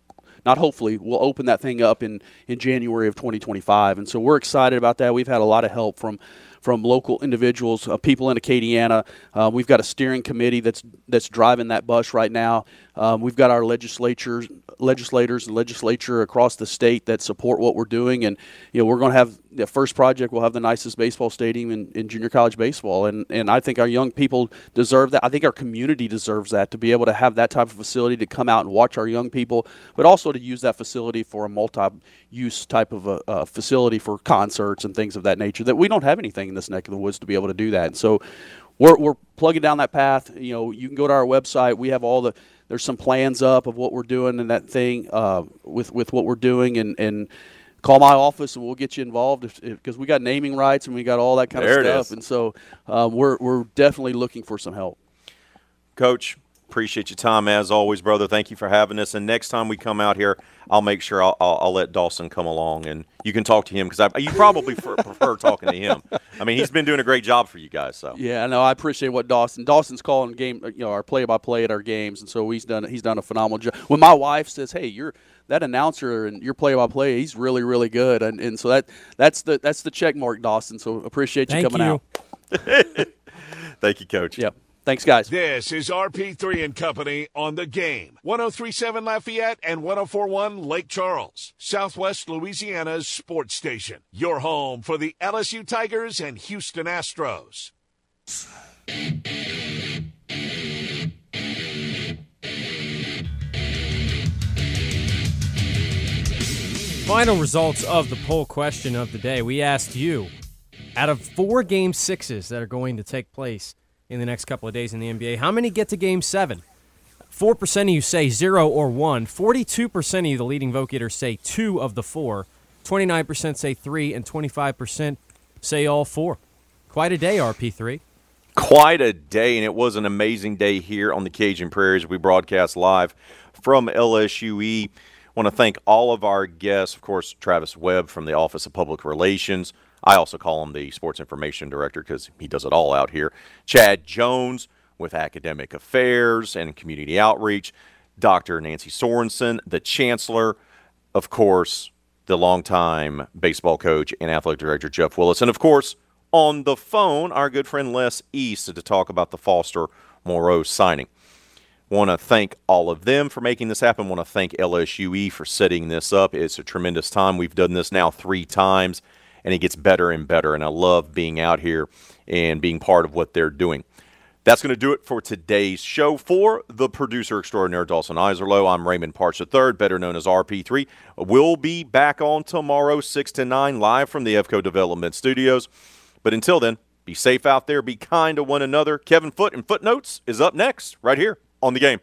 not hopefully, we'll open that thing up in, in January of 2025. And so we're excited about that. We've had a lot of help from from local individuals, uh, people in Acadiana. Uh, we've got a steering committee that's that's driving that bus right now. Um, we've got our legislatures, legislators and legislature across the state that support what we're doing, and you know we're going to have the first project. We'll have the nicest baseball stadium in, in junior college baseball, and and I think our young people deserve that. I think our community deserves that to be able to have that type of facility to come out and watch our young people, but also to use that facility for a multi-use type of a, a facility for concerts and things of that nature. That we don't have anything in this neck of the woods to be able to do that, and so we're, we're plugging down that path. You know, you can go to our website. We have all the there's some plans up of what we're doing and that thing uh, with with what we're doing and and call my office and we'll get you involved because we got naming rights and we got all that kind There of stuff and so um, we're we're definitely looking for some help. Coach, appreciate your time as always, brother. Thank you for having us. And next time we come out here, I'll make sure I'll, I'll, I'll let Dawson come along and you can talk to him because you probably prefer, prefer talking to him. I mean, he's been doing a great job for you guys. So Yeah, no, I appreciate what Dawson. Dawson's calling game, you know, our play-by-play at our games, and so he's done he's done a phenomenal job. When my wife says, "Hey, you're that announcer and your play-by-play, he's really really good," and, and so that that's the that's the check mark, Dawson. So appreciate you Thank coming you. out. Thank you, Coach. Yep. Thanks, guys. This is RP3 and Company on the game. 1037 Lafayette and 1041 Lake Charles, Southwest Louisiana's sports station. Your home for the LSU Tigers and Houston Astros. Final results of the poll question of the day. We asked you out of four game sixes that are going to take place in the next couple of days in the NBA, how many get to game seven? 4% of you say zero or one. 42% of you, the leading vote getters, say two of the four. 29% say three, and 25% say all four. Quite a day, RP3. quite a day, and it was an amazing day here on the Cajun Prairies. We broadcast live from LSUE. Want to thank all of our guests, of course, Travis Webb from the Office of Public Relations. I also call him the Sports Information Director because he does it all out here. Chad Jones with Academic Affairs and Community Outreach. Dr. Nancy Sorensen, the Chancellor, of course, the longtime baseball coach and athletic director Jeff Willis, and of course, on the phone, our good friend Les East to talk about the Foster Moreau signing. Want to thank all of them for making this happen. Want to thank LSUE for setting this up. It's a tremendous time. We've done this now three times, and it gets better and better. And I love being out here and being part of what they're doing. That's going to do it for today's show. For the producer extraordinaire Dawson Iserloh, I'm Raymond Partsch III, better known as RP3. We'll be back on tomorrow, 6 to 9, live from the EFCO Development Studios. But until then, be safe out there, be kind to one another. Kevin Foot and Footnotes is up next, right here on the game.